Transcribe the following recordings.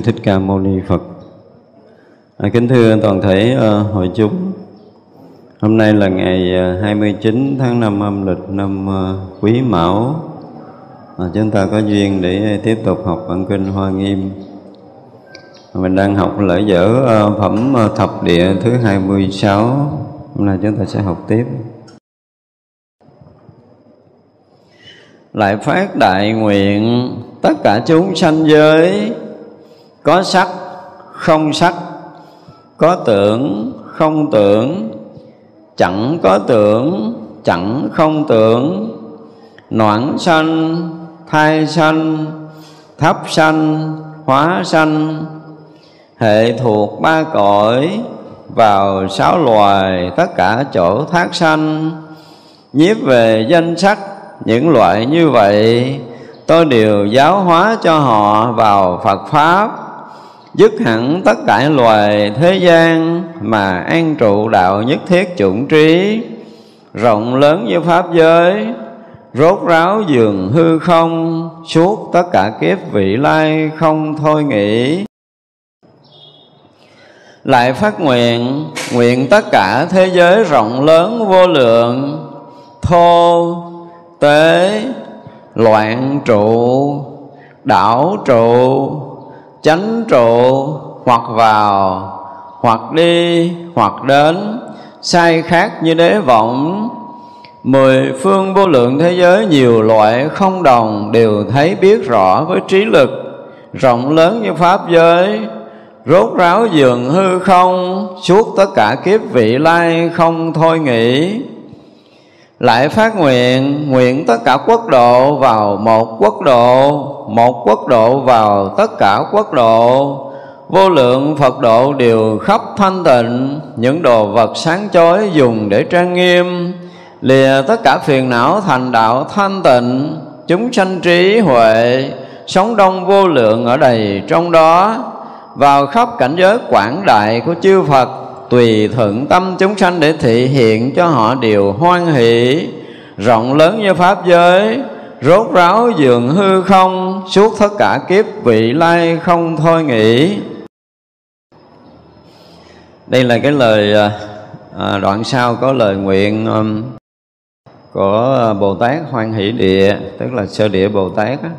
Sư Thích Ca Mâu Ni Phật. À, kính thưa toàn thể uh, hội chúng. Hôm nay là ngày ờ, uh, 29 tháng 5 âm lịch năm uh, Quý Mão. À, chúng ta có duyên để tiếp tục học bản kinh Hoa Nghiêm. Mình đang học lễ dở uh, phẩm uh, thập địa thứ 26. Hôm nay chúng ta sẽ học tiếp. Lại phát đại nguyện tất cả chúng sanh giới có sắc, không sắc. Có tưởng, không tưởng. Chẳng có tưởng, chẳng không tưởng. Noãn sanh, thai sanh, thấp sanh, hóa sanh. Hệ thuộc ba cõi, vào sáu loài, tất cả chỗ thác sanh. Nhiếp về danh sắc, những loại như vậy, tôi đều giáo hóa cho họ vào Phật Pháp. Dứt hẳn tất cả loài thế gian Mà an trụ đạo nhất thiết chủng trí. Rộng lớn như Pháp giới Rốt ráo giường hư không Suốt tất cả kiếp vị lai không thôi nghĩ Lại phát nguyện Nguyện tất cả thế giới rộng lớn vô lượng Thô, tế, loạn trụ đảo trụ chánh trụ hoặc vào, hoặc đi, hoặc đến, sai khác như đế vọng mười phương vô lượng thế giới nhiều loại không đồng đều thấy biết rõ với trí lực, rộng lớn như pháp giới, rốt ráo dường hư không, suốt tất cả kiếp vị lai không thôi nghĩ lại phát nguyện nguyện tất cả quốc độ vào một quốc độ, một quốc độ vào tất cả quốc độ. Vô lượng phật độ đều khắp thanh tịnh, những đồ vật sáng chói dùng để trang nghiêm. Lìa tất cả phiền não thành đạo thanh tịnh, chúng sanh trí huệ, sống đông vô lượng ở đầy trong đó. Vào khắp cảnh giới quảng đại của chư Phật tùy thuận tâm chúng sanh để thị hiện cho họ điều hoan hỷ. Rộng lớn như pháp giới rốt ráo dường hư không suốt tất cả kiếp vị lai không thôi nghĩ đây là cái lời à, à, đoạn sau có lời nguyện um, của Bồ Tát Hoan Hỷ Địa tức là sơ địa Bồ Tát á.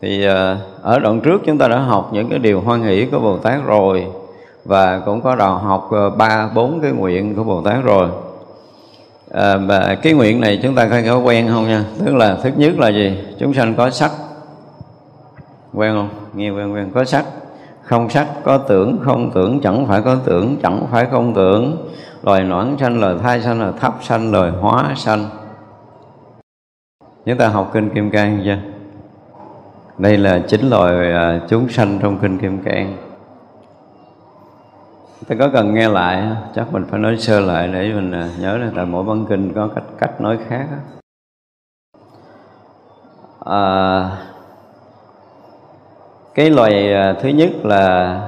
thì à, ở đoạn trước chúng ta đã học những cái điều hoan hỷ của Bồ Tát rồi và cũng có đào học ờ, ba bốn cái nguyện của Bồ Tát rồi. À, và cái nguyện này chúng ta có quen không nha? Tức là thứ nhất là gì? Chúng sanh có sắc. Quen không? Nghe quen quen. Có sắc. Không sắc có tưởng. Không tưởng chẳng phải có tưởng. Chẳng phải không tưởng. Loài noãn sanh lời thai sanh lời thấp sanh lời hóa sanh. Chúng ta học kinh kim cang chưa? Đây là chính loài ờ, chúng sanh trong kinh kim cang ta có cần nghe lại chắc mình phải nói sơ lại để mình à, nhớ là tại mỗi bản kinh có cách cách nói khác à, cái loài à, thứ nhất là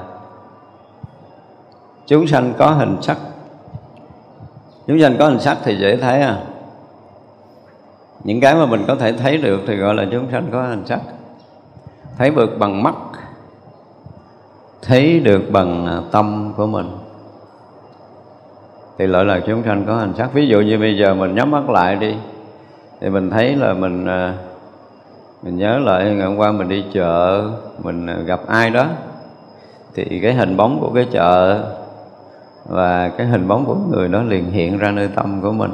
chúng sanh có hình sắc. Chúng sanh có hình sắc thì dễ thấy à. Những cái mà mình có thể thấy được thì gọi là chúng sanh có hình sắc. Thấy được bằng mắt thấy được bằng à, tâm của mình. Thì lợi là chúng sanh có hành sắc ví dụ như bây giờ mình nhắm mắt lại đi, thì mình thấy là mình à, mình nhớ lại ngày hôm qua mình đi chợ, mình à, gặp ai đó, thì cái hình bóng của cái chợ và cái hình bóng của người đó liền hiện ra nơi tâm của mình.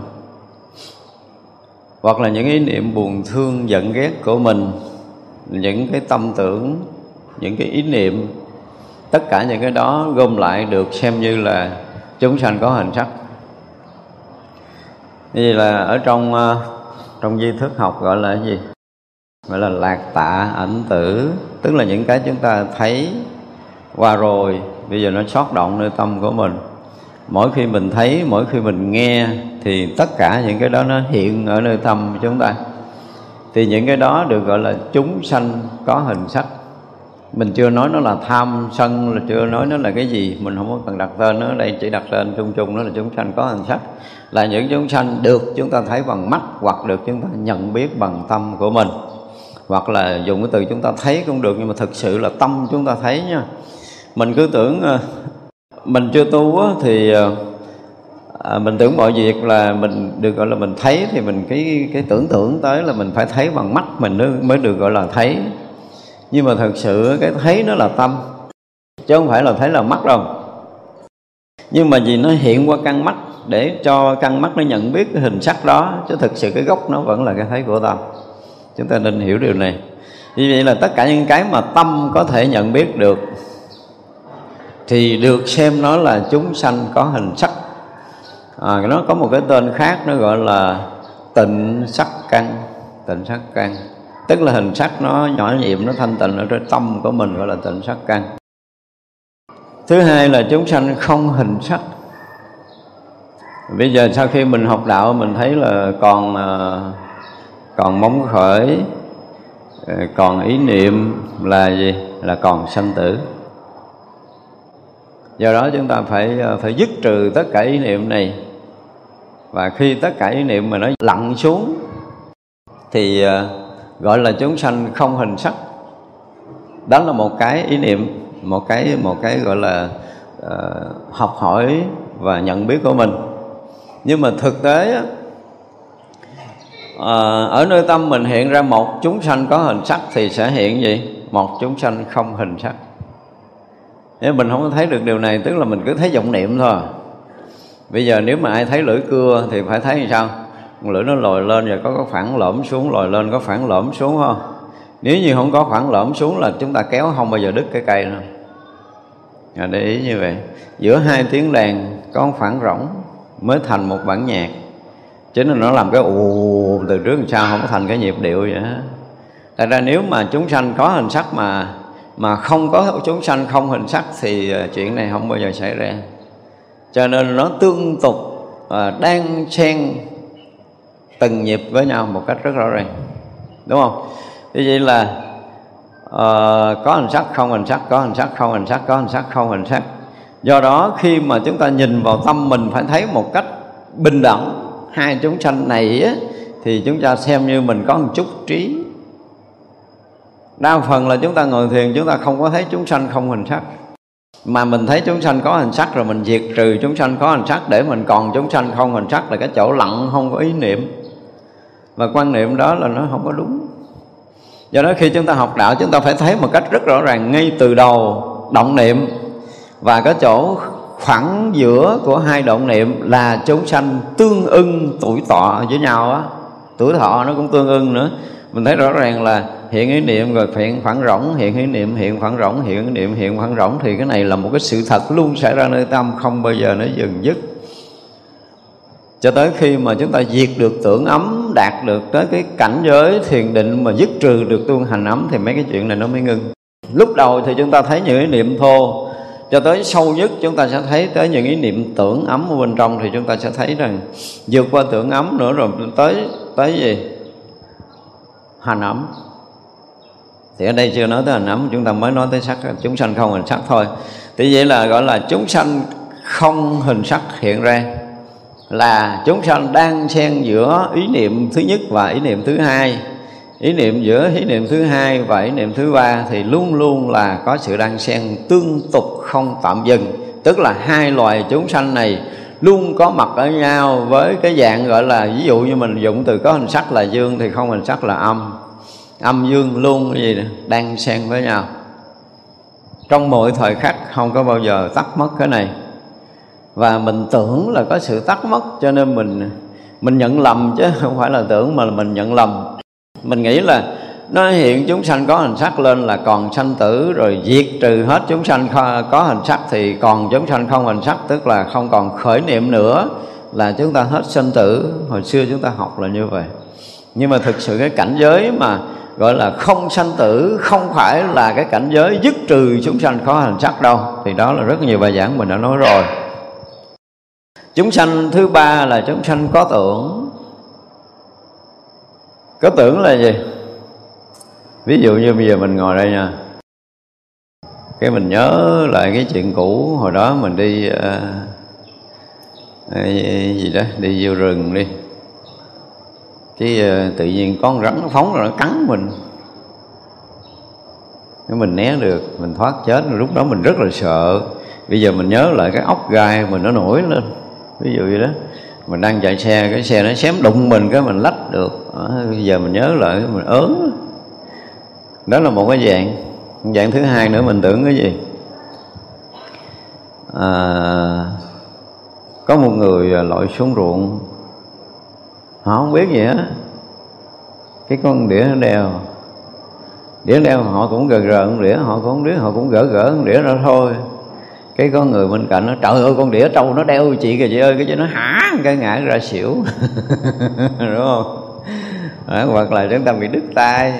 Hoặc là những ý niệm buồn thương, giận ghét của mình, những cái tâm tưởng, những cái ý niệm tất cả những cái đó gom lại được xem như là chúng sanh có hình sắc. Như là ở trong ờ, trong di thức học gọi là cái gì? Gọi là lạc tạ ảnh tử. Tức là những cái chúng ta thấy qua rồi, bây giờ nó xót động nơi tâm của mình. Mỗi khi mình thấy, mỗi khi mình nghe thì tất cả những cái đó nó hiện ở nơi tâm chúng ta. Thì những cái đó được gọi là chúng sanh có hình sắc mình chưa nói nó là tham sân là chưa nói nó là cái gì. Mình không có cần đặt tên nó đây chỉ đặt tên chung chung nó là chúng sanh có hình sắc. Là những chúng sanh được chúng ta thấy bằng mắt hoặc được chúng ta nhận biết bằng tâm của mình. Hoặc là dùng cái từ chúng ta thấy cũng được nhưng mà thực sự là tâm chúng ta thấy nha. Mình cứ tưởng ờ, mình chưa tu á, thì ờ, à, mình tưởng mọi việc là mình được gọi là mình thấy thì mình cái cái tưởng tượng tới là mình phải thấy bằng mắt mình mới được gọi là thấy nhưng mà thật sự cái thấy nó là tâm chứ không phải là thấy là mắt đâu. Nhưng mà vì nó hiện qua căn mắt để cho căn mắt nó nhận biết cái hình sắc đó chứ thực sự cái gốc nó vẫn là cái thấy của tâm. Chúng ta nên hiểu điều này. Như vậy là tất cả những cái mà tâm có thể nhận biết được thì được xem nó là chúng sanh có hình sắc. À, nó có một cái tên khác nó gọi là tịnh sắc căn. Tịnh sắc căn tức là hình sắc nó, nhỏ nhiệm nó thanh tịnh ở trên tâm của mình, gọi là tịnh sắc căn. Thứ hai là chúng sanh không hình sắc. Bây giờ sau khi mình học đạo, mình thấy là còn à, còn móng khởi à, còn ý niệm là gì? Là còn sanh tử. Do đó chúng ta phải à, phải dứt trừ tất cả ý niệm này. Và khi tất cả ý niệm mà nó lặn xuống, thì gọi là chúng sanh không hình sắc. Đó là một cái ý niệm một cái một cái gọi là uh, học hỏi và nhận biết của mình. Nhưng mà thực tế uh, ở nơi tâm mình hiện ra một chúng sanh có hình sắc thì sẽ hiện gì? Một chúng sanh không hình sắc. Nếu mình không thấy được điều này tức là mình cứ thấy vọng niệm thôi. Bây giờ nếu mà ai thấy lưỡi cưa thì phải thấy như sao? Lưỡi nó lồi lên và có có phản lõm xuống lồi lên có phản lõm xuống không? Nếu như không có phản lõm xuống là chúng ta kéo không bao giờ đứt cái cây nữa. À, để ý như vậy. Giữa hai tiếng đàn có phản rỗng mới thành một bản nhạc. Chứ nó làm cái ù từ trước làm sao không có thành cái nhịp điệu vậy hết Tại ra nếu mà chúng sanh có hình sắc mà mà không có chúng sanh không hình sắc thì à, chuyện này không bao giờ xảy ra. Cho nên nó tương tục à, đang xen từng nhịp với nhau một cách rất rõ ràng. Đúng không? Như vậy là uh, có hình sắc không hình sắc có hình sắc không hình sắc có hình sắc không hình sắc. Do đó khi mà chúng ta nhìn vào tâm mình phải thấy một cách bình đẳng hai chúng sanh này á, thì chúng ta xem như mình có một chút trí. Đa phần là chúng ta ngồi thiền chúng ta không có thấy chúng sanh không hình sắc. Mà mình thấy chúng sanh có hình sắc rồi mình diệt trừ chúng sanh có hình sắc để mình còn chúng sanh không hình sắc là cái chỗ lặng không có ý niệm và quan niệm đó là nó không có đúng. Do đó khi chúng ta học đạo, chúng ta phải thấy một cách rất rõ ràng ngay từ đầu động niệm. Và cái chỗ khoảng giữa của hai động niệm là chúng sanh tương ưng tuổi thọ với nhau á. Tuổi thọ nó cũng tương ưng nữa. Mình thấy rõ ràng là hiện ý niệm rồi hiện khoảng rỗng, hiện ý niệm, hiện khoảng rỗng, hiện ý niệm, hiện khoảng rỗng thì cái này là một cái sự thật luôn xảy ra nơi tâm, không bao giờ nó dừng dứt cho tới khi mà chúng ta diệt được tưởng ấm, đạt được tới cái cảnh giới thiền định mà dứt trừ được tu hành ấm thì mấy cái chuyện này nó mới ngưng. Lúc đầu thì chúng ta thấy những cái niệm thô, cho tới sâu nhất chúng ta sẽ thấy tới những ý niệm tưởng ấm ở bên trong thì chúng ta sẽ thấy rằng vượt qua tưởng ấm nữa rồi tới tới gì? Hành ấm. Thì ở đây chưa nói tới hành ấm, chúng ta mới nói tới sắc, chúng sanh không hình sắc thôi. Thì vậy là gọi là chúng sanh không hình sắc hiện ra là chúng sanh đang xen giữa ý niệm thứ nhất và ý niệm thứ hai. Ý niệm giữa ý niệm thứ hai và ý niệm thứ ba thì luôn luôn là có sự đang xen tương tục không tạm dừng. Tức là hai loài chúng sanh này luôn có mặt ở nhau với cái dạng gọi là, ví dụ như mình dụng từ có hình sắc là dương thì không hình sắc là âm. Âm dương luôn cái gì đang xen với nhau. Trong mọi thời khắc không có bao giờ tắt mất cái này và mình tưởng là có sự tắt mất, cho nên mình mình nhận lầm chứ, không phải là tưởng mà là mình nhận lầm. Mình nghĩ là nó hiện chúng sanh có hình sắc lên là còn sanh tử, rồi diệt trừ hết chúng sanh có hình sắc thì còn chúng sanh không hình sắc, tức là không còn khởi niệm nữa, là chúng ta hết sanh tử. Hồi xưa chúng ta học là như vậy. Nhưng mà thực sự cái cảnh giới mà gọi là không sanh tử không phải là cái cảnh giới dứt trừ chúng sanh có hình sắc đâu, thì đó là rất nhiều bài giảng mình đã nói rồi chúng sanh thứ ba là chúng sanh có tưởng. Có tưởng là gì? Ví dụ như bây giờ mình ngồi đây nha. Cái mình nhớ lại cái chuyện cũ hồi đó mình đi uh, gì đó đi vô rừng đi. Cái uh, tự nhiên con rắn nó phóng rồi nó cắn mình. Cái mình né được mình thoát chết. Lúc đó mình rất là sợ. Bây giờ mình nhớ lại cái ốc gai mình nó nổi lên ví dụ như đó. Mình đang chạy xe cái xe nó xém đụng mình cái mình lách được. À, bây giờ mình nhớ lại mình ớn đó là một cái dạng. Dạng thứ hai nữa mình tưởng cái gì? À, có một người à, lội xuống ruộng. Họ không biết gì hết. Cái con đĩa nó đeo. Đĩa đeo họ cũng gờ gờ con đĩa họ cũng không biết họ cũng gỡ gỡ con đĩa ra thôi cái có người bên cạnh nó trời ơi con đĩa trâu nó đeo chị kìa chị ơi. Cái chứ nó hả? Cái ngã ra xỉu. Đúng không? À, hoặc là chúng ta bị đứt tay.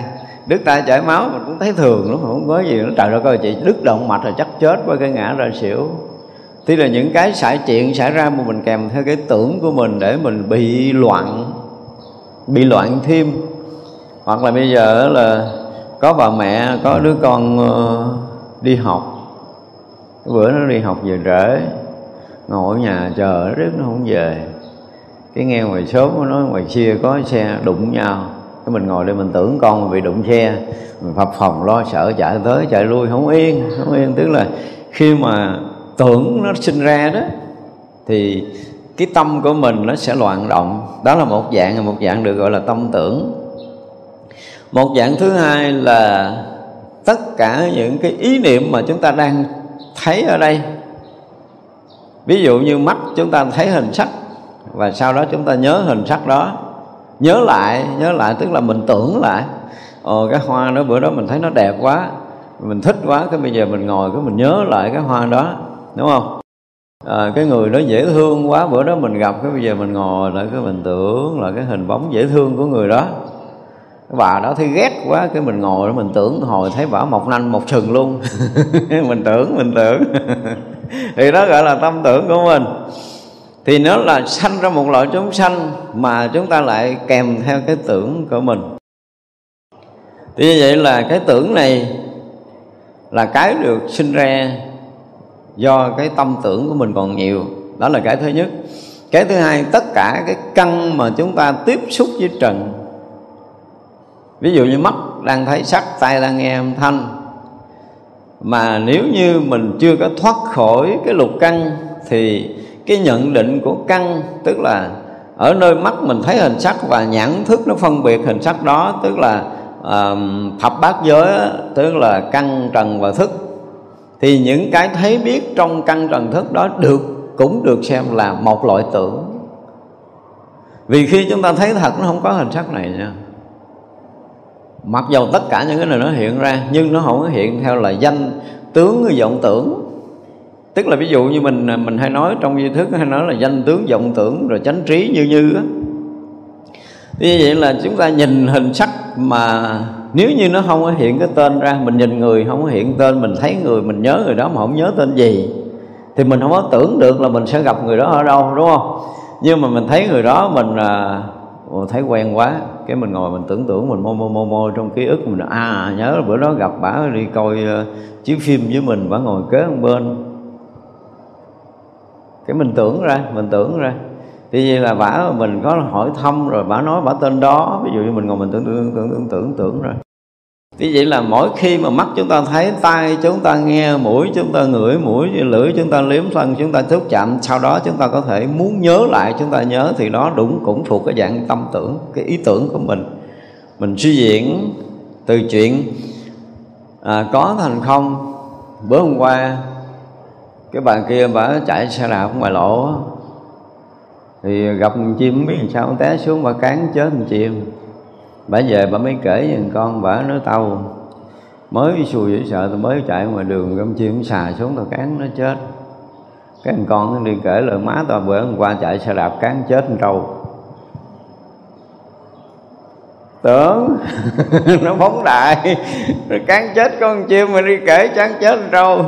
Đứt tay chảy máu mình cũng thấy thường lắm không có gì nó trời ơi coi chị đứt động mạch rồi chắc chết qua cái ngã ra xỉu. Thế là những cái xảy chuyện xảy ra mà mình kèm theo cái tưởng của mình để mình bị loạn bị loạn thêm. Hoặc là bây giờ là có bà mẹ có đứa con ờ, đi học bữa nó đi học về trễ, ngồi ở nhà chờ nó riết nó không về. Cái nghe ngoài sớm nó nói ngoài kia có xe đụng nhau. Cái mình ngồi đây mình tưởng con mình bị đụng xe, mình phập phòng lo sợ chạy tới chạy lui, không yên không yên. Tức là khi mà tưởng nó sinh ra đó, thì cái tâm của mình nó sẽ loạn động. Đó là một dạng một dạng được gọi là tâm tưởng. Một dạng thứ hai là tất cả những cái ý niệm mà chúng ta đang thấy ở đây. Ví dụ như mắt chúng ta thấy hình sắc và sau đó chúng ta nhớ hình sắc đó. Nhớ lại nhớ lại tức là mình tưởng lại. Ồ cái hoa đó bữa đó mình thấy nó đẹp quá mình thích quá cái bây giờ mình ngồi cái mình nhớ lại cái hoa đó đúng không? À, cái người đó dễ thương quá bữa đó mình gặp cái bây giờ mình ngồi lại cái mình tưởng là cái hình bóng dễ thương của người đó bà đó thấy ghét quá, cái mình ngồi đó mình tưởng hồi thấy bà mọc nanh một sừng luôn. Mình tưởng mình tưởng. Thì đó gọi là tâm tưởng của mình. Thì nó là sanh ra một loại chúng sanh mà chúng ta lại kèm theo cái tưởng của mình. Thì như vậy là cái tưởng này là cái được sinh ra do cái tâm tưởng của mình còn nhiều. Đó là cái thứ nhất. Cái thứ hai, tất cả cái căn mà chúng ta tiếp xúc với trần ví dụ như mắt đang thấy sắc tai đang nghe âm thanh. Mà nếu như mình chưa có thoát khỏi cái lục căn thì cái nhận định của căn tức là ở nơi mắt mình thấy hình sắc và nhãn thức nó phân biệt hình sắc đó tức là uh, thập bát giới tức là căn trần và thức thì những cái thấy biết trong căn trần thức đó được cũng được xem là một loại tưởng. Vì khi chúng ta thấy thật nó không có hình sắc này nha mặc dầu tất cả những cái này nó hiện ra nhưng nó không có hiện theo là danh tướng vọng tưởng. Tức là ví dụ như mình mình hay nói trong duy thức hay nói là danh tướng vọng tưởng rồi chánh trí như như á. Như vậy là chúng ta nhìn hình sắc mà nếu như nó không có hiện cái tên ra mình nhìn người không có hiện tên mình thấy người mình nhớ người đó mà không nhớ tên gì thì mình không có tưởng được là mình sẽ gặp người đó ở đâu đúng không? Nhưng mà mình thấy người đó mình à, thấy quen quá cái mình ngồi mình tưởng tượng mình mô mô mô mô trong ký ức mình à nhớ bữa đó gặp bả đi coi uh, chiếu phim với mình bả ngồi kế bên bên. Cái mình tưởng ra mình tưởng ra. Thì vậy là bả mình có hỏi thăm rồi bả nói bả tên đó ví dụ như mình ngồi mình tưởng tưởng tưởng tưởng tưởng tưởng rồi như vậy là mỗi khi mà mắt chúng ta thấy, tay chúng ta nghe, mũi chúng ta ngửi, mũi lưỡi chúng ta liếm thân, chúng ta xúc chạm, sau đó chúng ta có thể muốn nhớ lại chúng ta nhớ thì đó đúng cũng thuộc cái dạng tâm tưởng, cái ý tưởng của mình. Mình suy diễn từ chuyện à, có thành không. Bữa hôm qua cái bà kia bà chạy xe đạp ngoài lộ thì gặp chim biết làm sao té xuống bà cán chết một chim bà về bà mới kể cho con, bà nói, tao mới xui dễ sợ tôi mới chạy ngoài đường con chim xà xuống, tao cán nó chết. Cái thằng con nó đi kể lời má tao bữa hôm qua chạy xe đạp cán chết con trâu. Tưởng nó phóng đại rồi cán chết con chim mà đi kể chán chết trâu.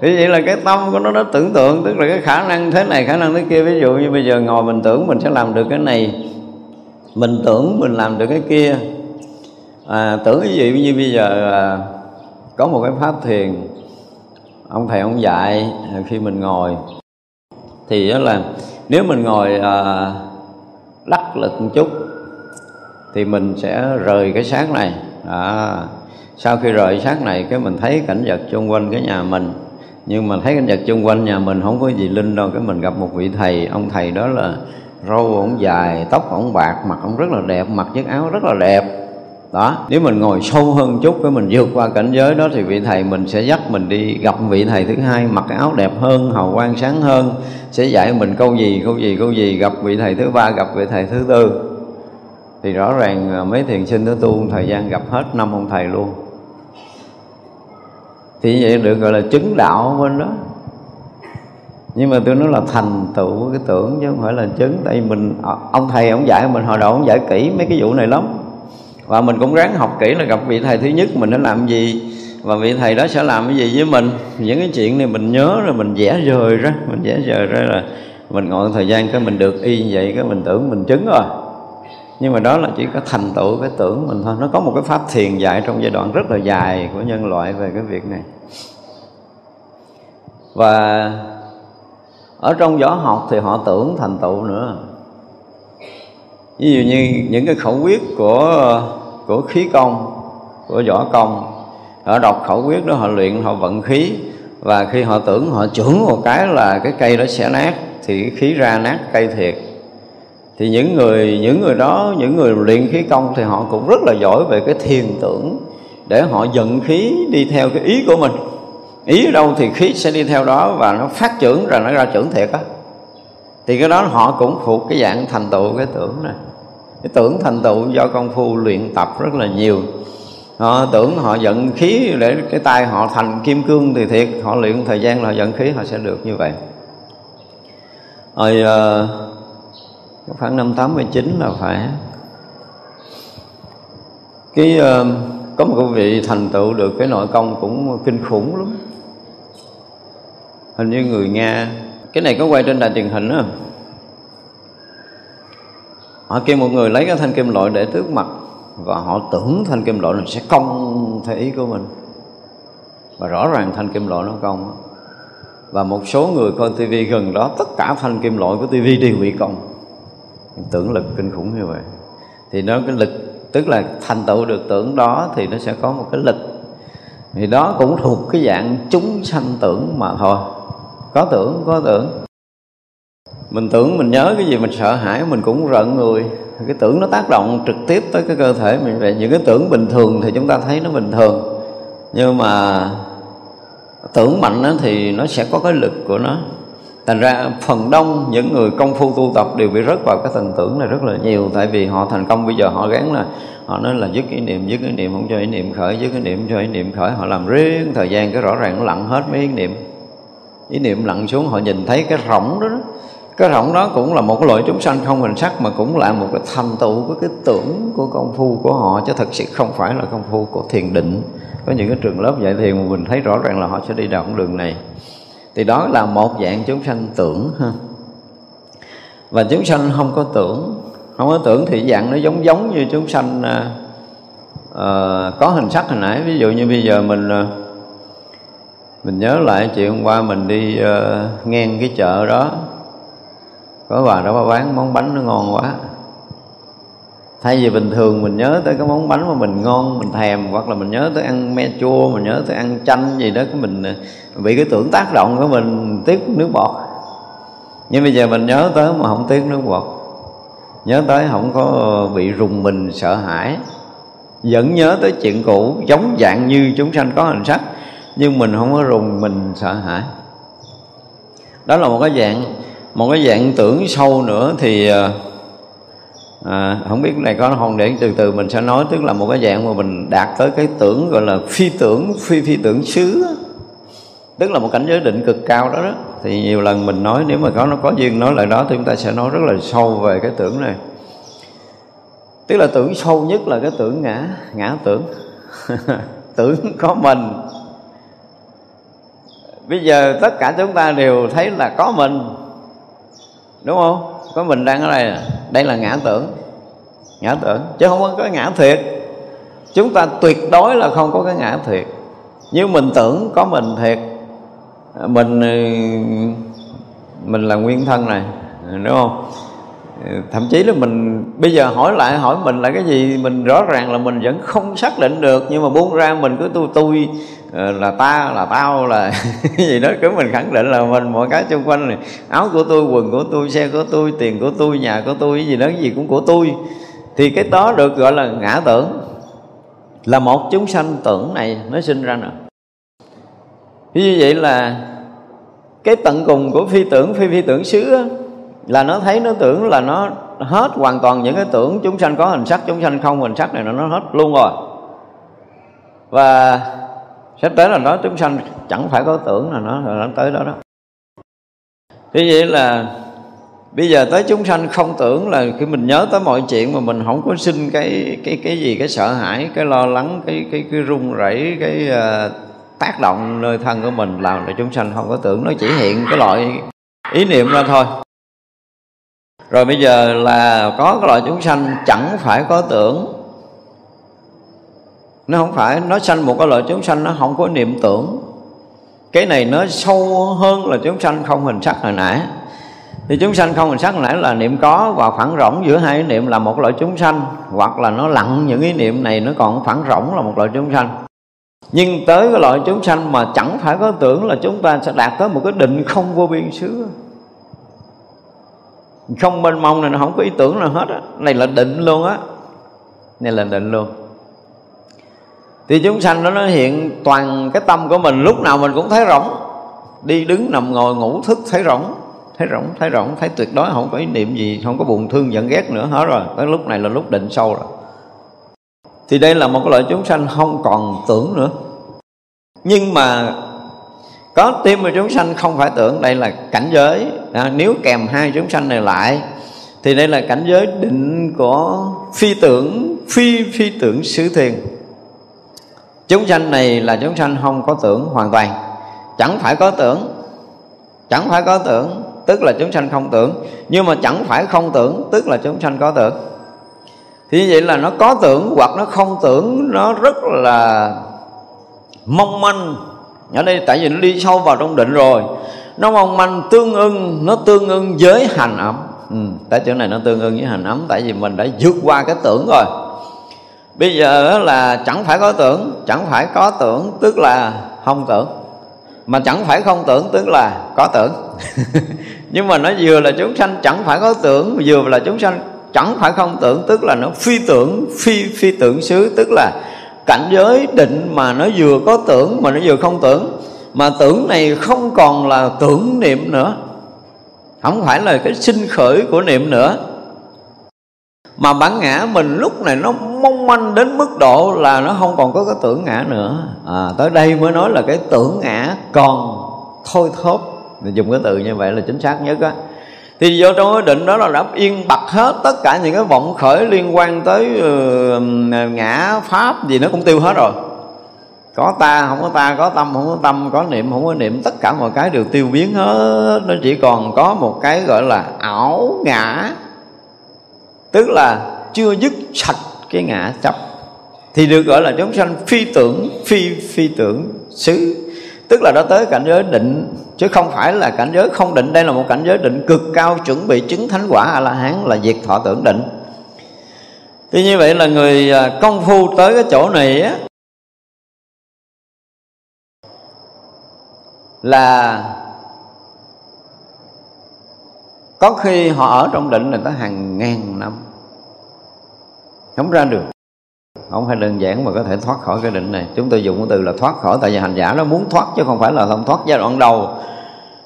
Thì vậy là cái tâm của nó nó tưởng tượng, tức là cái khả năng thế này, khả năng thế kia. Ví dụ như bây giờ ngồi mình tưởng mình sẽ làm được cái này mình tưởng mình làm được cái kia. À, tưởng cái gì? Như bây giờ à, có một cái pháp thiền. Ông thầy ông dạy à, khi mình ngồi. Thì đó là nếu mình ngồi à, lắc lực một chút thì mình sẽ rời cái sáng này. À, sau khi rời xác này cái mình thấy cảnh vật xung quanh cái nhà mình. Nhưng mà thấy cảnh vật xung quanh nhà mình không có gì linh đâu cái mình gặp một vị thầy. Ông thầy đó là râu ổng dài, tóc ổng bạc, mặt ổng rất là đẹp, mặc chiếc áo rất là đẹp. Đó, nếu mình ngồi sâu hơn chút cái mình vượt qua cảnh giới đó thì vị thầy mình sẽ dắt mình đi gặp vị thầy thứ hai, mặc áo đẹp hơn, hào quang sáng hơn, sẽ dạy mình câu gì câu gì câu gì, gặp vị thầy thứ ba, gặp vị thầy thứ tư. Thì rõ ràng mấy thiền sinh đó tu thời gian gặp hết năm ông thầy luôn. Thì vậy được gọi là chứng đạo bên đó nhưng mà tôi nói là thành tựu cái tưởng chứ không phải là chứng. Tại vì mình ờ, ông thầy ông dạy, mình hồi đầu ông dạy kỹ mấy cái vụ này lắm. Và mình cũng ráng học kỹ là gặp vị thầy thứ nhất mình đã làm gì. Và vị thầy đó sẽ làm cái gì với mình. Những cái chuyện này mình nhớ rồi mình vẽ rời ra. Mình vẽ rời ra là mình ngồi thời gian cái mình được y như vậy, cái mình tưởng mình chứng rồi. Nhưng mà đó là chỉ có thành tựu cái tưởng mình thôi. Nó có một cái pháp thiền dạy trong giai đoạn rất là dài của nhân loại về cái việc này. Và ở trong võ học thì họ tưởng thành tựu nữa. Ví dụ như những cái khẩu quyết của của khí công, của võ công, họ đọc khẩu quyết đó, họ luyện, họ vận khí. Và khi họ tưởng, họ chuẩn một cái là cái cây đó sẽ nát, thì cái khí ra nát cây thiệt. Thì những người những người đó, những người luyện khí công thì họ cũng rất là giỏi về cái thiền tưởng, để họ dẫn khí đi theo cái ý của mình ý ở đâu thì khí sẽ đi theo đó và nó phát trưởng rồi nó ra trưởng thiệt á. Thì cái đó họ cũng thuộc cái dạng thành tựu cái tưởng này cái tưởng thành tựu do công phu luyện tập rất là nhiều. Họ tưởng họ giận khí để cái tay họ thành kim cương thì thiệt. Họ luyện thời gian là giận khí họ sẽ được như vậy. Rồi uh, khoảng năm 89 là phải. Cái uh, có một vị thành tựu được cái nội công cũng kinh khủng lắm hình như người nga. Cái này có quay trên đài truyền hình không họ kêu một người lấy cái thanh kim loại để trước mặt và họ tưởng thanh kim loại này sẽ công theo ý của mình. Và rõ ràng thanh kim loại nó công và một số người coi tivi gần đó, tất cả thanh kim loại của tivi đều bị công tưởng lực kinh khủng như vậy. Thì nó cái lực, tức là thành tựu được tưởng đó thì nó sẽ có một cái lực. Thì đó cũng thuộc cái dạng chúng sanh tưởng mà thôi có tưởng có tưởng. Mình tưởng, mình nhớ cái gì, mình sợ hãi, mình cũng rợn người. Cái tưởng nó tác động trực tiếp tới cái cơ thể mình. Vậy những cái tưởng bình thường thì chúng ta thấy nó bình thường. Nhưng mà tưởng mạnh đó thì nó sẽ có cái lực của nó. Thành ra phần đông những người công phu tu tập đều bị rớt vào cái thần tưởng này rất là nhiều. Tại vì họ thành công, bây giờ họ gắn là, họ nói là dứt ý niệm, dứt ý niệm, không cho ý niệm khởi, dứt ý niệm cho ý niệm khởi. Họ làm riêng thời gian cái rõ ràng nó lặng hết mấy ý niệm ý niệm lặn xuống họ nhìn thấy cái rỗng đó, đó. Cái rỗng đó cũng là một cái loại chúng sanh không hình sắc mà cũng là một cái thành tựu của cái tưởng của công phu của họ chứ thật sự không phải là công phu của thiền định. Có những cái trường lớp dạy thiền mà mình thấy rõ ràng là họ sẽ đi đạo con đường này. Thì đó là một dạng chúng sanh tưởng ha. Và chúng sanh không có tưởng. Không có tưởng thì dạng nó giống giống như chúng sanh uh, có hình sắc hồi nãy. Ví dụ như bây giờ mình uh, mình nhớ lại chuyện hôm qua mình đi uh, ngang cái chợ đó. Có bà đó bà bán món bánh nó ngon quá. Thay vì bình thường mình nhớ tới cái món bánh mà mình ngon mình thèm hoặc là mình nhớ tới ăn me chua mình nhớ tới ăn chanh gì đó cái mình ờ, bị cái tưởng tác động của mình tiếc nước bọt. Nhưng bây giờ mình nhớ tới mà không tiếc nước bọt. Nhớ tới không có bị rùng mình sợ hãi. Vẫn nhớ tới chuyện cũ giống dạng như chúng sanh có hình sắc nhưng mình không có rùng mình sợ hãi. Đó là một cái dạng một cái dạng tưởng sâu nữa thì à, không biết này có không để từ từ mình sẽ nói. Tức là một cái dạng mà mình đạt tới cái tưởng gọi là phi tưởng phi phi tưởng xứ tức là một cảnh giới định cực cao đó đó. Thì nhiều lần mình nói nếu mà có nó có duyên nói lại đó thì chúng ta sẽ nói rất là sâu về cái tưởng này. Tức là tưởng sâu nhất là cái tưởng ngã ngã tưởng. Tưởng có mình bây giờ tất cả chúng ta đều thấy là có mình. Đúng không? Có mình đang ở đây à? đây là ngã tưởng. Ngã tưởng. Chứ không có cái ngã thiệt. Chúng ta tuyệt đối là không có cái ngã thiệt. Nhưng mình tưởng có mình thiệt. À, mình ừ, mình là nguyên thân này. Đúng không? Ừ, thậm chí là mình, bây giờ hỏi lại, hỏi mình là cái gì, mình rõ ràng là mình vẫn không xác định được. Nhưng mà buông ra mình cứ tôi tôi Ờ, là ta là tao là gì đó. Cứ mình khẳng định là mình mọi cái xung quanh này. Áo của tôi quần của tôi xe của tôi tiền của tôi nhà của tôi gì đó gì cũng của tôi. Thì cái đó được gọi là ngã tưởng. Là một chúng sanh tưởng này nó sinh ra nữa như vậy là cái tận cùng của phi tưởng phi phi tưởng xứ á, là nó thấy nó tưởng là nó hết hoàn toàn những cái tưởng chúng sanh có hình sắc chúng sanh không hình sắc này nó hết luôn rồi. Và sắp tới là nó chúng sanh chẳng phải có tưởng là nó là nó tới đó đó. Thế vậy là bây giờ tới chúng sanh không tưởng là khi mình nhớ tới mọi chuyện mà mình không có sinh cái cái cái gì cái sợ hãi cái lo lắng cái cái cái run rẩy cái uh, tác động nơi thân của mình làm là chúng sanh không có tưởng. Nó chỉ hiện cái loại ý niệm ra thôi. Rồi bây giờ là có cái loại chúng sanh chẳng phải có tưởng nó không phải, nó sanh một cái loại chúng sanh nó không có niệm tưởng. Cái này nó sâu hơn là chúng sanh không hình sắc hồi nãy. Thì chúng sanh không hình sắc hồi nãy là niệm có và phản rỗng. Giữa hai niệm là một loại chúng sanh, hoặc là nó lặng những ý niệm này nó còn phản rỗng là một loại chúng sanh. Nhưng tới cái loại chúng sanh mà chẳng phải có tưởng là chúng ta sẽ đạt tới một cái định không vô biên xứ. Không mênh mông này nó không có ý tưởng nào hết á. Này là định luôn á. Này là định luôn thì chúng sanh đó nó hiện toàn cái tâm của mình lúc nào mình cũng thấy rỗng. Đi đứng nằm ngồi ngủ thức thấy rỗng. Thấy rỗng thấy rỗng thấy tuyệt đối không có ý niệm gì không có buồn thương giận ghét nữa hết rồi. Tới lúc này là lúc định sâu rồi. Thì đây là một cái loại chúng sanh không còn tưởng nữa. Nhưng mà có tim mà chúng sanh không phải tưởng đây là cảnh giới. À, nếu kèm hai chúng sanh này lại thì đây là cảnh giới định của phi tưởng phi phi tưởng xứ thiền chúng sanh này là chúng sanh không có tưởng hoàn toàn. Chẳng phải có tưởng chẳng phải có tưởng tức là chúng sanh không tưởng. Nhưng mà chẳng phải không tưởng tức là chúng sanh có tưởng. Thì như vậy là nó có tưởng hoặc nó không tưởng nó rất là mong manh. Ở đây tại vì nó đi sâu vào trong định rồi. Nó mong manh tương ưng nó tương ưng với hành ấm. Ừ, tại chỗ này nó tương ưng với hành ấm tại vì mình đã vượt qua cái tưởng rồi bây giờ là chẳng phải có tưởng, chẳng phải có tưởng tức là không tưởng. Mà chẳng phải không tưởng tức là có tưởng. Nhưng mà nó vừa là chúng sanh chẳng phải có tưởng, vừa là chúng sanh chẳng phải không tưởng tức là nó phi tưởng, phi phi tưởng xứ, tức là cảnh giới định mà nó vừa có tưởng mà nó vừa không tưởng. Mà tưởng này không còn là tưởng niệm nữa. Không phải là cái sinh khởi của niệm nữa mà bản ngã mình lúc này nó mong manh đến mức độ là nó không còn có cái tưởng ngã nữa. À, tới đây mới nói là cái tưởng ngã còn thôi thốt dùng cái từ như vậy là chính xác nhất á. Thì vô trong cái định đó là đã yên bặt hết tất cả những cái vọng khởi liên quan tới uh, ngã pháp gì nó cũng tiêu hết rồi. Có ta không có ta có tâm không có tâm có niệm không có niệm tất cả mọi cái đều tiêu biến hết. Nó chỉ còn có một cái gọi là ảo ngã tức là chưa dứt sạch cái ngã chấp. Thì được gọi là chúng sanh phi tưởng, phi phi tưởng xứ. Tức là đã tới cảnh giới định, chứ không phải là cảnh giới không định. Đây là một cảnh giới định cực cao, chuẩn bị chứng thánh quả a la hán là diệt thọ tưởng định. Thì như vậy là người à, công phu tới cái chỗ này á, là có khi họ ở trong định này tới hàng ngàn năm. Không ra được. Không phải đơn giản mà có thể thoát khỏi cái định này. Chúng tôi dùng cái từ là thoát khỏi tại vì hành giả nó muốn thoát chứ không phải là không thoát giai đoạn đầu.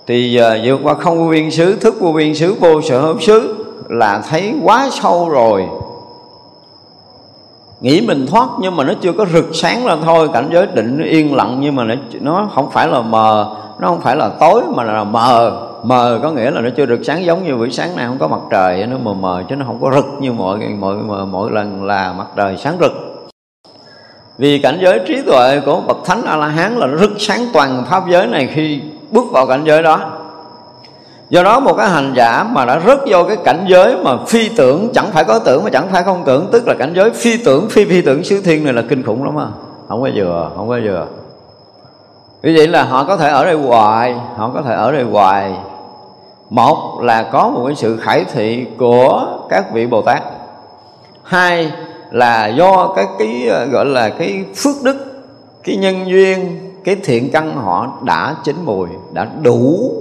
Thì uh, vượt qua không vô biên xứ thức vô biên xứ vô sở hữu xứ là thấy quá sâu rồi. Nghĩ mình thoát nhưng mà nó chưa có rực sáng lên thôi. Cảnh giới định nó yên lặng nhưng mà nó nó không phải là mờ nó không phải là tối mà là mờ. Mờ có nghĩa là nó chưa được sáng giống như buổi sáng này không có mặt trời nó mờ mờ chứ nó không có rực như mọi mọi mọi, mọi lần là mặt trời sáng rực. Vì cảnh giới trí tuệ của bậc thánh a la hán là nó rực sáng toàn pháp giới này khi bước vào cảnh giới đó. Do đó một cái hành giả mà đã rớt vô cái cảnh giới mà phi tưởng chẳng phải có tưởng mà chẳng phải không tưởng tức là cảnh giới phi tưởng phi phi tưởng xứ thiên này là kinh khủng lắm à không có vừa không có vừa vì vậy là họ có thể ở đây hoài, họ có thể ở đây hoài. Một là có một cái sự khải thị của các vị bồ tát. Hai là do cái cái, gọi là cái phước đức, cái nhân duyên, cái thiện căn họ đã chín mùi, đã đủ.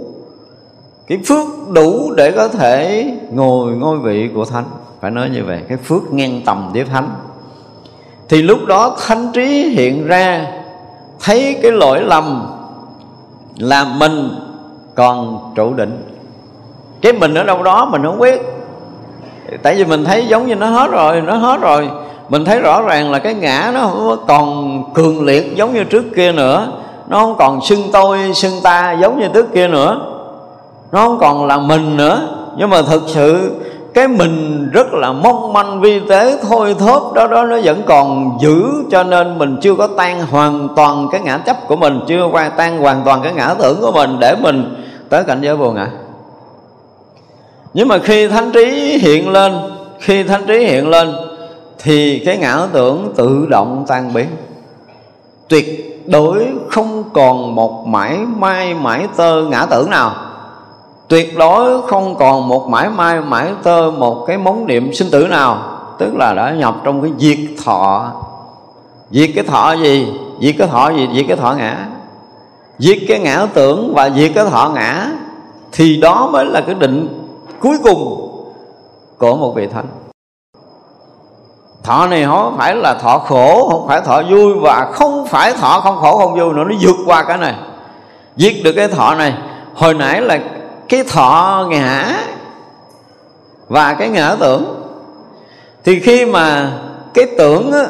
Cái phước đủ để có thể ngồi ngôi vị của thánh. Phải nói như vậy, cái phước ngang tầm với thánh. Thì lúc đó thánh trí hiện ra thấy cái lỗi lầm là mình còn trụ định cái mình ở đâu đó mình không biết tại vì mình thấy giống như nó hết rồi, nó hết rồi. Mình thấy rõ ràng là cái ngã nó không còn cường liệt giống như trước kia nữa. Nó không còn xưng tôi, xưng ta giống như trước kia nữa. Nó không còn là mình nữa. Nhưng mà thực sự cái mình rất là mong manh vi tế, thôi thóp đó đó, nó vẫn còn giữ, cho nên mình chưa có tan hoàn toàn cái ngã chấp của mình, chưa qua tan hoàn toàn cái ngã tưởng của mình để mình tới cảnh giới vô ngã. Nhưng mà khi thánh trí hiện lên, khi thánh trí hiện lên, thì cái ngã tưởng tự động tan biến. Tuyệt đối không còn một mãi may mãi tơ ngã tưởng nào tuyệt đối không còn một mãi mai, mãi tơ, một cái móng niệm sinh tử nào. Tức là đã nhập trong cái diệt thọ. Diệt cái thọ gì? Diệt cái thọ gì? Diệt cái thọ ngã. Diệt cái ngã tưởng và diệt cái thọ ngã, thì đó mới là cái định cuối cùng của một vị thánh. Thọ này không phải là thọ khổ, không phải thọ vui và không phải thọ không khổ không vui nữa. Nó vượt qua cái này. Giết được cái thọ này. Hồi nãy là cái thọ ngã và cái ngã tưởng. Thì khi mà cái tưởng á,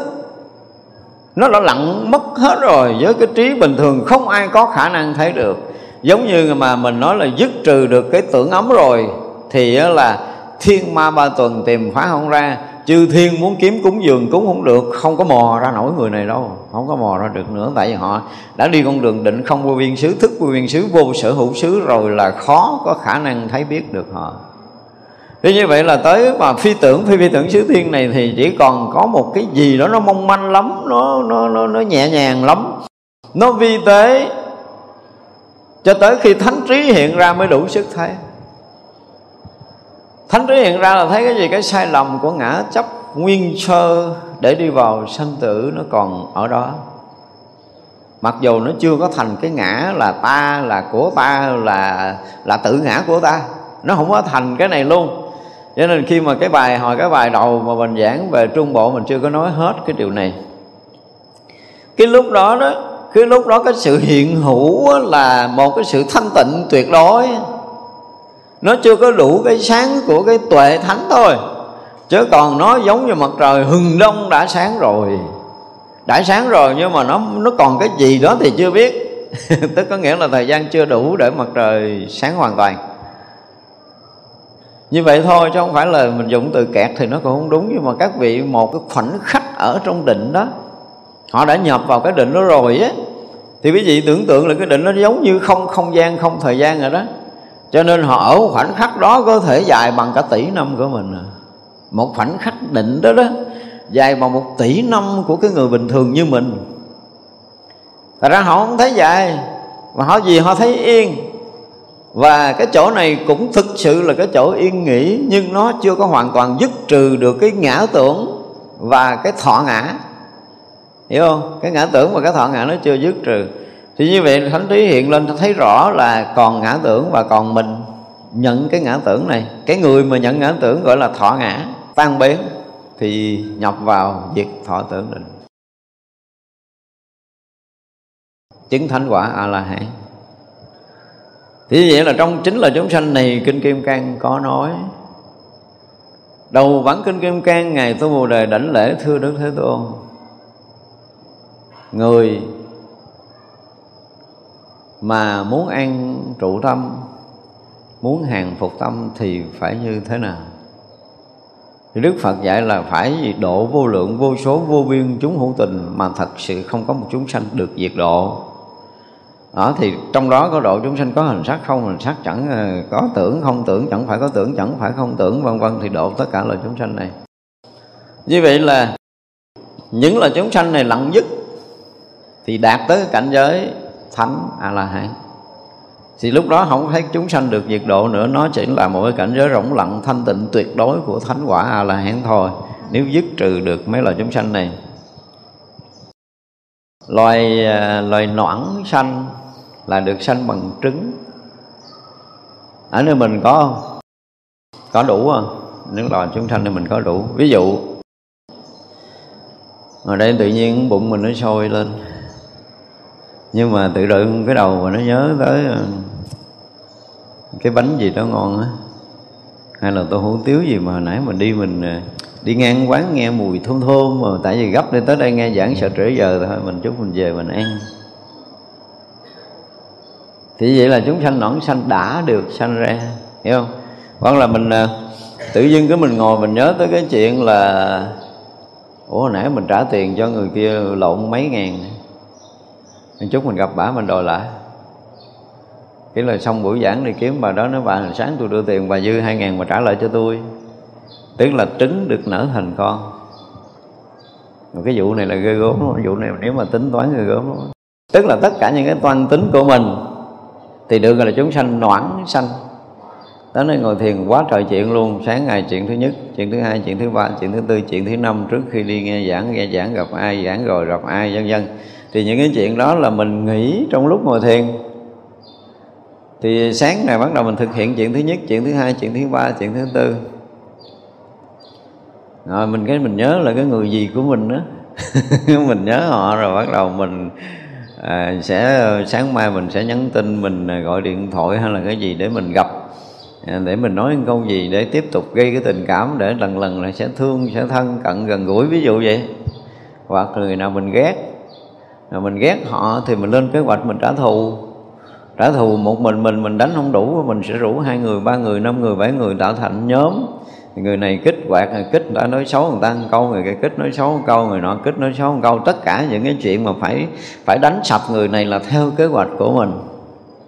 nó đã lặn mất hết rồi với cái trí bình thường không ai có khả năng thấy được. Giống như mà mình nói là dứt trừ được cái tưởng ấm rồi thì là thiên ma ba tuần tìm phá không ra chư thiên muốn kiếm cúng dường cúng không được không có mò ra nổi người này đâu không có mò ra được nữa. Tại vì họ đã đi con đường định không vô viên xứ thức vô viên xứ vô sở hữu xứ rồi là khó có khả năng thấy biết được họ. Thế như vậy là tới mà phi tưởng phi phi tưởng xứ thiên này thì chỉ còn có một cái gì đó nó mong manh lắm nó nó nó, nó nhẹ nhàng lắm. Nó vi tế cho tới khi thánh trí hiện ra mới đủ sức thấy thánh trí hiện ra là thấy cái gì? Cái sai lầm của ngã chấp nguyên sơ để đi vào sanh tử nó còn ở đó. Mặc dù nó chưa có thành cái ngã là ta, là của ta, là là tự ngã của ta, nó không có thành cái này luôn. Cho nên khi mà cái bài hồi, cái bài đầu mà mình giảng về trung bộ, mình chưa có nói hết cái điều này. Cái lúc đó đó, cái lúc đó cái sự hiện hữu là một cái sự thanh tịnh tuyệt đối nó chưa có đủ cái sáng của cái tuệ thánh thôi. Chứ còn nó giống như mặt trời, hừng đông đã sáng rồi. Đã sáng rồi nhưng mà nó nó còn cái gì đó thì chưa biết. Tức có nghĩa là thời gian chưa đủ để mặt trời sáng hoàn toàn. Như vậy thôi chứ không phải là mình dùng từ kẹt thì nó cũng không đúng. Nhưng mà các vị, một cái khoảnh khắc ở trong định đó, họ đã nhập vào cái định đó rồi á. Thì quý vị tưởng tượng là cái định nó giống như không không gian, không thời gian rồi đó cho nên họ ở khoảnh khắc đó có thể dài bằng cả tỷ năm của mình à. một khoảnh khắc định đó đó, dài bằng một tỷ năm của cái người bình thường như mình. Thật ra họ không thấy dài, mà họ gì họ thấy yên. Và cái chỗ này cũng thực sự là cái chỗ yên nghỉ, nhưng nó chưa có hoàn toàn dứt trừ được cái ngã tưởng và cái thọ ngã. Hiểu không? Cái ngã tưởng và cái thọ ngã nó chưa dứt trừ thì như vậy thánh trí hiện lên thấy rõ là còn ngã tưởng và còn mình nhận cái ngã tưởng này. Cái người mà nhận ngã tưởng gọi là thọ ngã, tan biến thì nhập vào việc thọ tưởng định. Chứng thánh quả a la hán thì như vậy là trong chính là chúng sanh này, kinh kim cang có nói, đầu bản kinh kim cang, ngày tu bồ đề đảnh lễ thưa đức thế tôn. Người mà muốn ăn trụ tâm, muốn hàng phục tâm thì phải như thế nào? Thì Đức Phật dạy là phải độ vô lượng, vô số, vô biên chúng hữu tình mà thật sự không có một chúng sanh được diệt độ. Đó, thì trong đó có độ chúng sanh có hình sắc không hình sắc chẳng ờ, có tưởng, không tưởng, chẳng phải có tưởng, chẳng phải không tưởng, vân vân, thì độ tất cả là chúng sanh này. Như vậy là những là chúng sanh này lặng dứt thì đạt tới cảnh giới thánh a la hán thì lúc đó không thấy chúng sanh được diệt độ nữa, nó chỉ là một cái cảnh giới rỗng lặng, thanh tịnh, tuyệt đối của thánh quả a la hán thôi. Nếu dứt trừ được mấy loài chúng sanh này. Loài à, loài noãn sanh là được sanh bằng trứng. Ở nơi mình có không có đủ không nếu loài chúng sanh thì mình có đủ. Ví dụ ở đây tự nhiên bụng mình nó sôi lên nhưng mà tự đựng cái đầu mà nó nhớ tới ờ, cái bánh gì đó ngon á. Hay là tôi hủ tiếu gì mà hồi nãy mình đi mình ờ, đi ngang quán nghe mùi thơm thơm mà tại vì gấp đi tới đây nghe giảng sợ trễ giờ thôi, mình chút mình về mình ăn. Thì vậy là chúng sanh nõn sanh đã được sanh ra, hiểu không? Hoặc là mình ờ, tự dưng cái mình ngồi mình nhớ tới cái chuyện là, ủa, hồi nãy mình trả tiền cho người kia lộn mấy ngàn chút mình gặp bả mình đòi lại. Cái là xong buổi giảng đi kiếm bà đó, nói, bà, sáng tôi đưa tiền, bà dư hai ngàn mà trả lại cho tôi. Tức là trứng được nở thành con. Một cái vụ này là ghê gớm lắm, vụ này nếu mà tính toán ghê gớm lắm. Tức là tất cả những cái toan tính của mình thì được gọi là chúng sanh noãn sanh. Đó nên ngồi thiền quá trời chuyện luôn, sáng ngày chuyện thứ nhất, chuyện thứ hai, chuyện thứ ba, chuyện thứ tư, chuyện thứ năm, trước khi đi nghe giảng nghe giảng gặp ai, giảng rồi gặp ai, vân vân thì những cái chuyện đó là mình nghĩ trong lúc ngồi thiền. Thì sáng này bắt đầu mình thực hiện chuyện thứ nhất chuyện thứ hai chuyện thứ ba chuyện thứ tư. Rồi mình cái mình nhớ là cái người gì của mình đó mình nhớ họ rồi bắt đầu mình à, sẽ sáng mai mình sẽ nhắn tin mình à, gọi điện thoại hay là cái gì để mình gặp à, để mình nói câu gì để tiếp tục gây cái tình cảm để lần lần là sẽ thương sẽ thân cận gần gũi. Ví dụ vậy. Hoặc người nào mình ghét rồi mình ghét họ thì mình lên kế hoạch mình trả thù. Trả thù một mình mình mình đánh không đủ, mình sẽ rủ hai người, ba người, năm người, bảy người tạo thành nhóm. Người này kích quạt người kích người ta nói xấu người ta ăn câu, người kia kích nói xấu một câu, người nọ kích nói xấu một câu. Tất cả những cái chuyện mà phải phải đánh sập người này là theo kế hoạch của mình.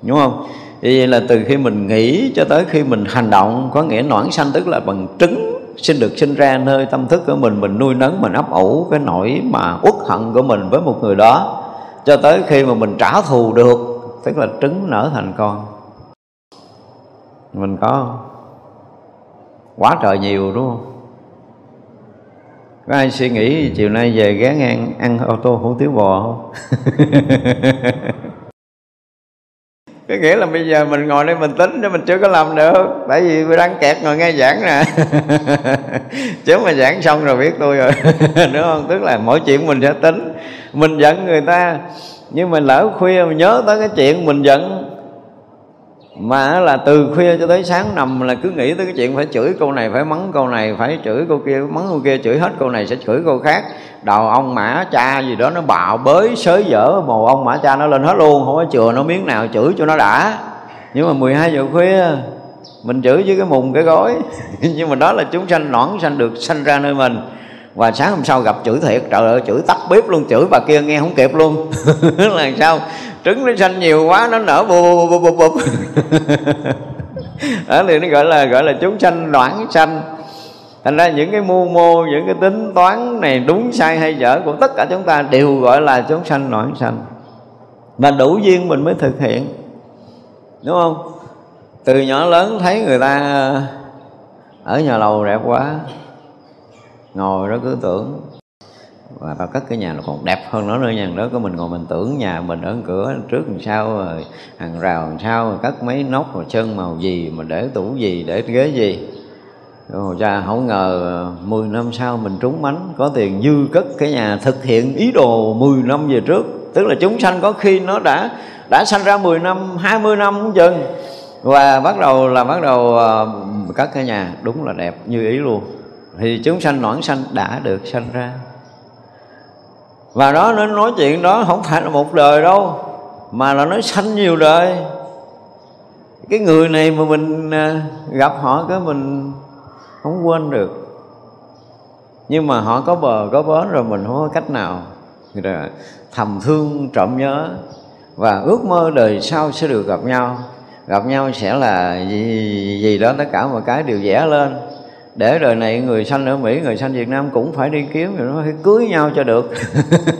Đúng không? Vì vậy là từ khi mình nghĩ cho tới khi mình hành động có nghĩa noãn sanh tức là bằng trứng sinh được sinh ra nơi tâm thức của mình mình nuôi nấng, mình ấp ủ cái nỗi mà uất hận của mình với một người đó. Cho tới khi mà mình trả thù được, tức là trứng nở thành con. Mình có không quá trời nhiều, đúng không? Có ai suy nghĩ chiều nay về ghé ngang ăn ô tô hủ tiếu bò không? có nghĩa là bây giờ mình ngồi đây mình tính chứ mình chưa có làm được. Tại vì mình đang kẹt ngồi nghe giảng nè. Chứ mà giảng xong rồi biết tôi rồi. Đúng không? Tức là mỗi chuyện mình sẽ tính. Mình giận người ta. Nhưng mà lỡ khuya mình nhớ tới cái chuyện mình giận mà là từ khuya cho tới sáng nằm là cứ nghĩ tới cái chuyện phải chửi câu này, phải mắng câu này, phải chửi câu kia, mắng câu kia, chửi hết câu này sẽ chửi câu khác. Đầu ông mã cha gì đó nó bạo bới sới dở, mồ ông mã cha nó lên hết luôn, không có chừa nó miếng nào, chửi cho nó đã. Nhưng mà 12 giờ khuya, mình chửi với cái mùng cái gói nhưng mà đó là chúng sanh nõn sanh được sanh ra nơi mình. Và sáng hôm sau gặp chửi thiệt, trời ơi chửi tắt bếp luôn, chửi bà kia nghe không kịp luôn. Là sao? Trứng nó xanh nhiều quá nó nở bù bù bù bù đó thì nó gọi là gọi là chúng sanh noãn sanh. Thành ra những cái mưu mô những cái tính toán này đúng sai hay dở của tất cả chúng ta đều gọi là chúng sanh noãn sanh. Và đủ duyên mình mới thực hiện. Đúng không? Từ nhỏ lớn thấy người ta ở nhà lầu đẹp quá ngồi đó cứ tưởng và tao cất cái nhà nó còn đẹp hơn nữa nữa nha. Đó, có mình ngồi mình tưởng nhà mình ở cửa, trước làm sao rồi, hàng rào làm sao, cất mấy nóc rồi sơn màu gì mà để tủ gì, để ghế gì. Rồi cha không ngờ ờ, 10 năm sau mình trúng mánh có tiền dư cất cái nhà thực hiện ý đồ 10 năm về trước. Tức là chúng sanh có khi nó đã đã sanh ra 10 năm 20 năm cũng chừng và bắt đầu là bắt đầu ờ, cất cái nhà, đúng là đẹp như ý luôn. Thì chúng sanh noãn sanh đã được sanh ra và đó nó nói chuyện đó không phải là một đời đâu mà là nói sanh nhiều đời. Cái người này mà mình à, gặp họ cái mình không quên được. Nhưng mà họ có bờ có bến rồi mình không có cách nào. Rồi thầm thương trộm nhớ. Và ước mơ đời sau sẽ được gặp nhau. Gặp nhau sẽ là gì, gì đó tất cả mọi cái đều vẽ lên để đời này người sanh ở Mỹ, người sanh Việt Nam cũng phải đi kiếm, rồi nó phải cưới nhau cho được.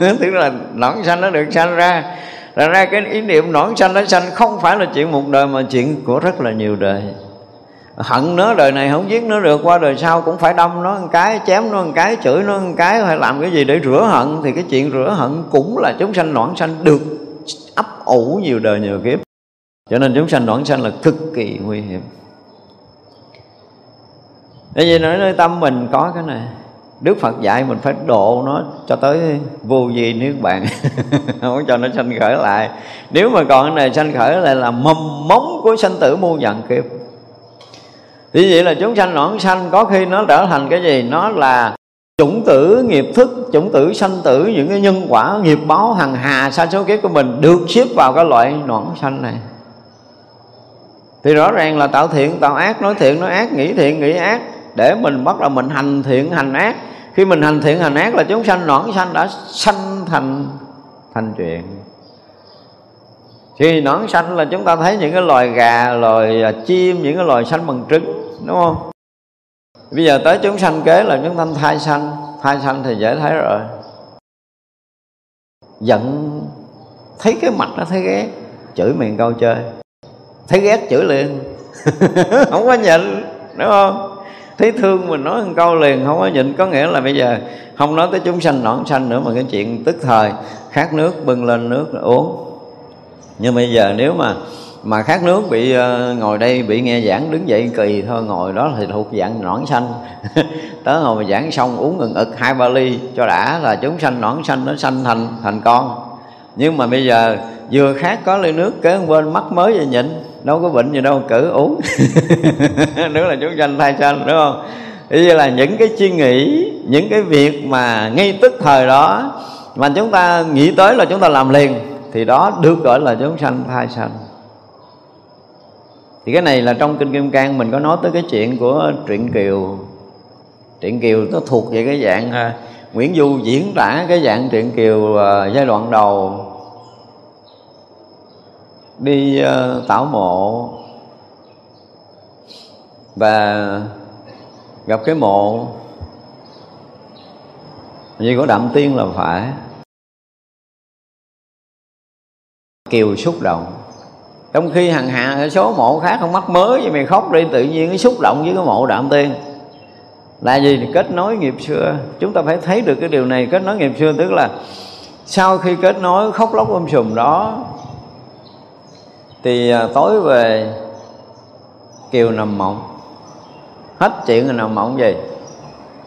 Tức là nõn sanh nó được sanh ra. Ra ra cái ý niệm nõn sanh nó sanh không phải là chuyện một đời, mà chuyện của rất là nhiều đời. Hận nó đời này không giết nó được, qua đời sau cũng phải đâm nó một cái, chém nó một cái, chửi nó một cái, hay làm cái gì để rửa hận. Thì cái chuyện rửa hận cũng là chúng sanh nõn sanh được ấp ủ nhiều đời nhiều kiếp. Cho nên chúng sanh nõn sanh là cực kỳ nguy hiểm. Bởi vì nói nơi tâm mình có cái này Đức Phật dạy mình phải độ nó cho tới vô vi nước bạn Không cho nó sanh khởi lại. Nếu mà còn cái này sanh khởi lại là mầm móng của sanh tử muôn vạn kiếp. Vì vậy là chúng sanh nõn sanh có khi nó trở thành cái gì? Nó là chủng tử nghiệp thức, chủng tử sanh tử Những cái nhân quả nghiệp báo hằng hà sa số kiếp của mình Được xếp vào cái loại nõn sanh này. Thì rõ ràng là tạo thiện, tạo ác, nói thiện, nói ác, nghĩ thiện, nghĩ ác để mình bắt đầu mình hành thiện, hành ác. Khi mình hành thiện, hành ác là chúng sanh nõn sanh đã sanh thành thành chuyện. Khi nõn sanh là chúng ta thấy những cái loài gà, loài à, chim, những cái loài sanh bằng trứng, đúng không? Bây giờ tới chúng sanh kế là chúng ta thai sanh thai sanh thì dễ thấy rồi. Giận, thấy cái mặt nó thấy ghét, chửi miệng câu chơi. Thấy ghét chửi liền. Không có nhịn, đúng không? Thấy thương mình nói một câu liền không có nhịn có nghĩa là bây giờ không nói tới chúng sanh nõn sanh nữa mà cái chuyện tức thời khát nước bưng lên nước uống. Nhưng bây giờ nếu mà mà khát nước bị uh, ngồi đây bị nghe giảng đứng dậy kỳ thôi ngồi đó thì thuộc dạng nõn sanh. Tới hồi mà giảng xong uống ngừng ực hai ba ly cho đã là chúng sanh nõn sanh nó sanh thành thành con. Nhưng mà bây giờ vừa khát có ly nước kế bên mắt mới về nhịn đâu có bệnh gì đâu cử uống. Nếu là chúng sanh thai sanh đúng không? Ý là những cái suy nghĩ, những cái việc mà ngay tức thời đó mà chúng ta nghĩ tới là chúng ta làm liền, thì đó được gọi là chúng sanh thai sanh thì cái này là trong kinh kim cang mình có nói tới cái chuyện của truyện kiều. Truyện kiều nó thuộc về cái dạng à, nguyễn du diễn tả cái dạng truyện kiều à, giai đoạn đầu đi ờ, tảo mộ và gặp cái mộ. Như của đạm tiên là phải. Kiều xúc động. Trong khi hàng hạ ở số mộ khác không mắc mới vậy mày khóc đi, tự nhiên cái xúc động với cái mộ đạm tiên. Là gì? Kết nối nghiệp xưa. Chúng ta phải thấy được cái điều này, kết nối nghiệp xưa, tức là sau khi kết nối khóc lóc ôm sùm đó thì à, tối về, kiều nằm mộng. Hết chuyện rồi nằm mộng gì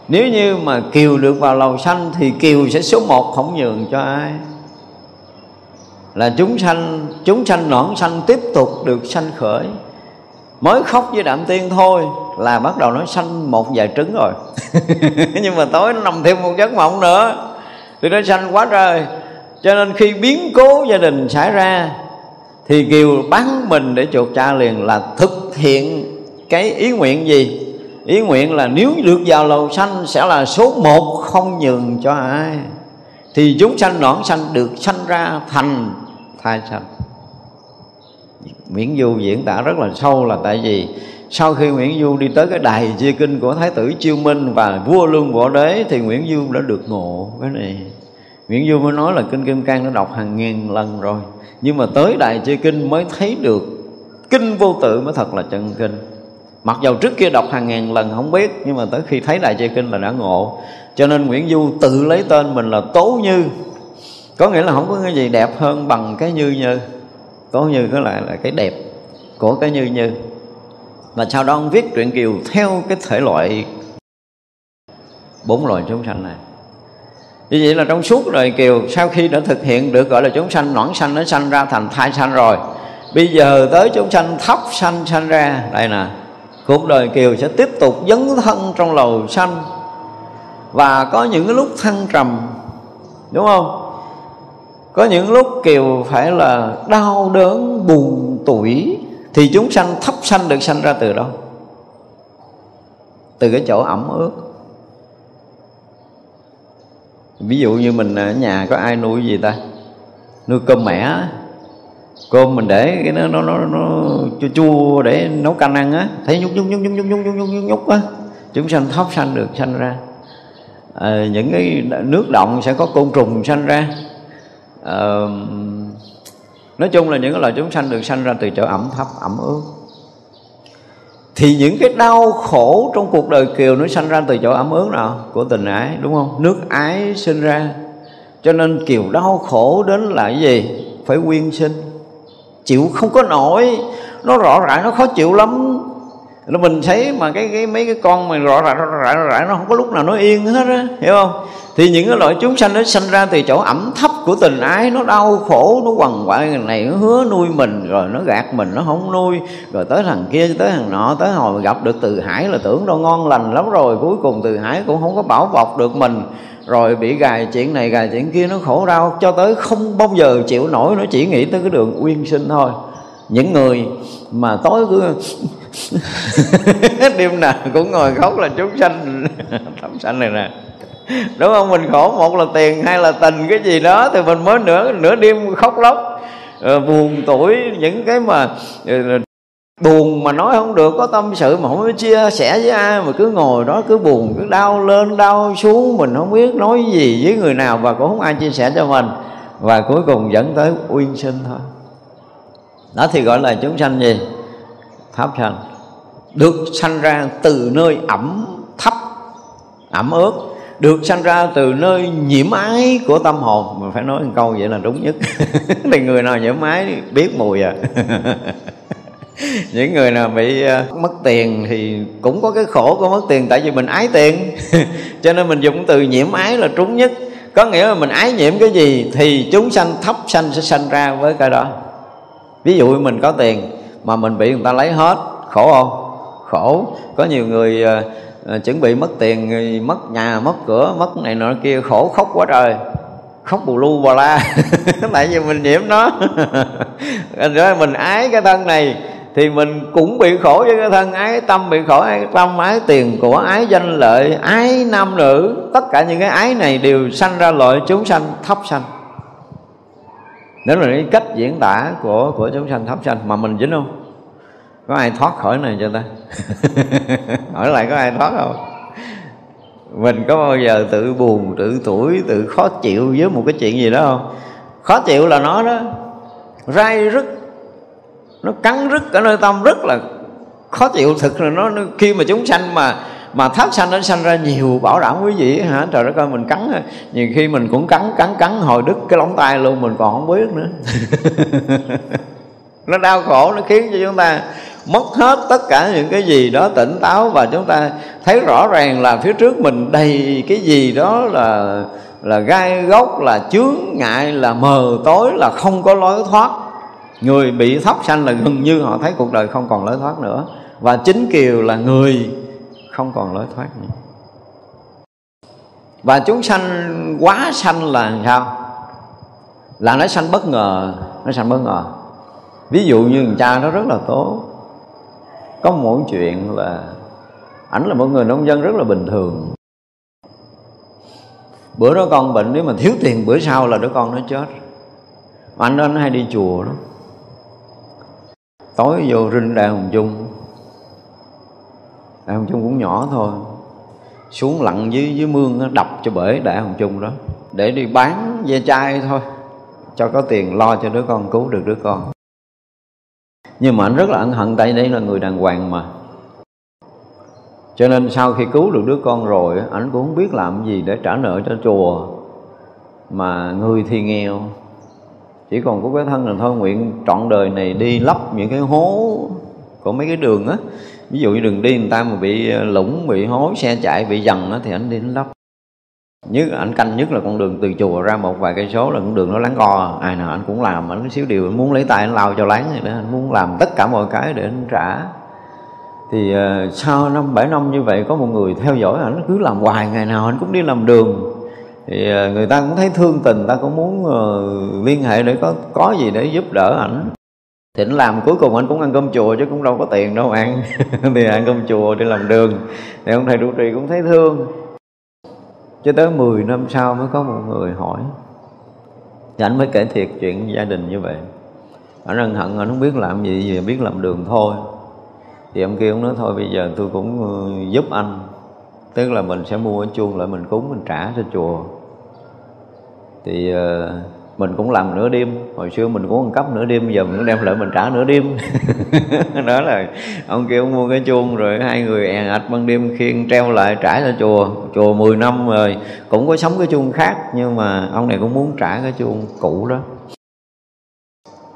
nếu như mà kiều được vào lầu xanh thì kiều sẽ số một không nhường cho ai? Là chúng sanh chúng sanh nõn sanh tiếp tục được sanh khởi. Mới khóc với đạm tiên thôi là bắt đầu nó sanh một vài trứng rồi. Nhưng mà tối nó nằm thêm một giấc mộng nữa. Thì nó sanh quá trời. Cho nên khi biến cố gia đình xảy ra thì kiều bán mình để chuộc cha liền là thực hiện cái ý nguyện gì? Ý nguyện là nếu được vào lầu xanh sẽ là số một không nhường cho ai. Thì chúng sanh nõn sanh được sanh ra thành thai sanh. Nguyễn Du diễn tả rất là sâu là tại vì sau khi Nguyễn Du đi tới cái đài chia kinh của Thái tử Chiêu Minh và vua Lương Võ Đế thì Nguyễn Du đã được ngộ cái này. Nguyễn Du mới nói là Kinh Kim Cang đã đọc hàng ngàn lần rồi. Nhưng mà tới Đại Chư Kinh mới thấy được Kinh vô tự mới thật là chân kinh. Mặc dầu trước kia đọc hàng ngàn lần không biết, Nhưng mà tới khi thấy Đại Chư Kinh là đã ngộ. Cho nên Nguyễn Du tự lấy tên mình là Tố Như. Có nghĩa là không có cái gì đẹp hơn bằng cái Như Như. Tố Như có lại là cái đẹp của cái Như Như. Và sau đó ông viết truyện Kiều theo cái thể loại bốn loài chúng sanh này như vậy là trong suốt đời kiều, sau khi đã thực hiện được gọi là chúng sanh nõn sanh, nó sanh ra thành thai sanh rồi. Bây giờ tới chúng sanh thấp sanh sanh ra, đây nè, cuộc đời kiều sẽ tiếp tục dấn thân trong lầu sanh. Và có những cái lúc thăng trầm, đúng không? Có những lúc kiều phải là đau đớn, buồn tuổi thì chúng sanh thấp sanh được sanh ra từ đâu? Từ cái chỗ ẩm ướt ví dụ như mình ở nhà có ai nuôi gì ta? Nuôi cơm mẻ, cơm mình để cái nó nó nó, nó chua chua để nấu canh ăn á. Thấy nhúc nhúc nhúc nhúc nhúc nhúc nhúc nhúc nhúc nhúc á. Chúng sanh thóc sanh được sanh ra. À, những cái nước động sẽ có côn trùng sanh ra. À, nói chung là những cái loài chúng sanh được sanh ra từ chỗ ẩm thấp ẩm ướt thì những cái đau khổ trong cuộc đời kiều nó sanh ra từ chỗ ấm ướt nào? Của tình ái, đúng không? Nước ái sinh ra. Cho nên kiều đau khổ đến là cái gì? Phải quyên sinh. Chịu không có nổi. Nó rõ ràng, nó khó chịu lắm nó mình thấy mà cái cái mấy cái con mà rõ ràng rõ ràng, rõ ràng nó không có lúc nào nó yên hết á hiểu không? Thì những cái loại chúng sanh nó sanh ra từ chỗ ẩm thấp của tình ái nó đau khổ nó quằn quại này nó hứa nuôi mình rồi nó gạt mình nó không nuôi rồi tới thằng kia tới thằng nọ tới hồi gặp được từ hải là tưởng đâu ngon lành lắm rồi cuối cùng từ hải cũng không có bảo bọc được mình. Rồi bị gài chuyện này gài chuyện kia nó khổ đau cho tới không bao giờ chịu nổi nó chỉ nghĩ tới cái đường uyên sinh thôi những người mà tối cứ đêm nào cũng ngồi khóc là chúng sanh thẩm sanh này nè. Đúng không? Mình khổ một là tiền, hai là tình, cái gì đó, thì mình mới nửa nửa đêm khóc lóc. Ờ, buồn tuổi, những cái mà ờ, buồn mà nói không được, có tâm sự mà không biết chia sẻ với ai, mà cứ ngồi đó, cứ buồn, cứ đau lên, đau xuống, mình không biết nói gì với người nào, và cũng không ai chia sẻ cho mình. Và cuối cùng dẫn tới uyên sinh thôi đó thì gọi là chúng sanh gì? Pháp sanh. Được sanh ra từ nơi ẩm thấp, ẩm ướt. Được sanh ra từ nơi nhiễm ái của tâm hồn. Mình phải nói một câu vậy là đúng nhất. Thì người nào nhiễm ái biết mùi à. Những người nào bị à, mất tiền thì cũng có cái khổ của mất tiền, tại vì mình ái tiền. Cho nên mình dùng từ nhiễm ái là trúng nhất. Có nghĩa là mình ái nhiễm cái gì thì chúng sanh thấp sanh sẽ sanh ra với cái đó ví dụ mình có tiền mà mình bị người ta lấy hết khổ không? Khổ. Có nhiều người uh, chuẩn bị mất tiền mất nhà mất cửa mất này nọ kia khổ khóc quá trời. Khóc bù lu bò la. Tại vì mình nhiễm nó. Rồi mình ái cái thân này thì mình cũng bị khổ với cái thân ái tâm bị khổ ái tâm ái tiền của ái danh lợi ái nam nữ. Tất cả những cái ái này đều sanh ra loại chúng sanh thấp sanh đó là cái cách diễn tả của của chúng sanh thấp sanh mà mình dính không? Có ai thoát khỏi này cho ta? Hỏi lại có ai thoát không? Mình có bao giờ tự buồn tự tuổi tự khó chịu với một cái chuyện gì đó không? Khó chịu là nó đó rai rứt nó cắn rứt ở nơi tâm rất là khó chịu thực là nó, nó khi mà chúng sanh mà mà tháp sanh nó sanh ra nhiều bảo đảm quý vị, hả? Trời đất ơi, mình cắn nhiều khi mình cũng cắn cắn cắn, hồi đứt cái lóng tay luôn, mình còn không biết nữa. Nó đau khổ, nó khiến cho chúng ta mất hết tất cả những cái gì đó tỉnh táo và chúng ta thấy rõ ràng là phía trước mình đầy cái gì đó là là gai gốc là chướng ngại, là mờ tối, là không có lối thoát. Người bị thóc sanh là gần như họ thấy cuộc đời không còn lối thoát nữa. Và chính kiều là người không còn lối thoát nữa. Và chúng sanh quá sanh là sao? Là nó sanh bất ngờ, nó sanh bất ngờ. Ví dụ như thằng cha nó rất là tốt. Có một chuyện là ảnh là một người nông dân rất là bình thường. Bữa đó con bệnh, nếu mà thiếu tiền bữa sau là đứa con nó chết. Mà anh đó, nó hay đi chùa đó tối vô rinh đàn hùng chung đại hồng chung cũng nhỏ thôi. Xuống lặn dưới dưới mương nó đập cho bể đại hồng chung đó. Để đi bán ve chai thôi. Cho có tiền lo cho đứa con, cứu được đứa con. Nhưng mà anh rất là ân hận, tại đây là người đàng hoàng mà. Cho nên sau khi cứu được đứa con rồi anh cũng không biết làm gì để trả nợ cho chùa. Mà người thì nghèo. Chỉ còn có cái thân là thôi nguyện trọn đời này đi lấp những cái hố của mấy cái đường á ví dụ như đường đi người ta mà bị ờ, lũng bị hố xe chạy bị dần đó, thì anh đi anh lấp nhất anh canh nhất là con đường từ chùa ra một vài cây số là con đường nó láng co. Ai nào anh cũng làm anh xíu điều anh muốn lấy tay anh lao cho láng vậy đó anh muốn làm tất cả mọi cái để anh trả. Thì uh, sau năm bảy năm như vậy có một người theo dõi anh cứ làm hoài ngày nào anh cũng đi làm đường. Thì uh, người ta cũng thấy thương tình ta cũng muốn uh, liên hệ để có có gì để giúp đỡ ảnh thì làm cuối cùng anh cũng ăn cơm chùa chứ cũng đâu có tiền đâu ăn. Thì ăn cơm chùa đi làm đường. Thì ông thầy trụ trì cũng thấy thương. Cho tới 10 năm sau mới có một người hỏi. Thì anh mới kể thiệt chuyện gia đình như vậy. Anh ân hận anh không biết làm gì gì biết làm đường thôi. Thì ông kia ông nói thôi bây giờ tôi cũng ờ, giúp anh. Tức là mình sẽ mua cái chuông lại mình cúng mình trả cho chùa. Thì uh, mình cũng làm nửa đêm. Hồi xưa mình cũng ăn cắp nửa đêm giờ mình đem lại mình trả nửa đêm. Đó là ông kia ông mua cái chuông rồi hai người èn ạch ban đêm khiêng treo lại trải ra chùa. Chùa 10 năm rồi cũng có sống cái chuông khác nhưng mà ông này cũng muốn trả cái chuông cũ đó.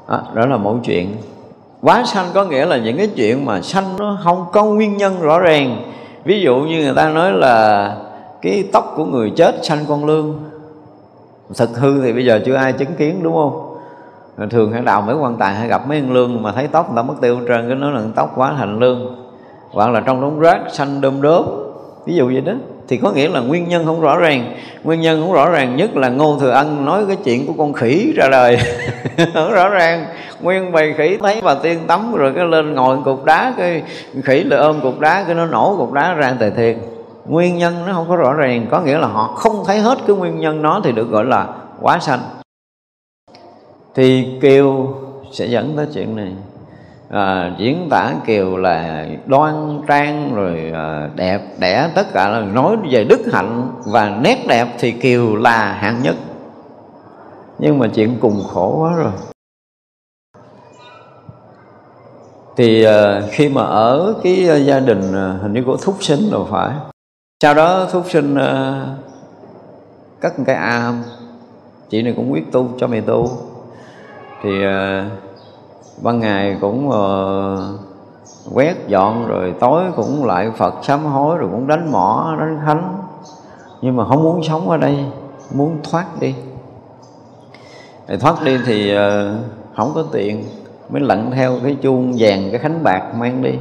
Đó, đó là mẫu chuyện. Quá sanh có nghĩa là những cái chuyện mà sanh nó không có nguyên nhân rõ ràng. Ví dụ như người ta nói là cái tóc của người chết sanh con lương thực hư thì bây giờ chưa ai chứng kiến, đúng không? Thường hay đào mấy quan tài hay gặp mấy con lương mà thấy tóc người ta mất tiêu trơn, cái nói là tóc quá thành lương. Hoặc là trong đống rác, xanh đơm đốm ví dụ vậy đó. Thì có nghĩa là nguyên nhân không rõ ràng. Nguyên nhân không rõ ràng nhất là ngô thừa ân nói cái chuyện của con khỉ ra đời. Không rõ ràng. Nguyên bầy khỉ thấy bà tiên tắm rồi cái lên ngồi cục đá, cái khỉ là ôm cục đá, cái nó nổ cục đá ra tề thiền nguyên nhân nó không có rõ ràng có nghĩa là họ không thấy hết cái nguyên nhân nó thì được gọi là quá sanh. Thì kiều sẽ dẫn tới chuyện này. À, diễn tả kiều là đoan trang rồi à, đẹp đẽ tất cả là nói về đức hạnh và nét đẹp thì kiều là hạng nhất. Nhưng mà chuyện cùng khổ quá rồi. Thì à, khi mà ở cái gia đình à, hình như của thúc sinh rồi phải sau đó thúc sinh uh, cất một cái am chị này cũng quyết tu cho mày tu. Thì uh, ban ngày cũng uh, quét dọn rồi tối cũng lại phật sám hối rồi cũng đánh mỏ đánh khánh nhưng mà không muốn sống ở đây muốn thoát đi. Thì thoát đi thì uh, không có tiền mới lặn theo cái chuông vàng cái khánh bạc mang đi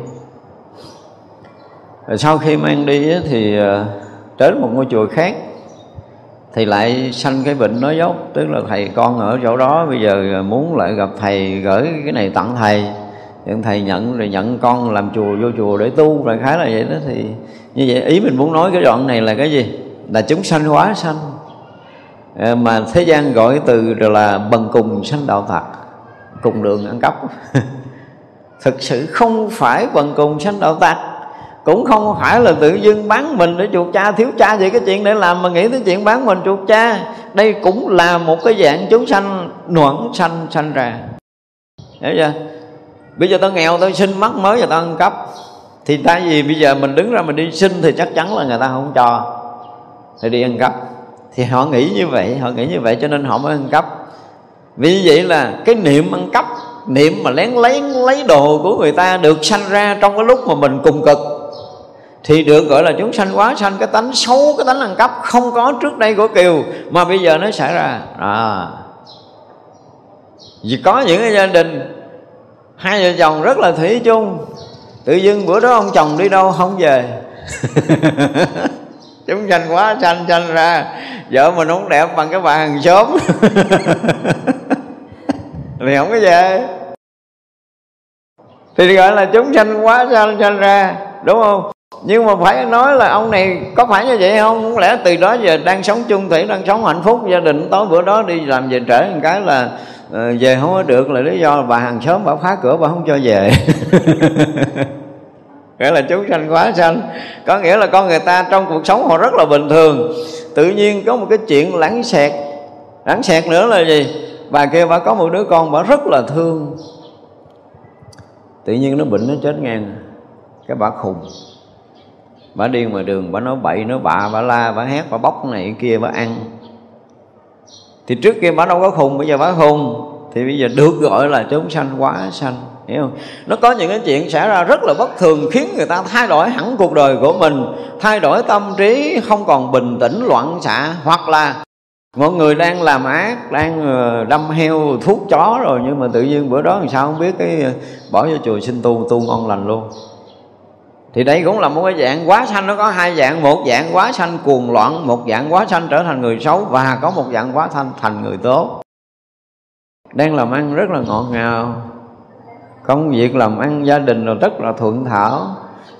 sau khi mang đi thì ờ, đến một ngôi chùa khác, thì lại sanh cái bệnh nói dốc, tức là thầy con ở chỗ đó, bây giờ ờ, muốn lại gặp thầy, gửi cái này tặng thầy. Thì thầy nhận, rồi nhận con làm chùa, vô chùa để tu rồi khá là vậy đó, thì như vậy. Ý mình muốn nói cái đoạn này là cái gì? Là chúng sanh hóa sanh. Ờ, mà thế gian gọi từ là bần cùng sanh đạo thật cùng đường ăn cắp thực sự không phải bần cùng sanh đạo tạc cũng không phải là tự dưng bán mình để chuộc cha, thiếu cha vậy cái chuyện để làm mà nghĩ tới chuyện bán mình chuộc cha. Đây cũng là một cái dạng chúng sanh nuẩn sanh sanh ra. Hiểu chưa? Bây giờ tao nghèo, tao xin mắc mới và tao ăn cắp. Thì tại vì bây giờ mình đứng ra mình đi xin thì chắc chắn là người ta không cho. Thì đi ăn cắp. Thì họ nghĩ như vậy, họ nghĩ như vậy cho nên họ mới ăn cắp. Vì vậy là cái niệm ăn cắp, niệm mà lén lén lấy đồ của người ta được sanh ra trong cái lúc mà mình cùng cực thì được gọi là chúng sanh quá sanh cái tánh xấu cái tánh ăn cắp không có trước đây của kiều mà bây giờ nó xảy ra. À. Vì có những cái gia đình hai vợ chồng rất là thủy chung. Tự dưng bữa đó ông chồng đi đâu không về. Chúng sanh quá sanh sanh ra vợ mình không đẹp bằng cái bà hàng xóm. Thì không có về. Thì gọi là chúng sanh quá sanh sanh ra đúng không nhưng mà phải nói là ông này có phải như vậy không? Không lẽ từ đó giờ đang sống chung thủy, đang sống hạnh phúc, gia đình tối bữa đó đi làm về trễ một cái là ờ, về không có được là lý do là bà hàng xóm bà khóa cửa bà không cho về. Nghĩa là chúng sanh quá sanh. Có nghĩa là con người ta trong cuộc sống họ rất là bình thường. Tự nhiên có một cái chuyện lãng xẹt lãng xẹt nữa là gì? Bà kia bà có một đứa con bà rất là thương. Tự nhiên nó bệnh nó chết ngang cái bà khùng bà đi ngoài đường, bà nói bậy, nói bạ, bà la, bà hét, bà bóc này kia, bà ăn. Thì trước kia bà đâu có khùng, bây giờ bà khùng. Thì bây giờ được gọi là chúng sanh, quá sanh, hiểu không? Nó có những cái chuyện xảy ra rất là bất thường, khiến người ta thay đổi hẳn cuộc đời của mình, thay đổi tâm trí, không còn bình tĩnh, loạn xạ, hoặc là mọi người đang làm ác, đang ờ, đâm heo, thuốc chó rồi, nhưng mà tự nhiên bữa đó làm sao không biết cái ờ, bỏ vô chùa xin tu tu ngon lành luôn thì đây cũng là một cái dạng quá sanh, nó có hai dạng, một dạng quá sanh cuồng loạn, một dạng quá sanh trở thành người xấu và có một dạng quá sanh thành người tốt. Đang làm ăn rất là ngọt ngào, công việc làm ăn gia đình rồi rất là thuận thảo,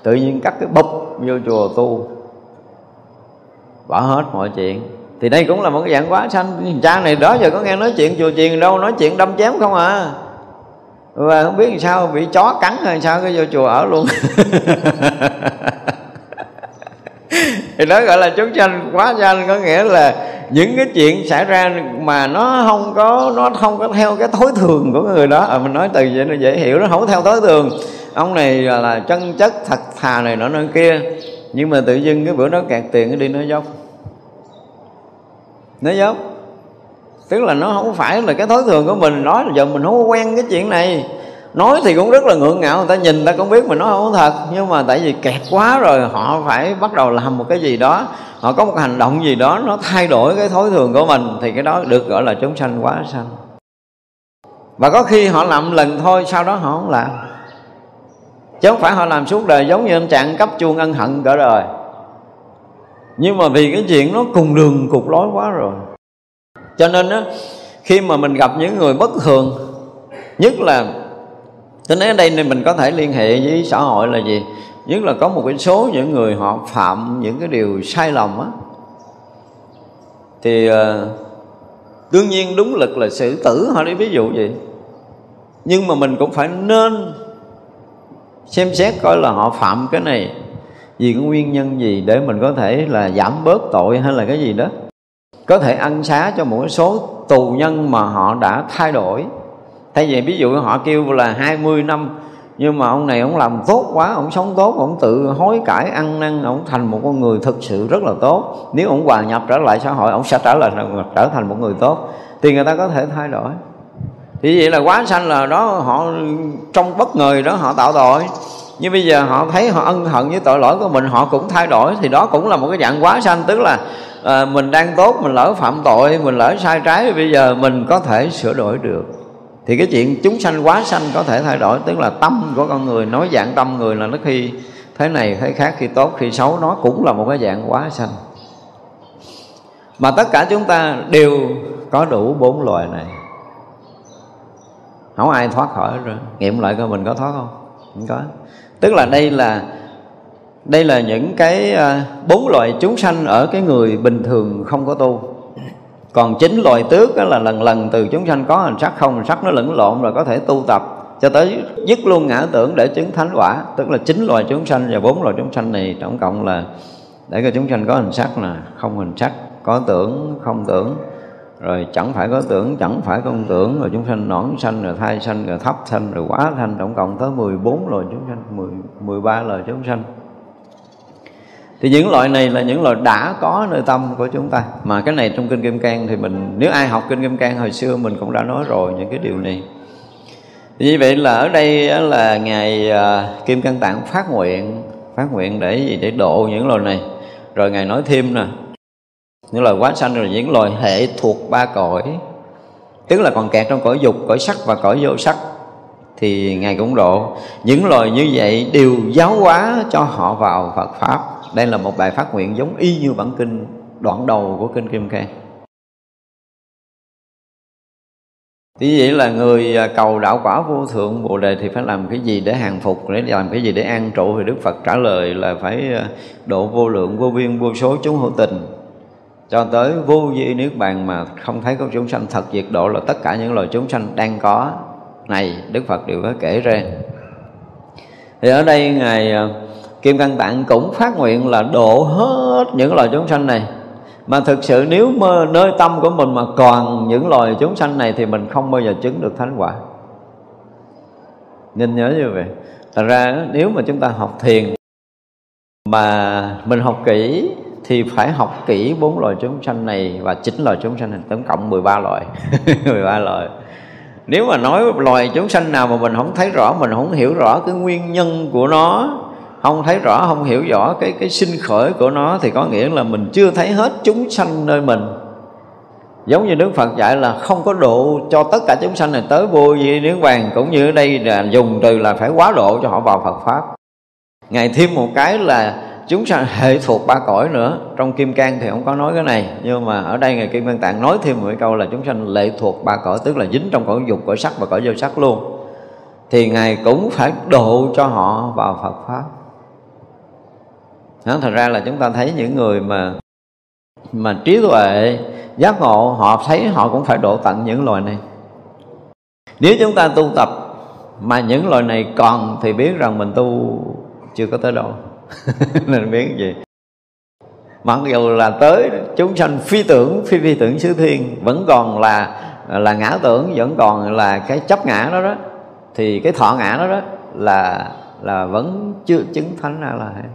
tự nhiên cắt cái bụp vô chùa tu, bỏ hết mọi chuyện. Thì đây cũng là một cái dạng quá sanh. Cha này đó giờ có nghe nói chuyện chùa chiền đâu, nói chuyện đâm chém không à và không biết làm sao bị chó cắn hay sao cái vô chùa ở luôn. Thì đó gọi là chúng sanh quá sanh có nghĩa là những cái chuyện xảy ra mà nó không có nó không có theo cái thói thường của người đó. À, mình nói từ vậy nó dễ hiểu nó không có theo thói thường. Ông này là, là chân chất thật thà này nọ nơi kia. Nhưng mà tự dưng cái bữa đó kẹt tiền nó đi nó dốc. Nó dốc tức là nó không phải là cái thói thường của mình. Nói là giờ mình không quen cái chuyện này. Nói thì cũng rất là ngượng ngạo, người ta nhìn người ta cũng biết mình nói không thật. Nhưng mà tại vì kẹt quá rồi, họ phải bắt đầu làm một cái gì đó. Họ có một hành động gì đó, nó thay đổi cái thói thường của mình, thì cái đó được gọi là chúng sanh quá sanh. Và có khi họ làm lần thôi, sau đó họ không làm. Chứ không phải họ làm suốt đời giống như anh trạng cấp chuông ân hận cả đời. Nhưng mà vì cái chuyện nó cùng đường cục lối quá rồi cho nên á, khi mà mình gặp những người bất thường, nhất là, tôi nói ở đây nên mình có thể liên hệ với xã hội là gì? Nhất là có một cái số những người họ phạm những cái điều sai lầm á, thì ờ, đương nhiên đúng lực là xử tử họ đi, ví dụ gì nhưng mà mình cũng phải nên xem xét coi là họ phạm cái này vì cái nguyên nhân gì để mình có thể là giảm bớt tội hay là cái gì đó có thể ăn xá cho một số tù nhân mà họ đã thay đổi. Thay vì ví dụ họ kêu là 20 năm, nhưng mà ông này ông làm tốt quá, ông sống tốt, ông tự hối cải ăn năn, ông thành một con người thực sự rất là tốt. Nếu ông hòa nhập trở lại xã hội, ông sẽ trở lại, trở thành một người tốt. Thì người ta có thể thay đổi. Thì vậy là quá sanh là đó, họ trong bất ngờ đó họ tạo tội. Nhưng bây giờ họ thấy họ ân hận với tội lỗi của mình, họ cũng thay đổi. Thì đó cũng là một cái dạng quá sanh, tức là à, mình đang tốt mình lỡ phạm tội mình lỡ sai trái bây giờ mình có thể sửa đổi được. Thì cái chuyện chúng sanh quá sanh có thể thay đổi tức là tâm của con người nói dạng tâm người là nó khi thế này thế khác khi tốt khi xấu nó cũng là một cái dạng quá sanh. Mà tất cả chúng ta đều có đủ bốn loài này. Không ai thoát khỏi rồi. Nghiệm lại coi mình có thoát không? Không có. Tức là đây là đây là những cái à, bốn loại chúng sanh ở cái người bình thường không có tu. Còn chín loại tước đó là lần lần từ chúng sanh có hình sắc không hình sắc nó lẫn lộn rồi có thể tu tập. Cho tới dứt luôn ngã tưởng để chứng thánh quả tức là chín loài chúng sanh và bốn loài chúng sanh này tổng cộng là để cho chúng sanh có hình sắc là không hình sắc có tưởng không tưởng. Rồi chẳng phải có tưởng chẳng phải không tưởng rồi chúng sanh nõn sanh rồi thai sanh rồi thấp sanh rồi quá sanh tổng cộng tới 14 loài chúng sanh 10, 13 loài chúng sanh thì những loại này là những loại đã có nơi tâm của chúng ta. Mà cái này trong kinh kim cang thì mình, nếu ai học kinh kim cang hồi xưa mình cũng đã nói rồi những cái điều này. Thì như vậy là ở đây là ngài à, kim cang tạng phát nguyện phát nguyện để gì? Để độ những loài này. Rồi ngài nói thêm nè, những loài quá sanh rồi những loài hệ thuộc ba cõi. Tức là còn kẹt trong cõi dục, cõi sắc và cõi vô sắc. Thì ngài cũng độ. Những loài như vậy đều giáo hóa cho họ vào Phật pháp đây là một bài phát nguyện giống y như bản kinh đoạn đầu của kinh Kim Cang. Thì vậy là người à, cầu đạo quả vô thượng Bồ Đề thì phải làm cái gì để hàng phục Để làm cái gì để an trụ? Thì Đức Phật trả lời là phải à, độ vô lượng, vô biên, vô số chúng hữu tình. Cho tới vô vi nước bàn mà không thấy có chúng sanh thật diệt độ Là tất cả những loài chúng sanh đang có này Đức Phật đều có kể ra. Thì ở đây Ngài à, Kim Cang Tạng cũng phát nguyện là độ hết những loài chúng sanh này. Mà thực sự nếu mơ, nơi tâm của mình mà còn những loài chúng sanh này Thì mình không bao giờ chứng được thánh quả. Nên nhớ như vậy. Thật ra, nếu mà chúng ta học thiền Mà mình học kỹ Thì phải học kỹ bốn loài chúng sanh này Và chín loài chúng sanh này, Tổng cộng 13 loài. 13 loài. Nếu mà nói loài chúng sanh nào mà mình không thấy rõ, mình không hiểu rõ cái nguyên nhân của nó không thấy rõ, không hiểu rõ cái cái sinh khởi của nó thì có nghĩa là mình chưa thấy hết chúng sanh nơi mình. Giống như Đức Phật dạy là không có độ cho tất cả chúng sanh này tới vô vi niết bàn, cũng như ở đây là dùng từ là phải quá độ cho họ vào Phật pháp. Ngài thêm một cái là chúng sanh hệ thuộc ba cõi nữa. Trong kim cang thì không có nói cái này, nhưng mà ở đây ngài kim cang tạng nói thêm một cái câu là chúng sanh lệ thuộc ba cõi, tức là dính trong cõi dục, cõi sắc và cõi vô sắc luôn. Thì ngài cũng phải độ cho họ vào Phật pháp đó, thật ra là chúng ta thấy những người mà mà trí tuệ giác ngộ họ thấy họ cũng phải độ tận những loài này. Nếu chúng ta tu tập mà những loài này còn thì biết rằng mình tu chưa có tới đâu. Nên biết gì? Mặc dù là tới chúng sanh phi tưởng phi phi tưởng xứ thiên vẫn còn là là ngã tưởng vẫn còn là cái chấp ngã đó đó thì cái thọ ngã đó đó là là vẫn chưa chứng thánh a la hán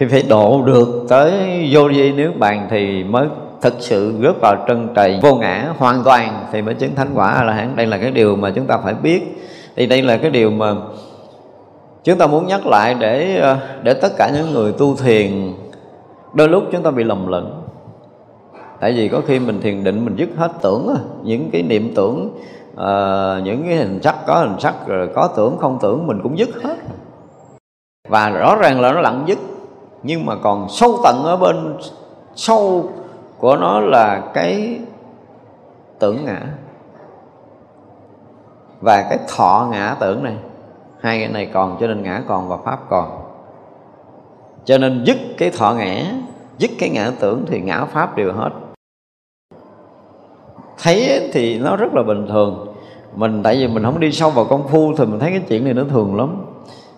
khi phải độ được tới vô vi nước bàn thì mới thực sự rớt vào trân trầy vô ngã hoàn toàn thì mới chứng thánh quả là hẳn đây là cái điều mà chúng ta phải biết. Thì đây là cái điều mà chúng ta muốn nhắc lại để ờ, để tất cả những người tu thiền đôi lúc chúng ta bị lầm lẫn. Tại vì có khi mình thiền định mình dứt hết tưởng những cái niệm tưởng uh, những cái hình sắc có hình sắc rồi có tưởng không tưởng mình cũng dứt hết. Và rõ ràng là nó lặng dứt nhưng mà còn sâu tận ở bên sâu của nó là cái tưởng ngã. Và cái thọ ngã tưởng này, hai cái này còn, cho nên ngã còn và pháp còn. Cho nên dứt cái thọ ngã, dứt cái ngã tưởng thì ngã pháp đều hết. Thấy thì nó rất là bình thường. Mình, tại vì mình không đi sâu vào công phu thì mình thấy cái chuyện này nó thường lắm.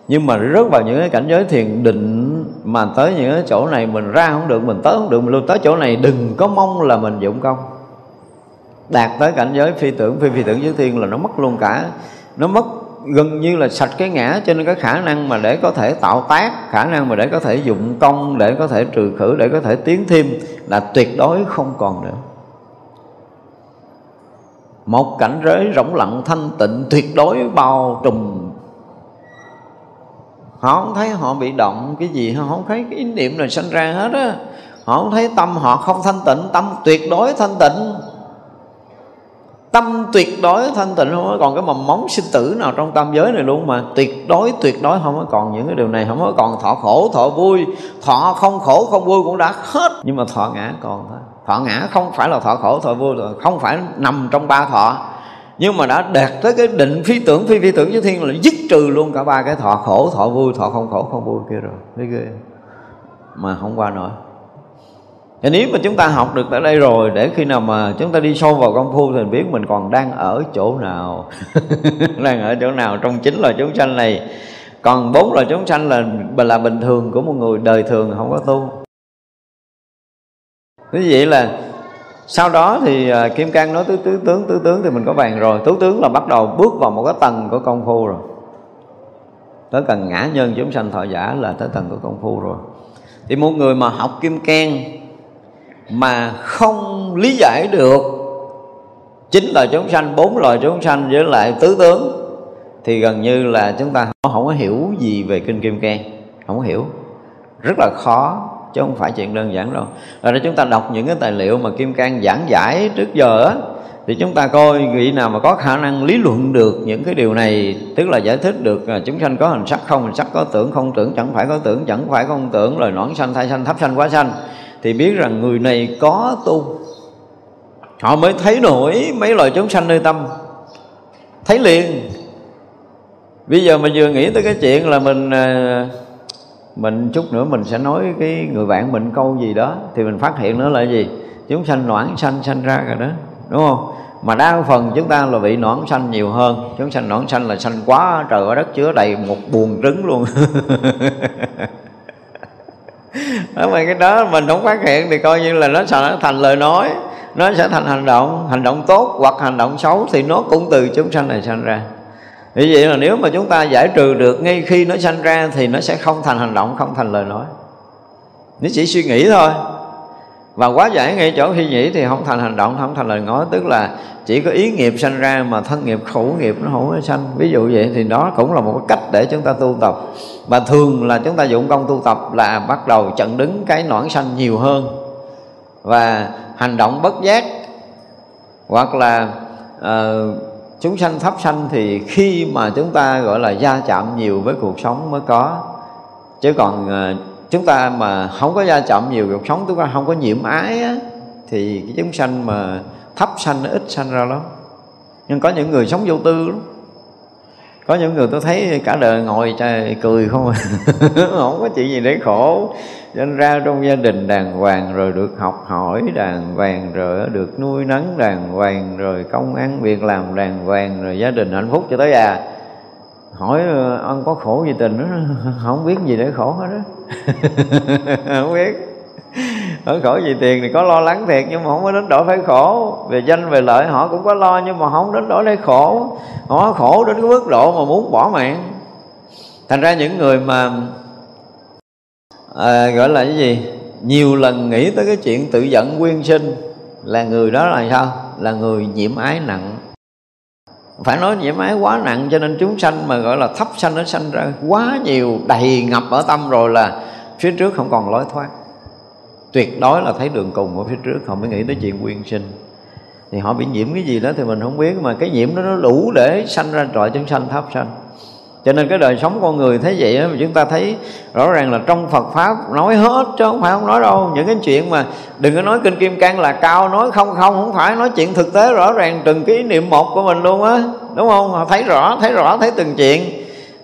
Nhưng mà rớt vào những cái cảnh giới thiền định mà tới những cái chỗ này mình ra không được, mình tới không được, mình luôn tới chỗ này. Đừng có mong là mình dụng công. Đạt tới cảnh giới phi tưởng, phi phi tưởng giới thiên là nó mất luôn cả. Nó mất gần như là sạch cái ngã, cho nên cái khả năng mà để có thể tạo tác, khả năng mà để có thể dụng công, để có thể trừ khử, để có thể tiến thêm là tuyệt đối không còn nữa. Một cảnh giới rỗng lặng thanh tịnh tuyệt đối bao trùm họ không thấy họ bị động cái gì họ không thấy cái ý niệm nào sinh ra hết á. Họ không thấy tâm họ không thanh tịnh, tâm tuyệt đối thanh tịnh. Tâm tuyệt đối thanh tịnh không có còn cái mầm móng sinh tử nào trong tam giới này luôn mà. Tuyệt đối tuyệt đối không có còn những cái điều này, không có còn thọ khổ, thọ vui. Thọ không khổ, không vui cũng đã hết. Nhưng mà thọ ngã còn thôi. Thọ ngã không phải là thọ khổ, thọ vui không phải nằm trong ba thọ nhưng mà đã đạt tới cái định phi tưởng, phi phi tưởng với thiên là dứt trừ luôn cả ba cái thọ khổ, thọ vui, thọ không khổ, không vui kia rồi. Thấy ghê mà không qua nổi. Thì nếu mà chúng ta học được tới đây rồi, để khi nào mà chúng ta đi sâu vào công phu thì biết mình còn đang ở chỗ nào. Đang ở chỗ nào, trong chính là chúng sanh này. Còn bốn là chúng sanh là là bình thường của một người đời thường, không có tu. Như vậy là sau đó thì à, kim cang nói, tứ tứ tướng tứ tướng thì mình có bàn rồi. Tứ tướng là bắt đầu bước vào một cái tầng của công phu rồi. Tới cần ngã nhân chúng sanh thọ giả là tới tầng của công phu rồi. Thì một người mà học kim cang mà không lý giải được chính là chúng sanh, bốn loài chúng sanh với lại tứ tướng, thì gần như là chúng ta không có hiểu gì về kinh kim cang. Không có hiểu. Rất là khó chứ không phải chuyện đơn giản đâu. Rồi chúng ta đọc những cái tài liệu mà kim cang giảng giải trước giờ á, thì chúng ta coi vị nào mà có khả năng lý luận được những cái điều này, tức là giải thích được là chúng sanh có hình sắc không, hình sắc có tưởng không tưởng, chẳng phải có tưởng, chẳng phải không tưởng, lời nõn sanh, thai sanh, thấp sanh, quá sanh, thì biết rằng người này có tu. Họ mới thấy nổi mấy loài chúng sanh nơi tâm. Thấy liền. Bây giờ mình vừa nghĩ tới cái chuyện là mình à, mình chút nữa mình sẽ nói cái người bạn mình câu gì đó, thì mình phát hiện nó là gì? Chúng sanh noãn sanh sanh ra rồi đó, đúng không? Mà đa phần chúng ta là bị nõn sanh nhiều hơn. Chúng sanh nõn sanh là sanh quá trời ở đất, chứa đầy một buồn trứng luôn. Đó, mà cái đó mình không phát hiện thì coi như là nó sẽ thành lời nói, nó sẽ thành hành động. Hành động tốt hoặc hành động xấu thì nó cũng từ chúng sanh này sanh ra vì vậy là nếu mà chúng ta giải trừ được ngay khi nó sanh ra thì nó sẽ không thành hành động không thành lời nói. Nó chỉ suy nghĩ thôi. Và quá giải ngay chỗ suy nghĩ thì không thành hành động không thành lời nói. Tức là chỉ có ý nghiệp sanh ra mà thân nghiệp khẩu nghiệp nó không có sanh. Ví dụ vậy thì đó cũng là một cách để chúng ta tu tập. Và thường là chúng ta dụng công tu tập là bắt đầu chặn đứng cái noãn sanh nhiều hơn. Và hành động bất giác hoặc là uh, chúng sanh thấp sanh thì khi mà chúng ta gọi là gia chạm nhiều với cuộc sống mới có. Chứ còn ờ, chúng ta mà không có gia chạm nhiều cuộc sống chúng ta không có nhiễm ái á, thì cái chúng sanh mà thấp sanh ít sanh ra lắm. Nhưng có những người sống vô tư lắm có những người tôi thấy cả đời ngồi trời cười không à. Không có chuyện gì để khổ. Nên ra trong gia đình đàng hoàng rồi được học hỏi đàng hoàng, rồi được nuôi nấng đàng hoàng, rồi công ăn việc làm đàng hoàng, rồi gia đình hạnh phúc cho tới già. Hỏi ờ, ông có khổ gì tình đó? Không biết gì để khổ hết đó không biết ở khổ vì tiền thì có lo lắng thiệt nhưng mà không có đến đổi phải khổ. Về danh về lợi họ cũng có lo nhưng mà không đến đổi để khổ. Họ khổ đến cái mức độ mà muốn bỏ mạng. Thành ra những người mà à, gọi là cái gì? Nhiều lần nghĩ tới cái chuyện tự giận quyên sinh là người đó là sao? Là người nhiễm ái nặng. Phải nói nhiễm ái quá nặng cho nên chúng sanh mà gọi là thấp sanh nó sanh ra quá nhiều đầy ngập ở tâm rồi là phía trước không còn lối thoát tuyệt đối là thấy đường cùng ở phía trước không mới nghĩ tới chuyện quyên sinh. Thì họ bị nhiễm cái gì đó thì mình không biết mà cái nhiễm đó nó đủ để sanh ra trọi chúng sanh tháp sanh. Cho nên cái đời sống con người thế vậy đó, mà chúng ta thấy rõ ràng là trong Phật pháp nói hết chứ không phải không nói đâu. Những cái chuyện mà đừng có nói kinh kim cang là cao nói không không không phải nói chuyện thực tế rõ ràng từng cái ý niệm một của mình luôn á. Đúng không? Họ thấy rõ thấy rõ thấy từng chuyện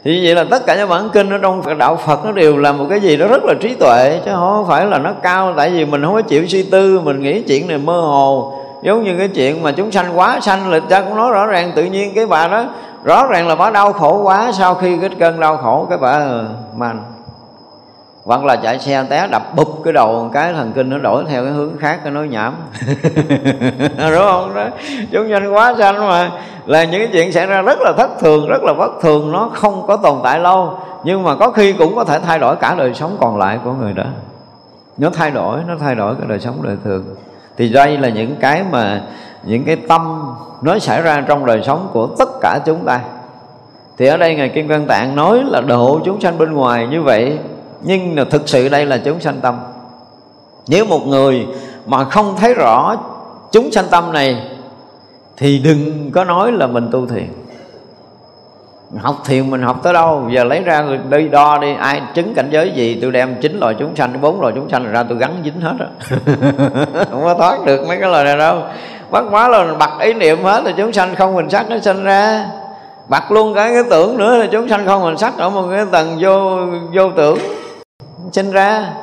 thì vậy là tất cả những bản kinh ở trong đạo Phật nó đều là một cái gì đó rất là trí tuệ, chứ không phải là nó cao, tại vì mình không có chịu suy tư, mình nghĩ chuyện này mơ hồ. Giống như cái chuyện mà chúng sanh quá sanh lịch cha cũng nói rõ ràng, tự nhiên cái bà đó, rõ ràng là bà đau khổ quá, sau khi cái cơn đau khổ cái bà ờ, màn hoặc là chạy xe té đập bụp cái đầu một cái thần kinh nó đổi theo cái hướng khác cái nói nhảm. Đúng không? Đó. Chúng nhanh quá sanh mà. Là những cái chuyện xảy ra rất là thất thường rất là bất thường nó không có tồn tại lâu. Nhưng mà có khi cũng có thể thay đổi cả đời sống còn lại của người đó. Nó thay đổi nó thay đổi cái đời sống đời thường. Thì đây là những cái mà những cái tâm nó xảy ra trong đời sống của tất cả chúng ta. Thì ở đây ngài kim cang tạng nói là độ chúng sanh bên ngoài như vậy nhưng là thực sự đây là chúng sanh tâm. Nếu một người mà không thấy rõ chúng sanh tâm này, thì đừng có nói là mình tu thiền. Học thiền mình học tới đâu? Giờ lấy ra đi đo đi, ai chứng cảnh giới gì, tôi đem chín loài chúng sanh, bốn loài chúng sanh ra tôi gắn dính hết á. Không có thoát được mấy cái lời này đâu. Bắt quá là bật ý niệm hết là chúng sanh không hình sắc nó sinh ra. Bật luôn cái cái tưởng nữa là chúng sanh không hình sắc ở một cái tầng vô vô tưởng sinh ra,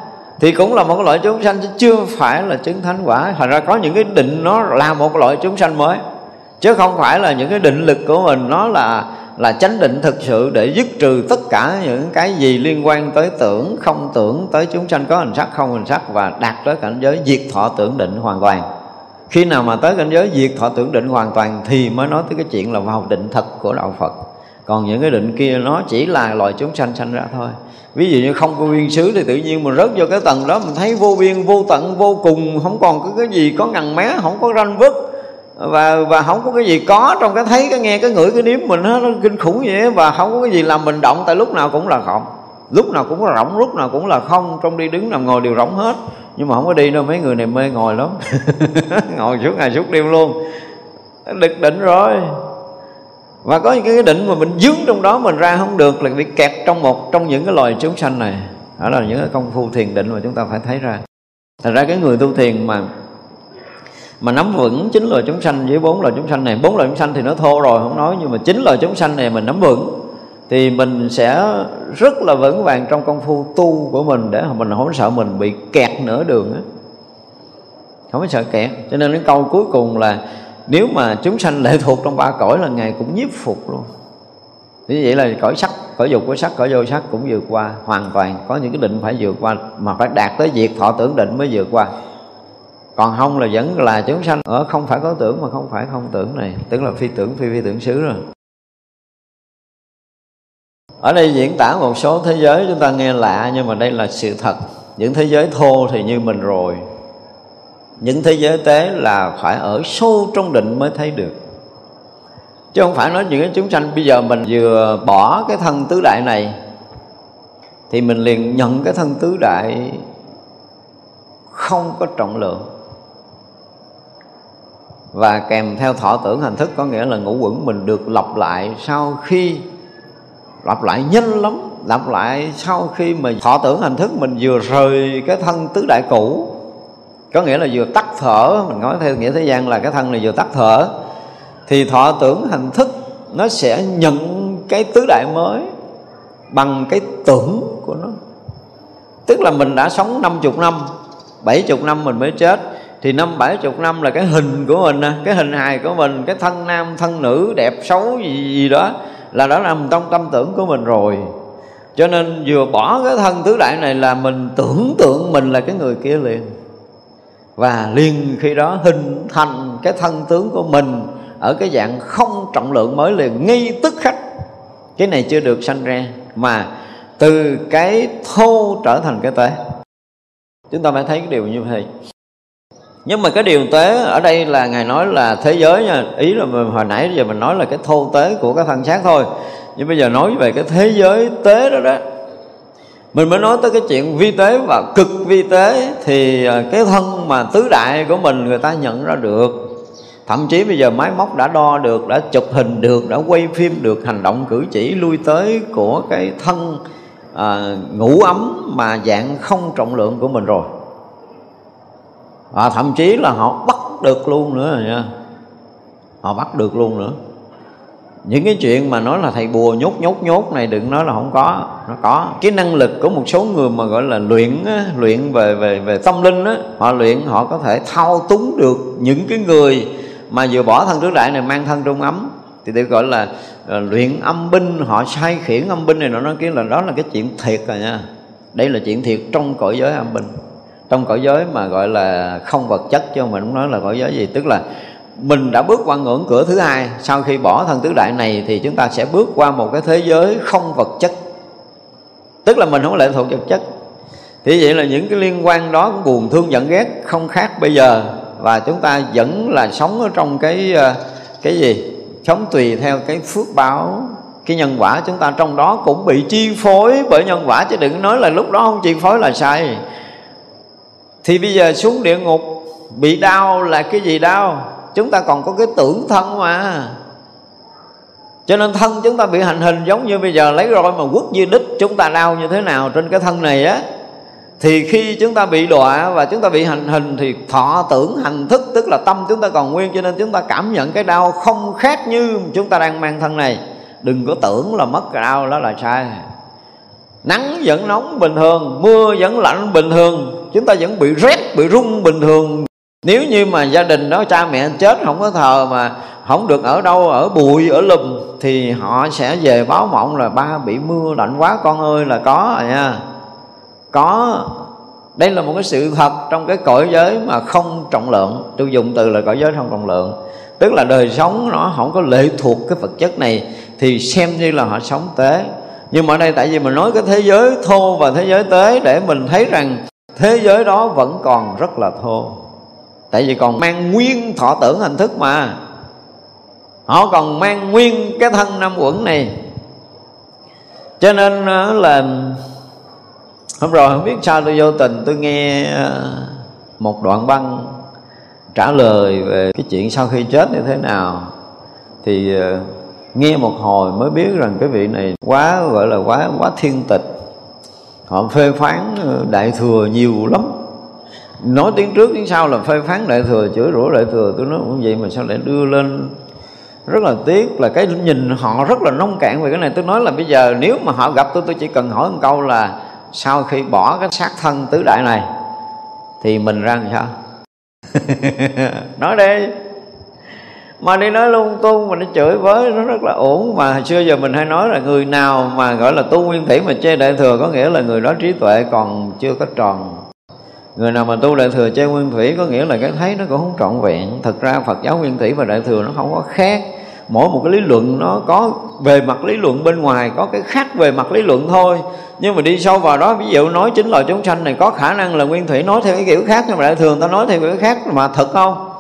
thì cũng là một loại chúng sanh chứ chưa phải là chứng thánh quả. Thành ra có những cái định nó là một loại chúng sanh mới, chứ không phải là những cái định lực của mình nó là là chánh định thực sự để dứt trừ tất cả những cái gì liên quan tới tưởng, không tưởng tới chúng sanh, có hình sắc, không hình sắc, và đạt tới cảnh giới diệt thọ tưởng định hoàn toàn. Khi nào mà tới cảnh giới diệt thọ tưởng định hoàn toàn thì mới nói tới cái chuyện là vào định thật của đạo Phật còn những cái định kia nó chỉ là loài chúng sanh sanh ra thôi. Ví dụ như không có viên xứ thì tự nhiên mình rớt vô cái tầng đó mình thấy vô biên vô tận vô cùng không còn có cái gì có ngần mé không có ranh vứt. Và và không có cái gì có trong cái thấy cái nghe cái ngửi cái nếm mình nó, nó kinh khủng vậy và không có cái gì làm mình động tại lúc nào cũng là không lúc nào cũng là rỗng lúc nào cũng là không trong đi đứng nằm ngồi đều rỗng hết. Nhưng mà không có đi đâu mấy người này mê ngồi lắm. Ngồi suốt ngày suốt đêm luôn. Được định rồi và có những cái định mà mình dướng trong đó mình ra không được là bị kẹt trong một trong những cái loài chúng sanh này. Đó là những cái công phu thiền định mà chúng ta phải thấy ra. Thành ra cái người tu thiền mà mà nắm vững chính loài chúng sanh với bốn loài chúng sanh này, bốn loài chúng sanh thì nó thô rồi không nói, nhưng mà chính loài chúng sanh này mình nắm vững thì mình sẽ rất là vững vàng trong công phu tu của mình để mình không sợ mình bị kẹt nửa đường á. Không có sợ kẹt. Cho nên cái câu cuối cùng là nếu mà chúng sanh lệ thuộc trong ba cõi là ngài cũng nhiếp phục luôn. Như vậy là cõi sắc, cõi dục của sắc, cõi vô sắc cũng vượt qua, hoàn toàn. Có những cái định phải vượt qua mà phải đạt tới việc thọ tưởng định mới vượt qua. Còn không là vẫn là chúng sanh ở không phải có tưởng mà không phải không tưởng này. Tức là phi tưởng, phi phi tưởng xứ rồi. Ở đây diễn tả một số thế giới, chúng ta nghe lạ nhưng mà đây là sự thật. Những thế giới thô thì như mình rồi những thế giới tế là phải ở sâu trong định mới thấy được. Chứ không phải nói những cái chúng sanh, bây giờ mình vừa bỏ cái thân tứ đại này, thì mình liền nhận cái thân tứ đại không có trọng lượng. Và kèm theo thọ tưởng hành thức có nghĩa là ngũ quẩn mình được lặp lại sau khi, lặp lại nhanh lắm, lặp lại sau khi mà thọ tưởng hành thức mình vừa rời cái thân tứ đại cũ có nghĩa là vừa tắt thở mình nói theo nghĩa thế gian là cái thân này vừa tắt thở thì thọ tưởng hành thức nó sẽ nhận cái tứ đại mới bằng cái tưởng của nó. Tức là mình đã sống 50 năm 70 năm mình mới chết thì năm bảy chục năm là cái hình của mình cái hình hài của mình cái thân nam thân nữ đẹp xấu gì, gì đó là đã nằm trong tâm tưởng của mình rồi. Cho nên vừa bỏ cái thân tứ đại này là mình tưởng tượng mình là cái người kia liền và liền khi đó hình thành cái thân tướng của mình ở cái dạng không trọng lượng mới liền ngay tức khắc. Cái này chưa được sanh ra mà từ cái thô trở thành cái tế chúng ta phải thấy cái điều như vậy. Nhưng mà cái điều tế ở đây là ngài nói là thế giới nha ý là mình, hồi nãy giờ mình nói là cái thô tế của cái thân xác thôi. Nhưng bây giờ nói về cái thế giới tế đó đó mình mới nói tới cái chuyện vi tế và cực vi tế thì à, cái thân mà tứ đại của mình người ta nhận ra được. Thậm chí bây giờ máy móc đã đo được đã chụp hình được đã quay phim được hành động cử chỉ lui tới của cái thân à, ngủ ấm mà dạng không trọng lượng của mình rồi. Và thậm chí là họ bắt được luôn nữa nha. Họ bắt được luôn nữa những cái chuyện mà nói là thầy bùa nhốt nhốt nhốt này đừng nói là không có, nó có. Cái năng lực của một số người mà gọi là luyện luyện về về về tâm linh á, họ luyện, họ có thể thao túng được những cái người mà vừa bỏ thân trước đại này mang thân trung ấm. Thì được gọi là à, luyện âm binh, họ sai khiển âm binh này nó nói kia là đó là cái chuyện thiệt rồi nha. Đây là chuyện thiệt trong cõi giới âm binh. Trong cõi giới mà gọi là không vật chất chứ mình không nói là cõi giới gì. Tức là mình đã bước qua ngưỡng cửa thứ hai. Sau khi bỏ thân tứ đại này thì chúng ta sẽ bước qua một cái thế giới không vật chất. Tức là mình không lệ thuộc vật chất. Thì vậy là những cái liên quan đó cũng buồn, thương, giận, ghét, không khác bây giờ. Và chúng ta vẫn là sống ở trong cái ờ, cái gì? Sống tùy theo cái phước báo. Cái nhân quả chúng ta trong đó cũng bị chi phối bởi nhân quả, chứ đừng nói là lúc đó không chi phối là sai. Thì bây giờ xuống địa ngục, bị đau là cái gì đau? Chúng ta còn có cái tưởng thân mà. Cho nên thân chúng ta bị hành hình giống như bây giờ lấy roi mà quất như đích chúng ta đau như thế nào trên cái thân này á? Thì khi chúng ta bị đọa và chúng ta bị hành hình thì thọ tưởng, hành thức, tức là tâm chúng ta còn nguyên, cho nên chúng ta cảm nhận cái đau không khác như chúng ta đang mang thân này. Đừng có tưởng là mất cái đau đó là sai. Nắng vẫn nóng bình thường, mưa vẫn lạnh bình thường, chúng ta vẫn bị rét, bị rung bình thường nếu như mà gia đình đó, cha mẹ chết, không có thờ mà không được ở đâu, ở bụi, ở lùm, thì họ sẽ về báo mộng là, ba, bị mưa lạnh quá, con ơi, là có rồi nha. Có. Đây là một cái sự thật trong cái cõi giới mà không trọng lượng. Tôi dùng từ là cõi giới không trọng lượng. Tức là đời sống nó không có lệ thuộc cái vật chất này, thì xem như là họ sống tế. Nhưng mà ở đây tại vì mình nói cái thế giới thô và thế giới tế để mình thấy rằng thế giới đó vẫn còn rất là thô tại vì còn mang nguyên thọ tưởng hình thức mà. Họ còn mang nguyên cái thân năm quẩn này. Cho nên ờ, là hôm rồi không biết sao tôi vô tình tôi nghe ờ, một đoạn băng trả lời về cái chuyện sau khi chết như thế nào. Thì ờ, nghe một hồi mới biết rằng cái vị này quá, gọi là quá quá thiên tịch. Họ phê phán đại thừa nhiều lắm nói tiếng trước, tiếng sau là phê phán đại thừa, chửi rủa đại thừa. Tôi nói cũng vậy mà sao lại đưa lên? Rất là tiếc là cái nhìn họ rất là nông cạn về cái này. Tôi nói là bây giờ nếu mà họ gặp tôi tôi chỉ cần hỏi một câu là sau khi bỏ cái xác thân tứ đại này thì mình ra làm sao? Nói đi. Mà đi nói lung tung, mà nó chửi với nó rất là ổn mà xưa giờ mình hay nói là người nào mà gọi là tu nguyên thủy mà chê đại thừa có nghĩa là người đó trí tuệ còn chưa có tròn người nào mà tu đại thừa chơi nguyên thủy có nghĩa là cái thấy nó cũng không trọn vẹn. Thật ra phật giáo nguyên thủy và đại thừa nó không có khác. Mỗi một cái lý luận nó có về mặt lý luận, bên ngoài có cái khác về mặt lý luận thôi. Nhưng mà đi sâu vào đó, ví dụ nói chính loài chúng sanh này, có khả năng là nguyên thủy nói theo cái kiểu khác, nhưng mà đại thường ta nói theo kiểu khác mà thật không?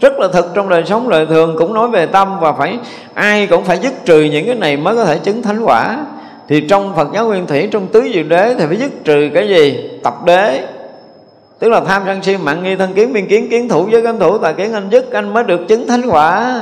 Rất là thực trong đời sống, đời thường cũng nói về tâm và phải, ai cũng phải dứt trừ những cái này mới có thể chứng thánh quả. Thì trong Phật giáo nguyên thủy, trong tứ diệu đế thì phải dứt trừ cái gì? Tập đế tức là tham sân si mạng nghi thân kiến, biên kiến kiến thủ với cấm thủ, tà kiến anh dứt, anh mới được chứng thánh quả.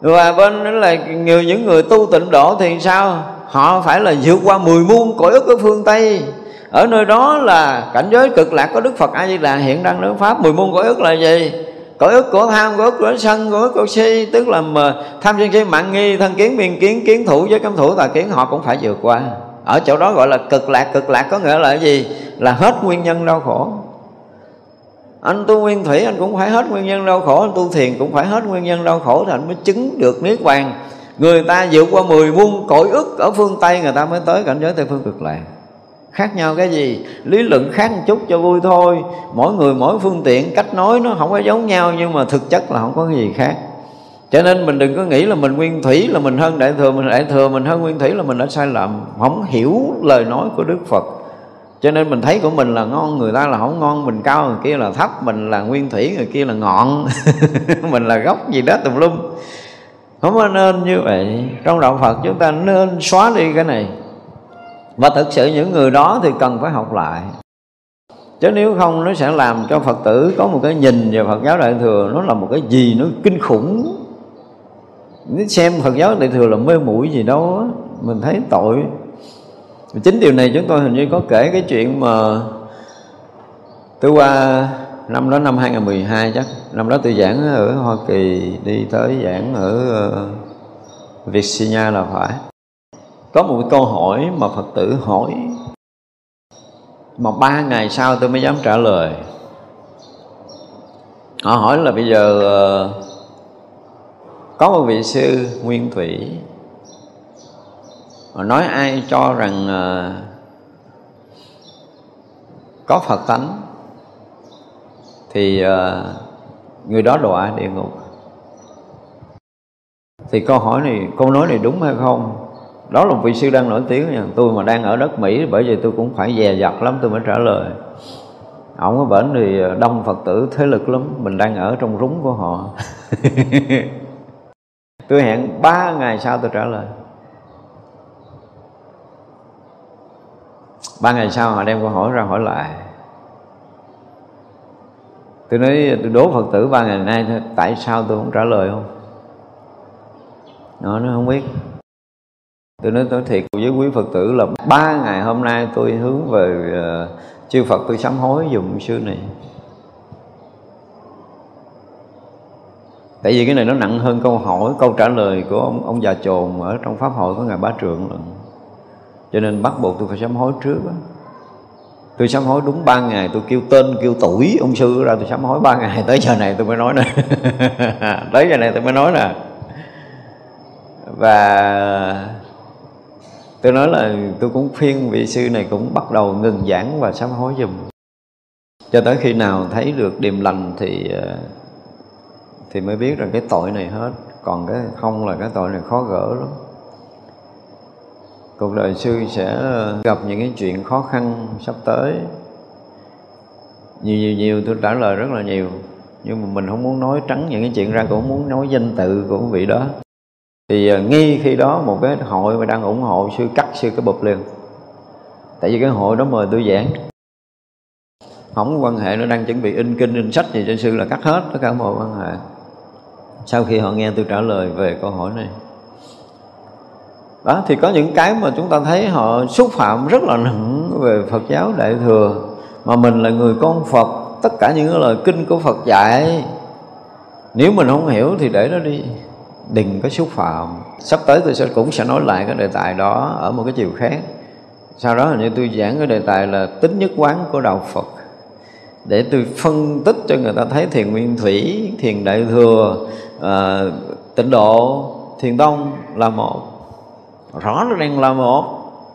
Và bên đó là người những người tu tịnh độ thì sao? Họ phải là vượt qua mười muôn cõi ức ở phương tây. Ở nơi đó là cảnh giới cực lạc có đức phật a di đà hiện đang nói pháp. Mười muôn cõi ức là gì? Cõi ức của tham, cõi ức của sân, cõi ức của si. Tức là mà tham sân si mạng nghi, thân kiến, biên kiến kiến thủ với cấm thủ, tà kiến, họ cũng phải vượt qua ở chỗ đó gọi là cực lạc. Cực lạc có nghĩa là cái gì? Là hết nguyên nhân đau khổ. Anh tu nguyên thủy, anh cũng phải hết nguyên nhân đau khổ. Anh tu thiền cũng phải hết nguyên nhân đau khổ thì anh mới chứng được niết bàn. Người ta vượt qua mười muôn cõi ức ở phương tây, người ta mới tới cảnh giới tây phương cực lạc. Khác nhau cái gì? Lý luận khác một chút cho vui thôi. Mỗi người mỗi phương tiện, cách nói nó không có giống nhau, nhưng mà thực chất là không có gì khác cho nên mình đừng có nghĩ là mình nguyên thủy là mình hơn đại thừa, mình đại thừa mình hơn nguyên thủy là mình đã sai lầm, không hiểu lời nói của đức phật. Cho nên mình thấy của mình là ngon, người ta là không ngon, mình cao, người kia là thấp, mình là nguyên thủy, người kia là ngọn. Mình là gốc gì đó tùm lum. Không có nên như vậy. Trong đạo phật chúng ta nên xóa đi cái này. Và thực sự những người đó thì cần phải học lại. Chứ nếu không, nó sẽ làm cho phật tử có một cái nhìn về phật giáo đại thừa, nó là một cái gì nó kinh khủng xem phật giáo đại thừa là mê mũi gì đâu á mình thấy tội. Chính điều này chúng tôi hình như có kể cái chuyện mà tôi qua năm đó năm 2012 chắc năm đó tôi giảng ở Hoa Kỳ đi tới giảng ở ờ, Virginia là phải. Có một câu hỏi mà Phật tử hỏi mà ba ngày sau tôi mới dám trả lời. Họ hỏi là bây giờ uh, có một vị sư nguyên thủy mà nói ai cho rằng ờ, có Phật tánh, thì ờ, người đó đọa địa ngục. Thì câu hỏi này, câu nói này đúng hay không? Đó là một vị sư đang nổi tiếng nha. Tôi mà đang ở đất mỹ, bởi vì tôi cũng phải dè dặt lắm, tôi mới trả lời. Ông ở bển thì ờ, đông phật tử thế lực lắm, mình đang ở trong rúng của họ. tôi hẹn ba ngày sau tôi trả lời. Ba ngày sau họ đem câu hỏi ra hỏi lại. Tôi nói tôi đố phật tử ba ngày nay tại sao tôi không trả lời không? Nó nó không biết. Tôi nói tôi thiệt với quý phật tử là ba ngày hôm nay tôi hướng về uh, chư phật tôi sám hối dùng sư này. Tại vì cái này nó nặng hơn câu hỏi, câu trả lời của ông ông già chồn ở trong pháp hội của ngài bá trượng lận. Cho nên bắt buộc tôi phải sám hối trước đó. tôi sám hối đúng ba ngày, tôi kêu tên, kêu tuổi ông sư ra tôi sám hối ba ngày. Tới giờ này tôi mới nói nè. Tới giờ này tôi mới nói nè. Và tôi nói là tôi cũng khuyên vị sư này cũng bắt đầu ngừng giảng và sám hối dùm cho tới khi nào thấy được điềm lành thì ờ, thì mới biết rằng cái tội này hết. Còn cái không là cái tội này khó gỡ lắm. Cuộc đời sư sẽ ờ, gặp những cái chuyện khó khăn sắp tới. Nhiều nhiều nhiều, tôi trả lời rất là nhiều. Nhưng mà mình không muốn nói trắng những cái chuyện ra, cũng muốn nói danh tự của vị đó. Thì nghi ngay khi đó một cái hội mà đang ủng hộ sư cắt sư cái bụp liền. Tại vì cái hội đó mời tôi giảng. Không quan hệ nó đang chuẩn bị in kinh, in sách gì cho sư là cắt hết tất cả mọi quan hệ sau khi họ nghe tôi trả lời về câu hỏi này. Đó, thì có những cái mà chúng ta thấy họ xúc phạm rất là nặng về Phật giáo Đại thừa, mà mình là người con Phật, tất cả những lời kinh của Phật dạy, nếu mình không hiểu thì để nó đi. Đừng có xúc phạm. Sắp tới tôi sẽ cũng sẽ nói lại cái đề tài đó ở một cái chiều khác. Sau đó hình như tôi giảng cái đề tài là tính nhất quán của đạo Phật. Để tôi phân tích cho người ta thấy thiền nguyên thủy, thiền đại thừa à, tịnh độ thiền tông là một. Rõ ràng là một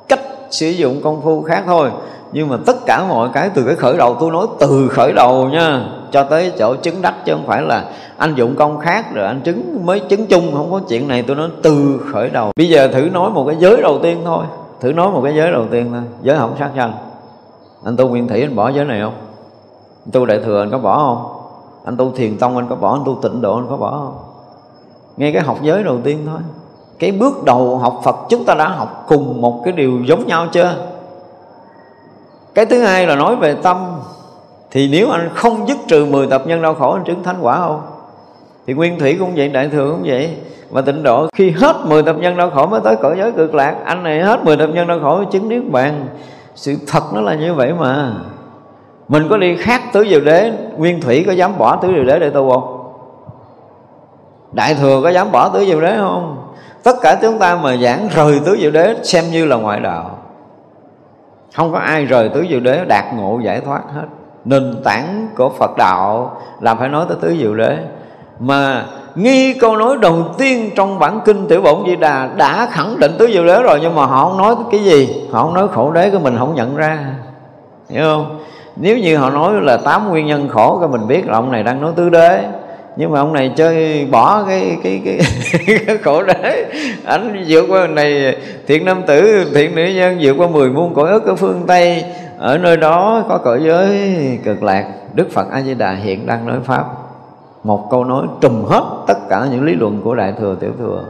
cách sử dụng công phu khác thôi. Nhưng mà tất cả mọi cái từ cái khởi đầu tôi nói từ khởi đầu nha cho tới chỗ chứng đắc chứ không phải là anh dụng công khác rồi anh chứng mới chứng chung. Không có chuyện này tôi nói từ khởi đầu. Bây giờ thử nói một cái giới đầu tiên thôi. Thử nói một cái giới đầu tiên thôi. Giới không sát sanh. Anh tu nguyên thủy anh bỏ giới này không? Anh tu đại thừa anh có bỏ không? Anh tu thiền tông, anh có bỏ, anh tu tịnh độ, anh có bỏ không? Ngay cái học giới đầu tiên thôi. Cái bước đầu học Phật, chúng ta đã học cùng một cái điều giống nhau chưa? Cái thứ hai là nói về tâm. Thì nếu anh không dứt trừ 10 tập nhân đau khổ, anh chứng thánh quả không? Thì nguyên thủy cũng vậy, đại thừa cũng vậy. Và tịnh độ, khi hết 10 tập nhân đau khổ mới tới cõi giới cực lạc. Anh này hết 10 tập nhân đau khổ mới chứng niết bàn. Sự thật nó là như vậy mà mình có đi khác tứ diệu đế, nguyên thủy có dám bỏ tứ diệu đế để tu không? Đại thừa có dám bỏ tứ diệu đế không? Tất cả chúng ta mà giảng rời tứ diệu đế xem như là ngoại đạo. Không có ai rời tứ diệu đế, đạt ngộ giải thoát hết. Nền tảng của phật đạo là phải nói tới tứ diệu đế. Mà nghi câu nói đầu tiên trong bản kinh tiểu bổn di đà đã khẳng định tứ diệu đế rồi, nhưng mà họ không nói cái gì. Họ không nói khổ đế của mình không nhận ra. Hiểu không? Nếu như họ nói là tám nguyên nhân khổ cái mình biết là ông này đang nói tứ đế. Nhưng mà ông này chơi bỏ cái cái cái, cái khổ đế. Anh vượt qua này thiện nam tử thiện nữ nhân vượt qua mười muôn cõi ức ở phương tây. Ở nơi đó có cõi giới cực lạc. Đức phật a di đà hiện đang nói pháp. Một câu nói trùm hết tất cả những lý luận của đại thừa tiểu thừa.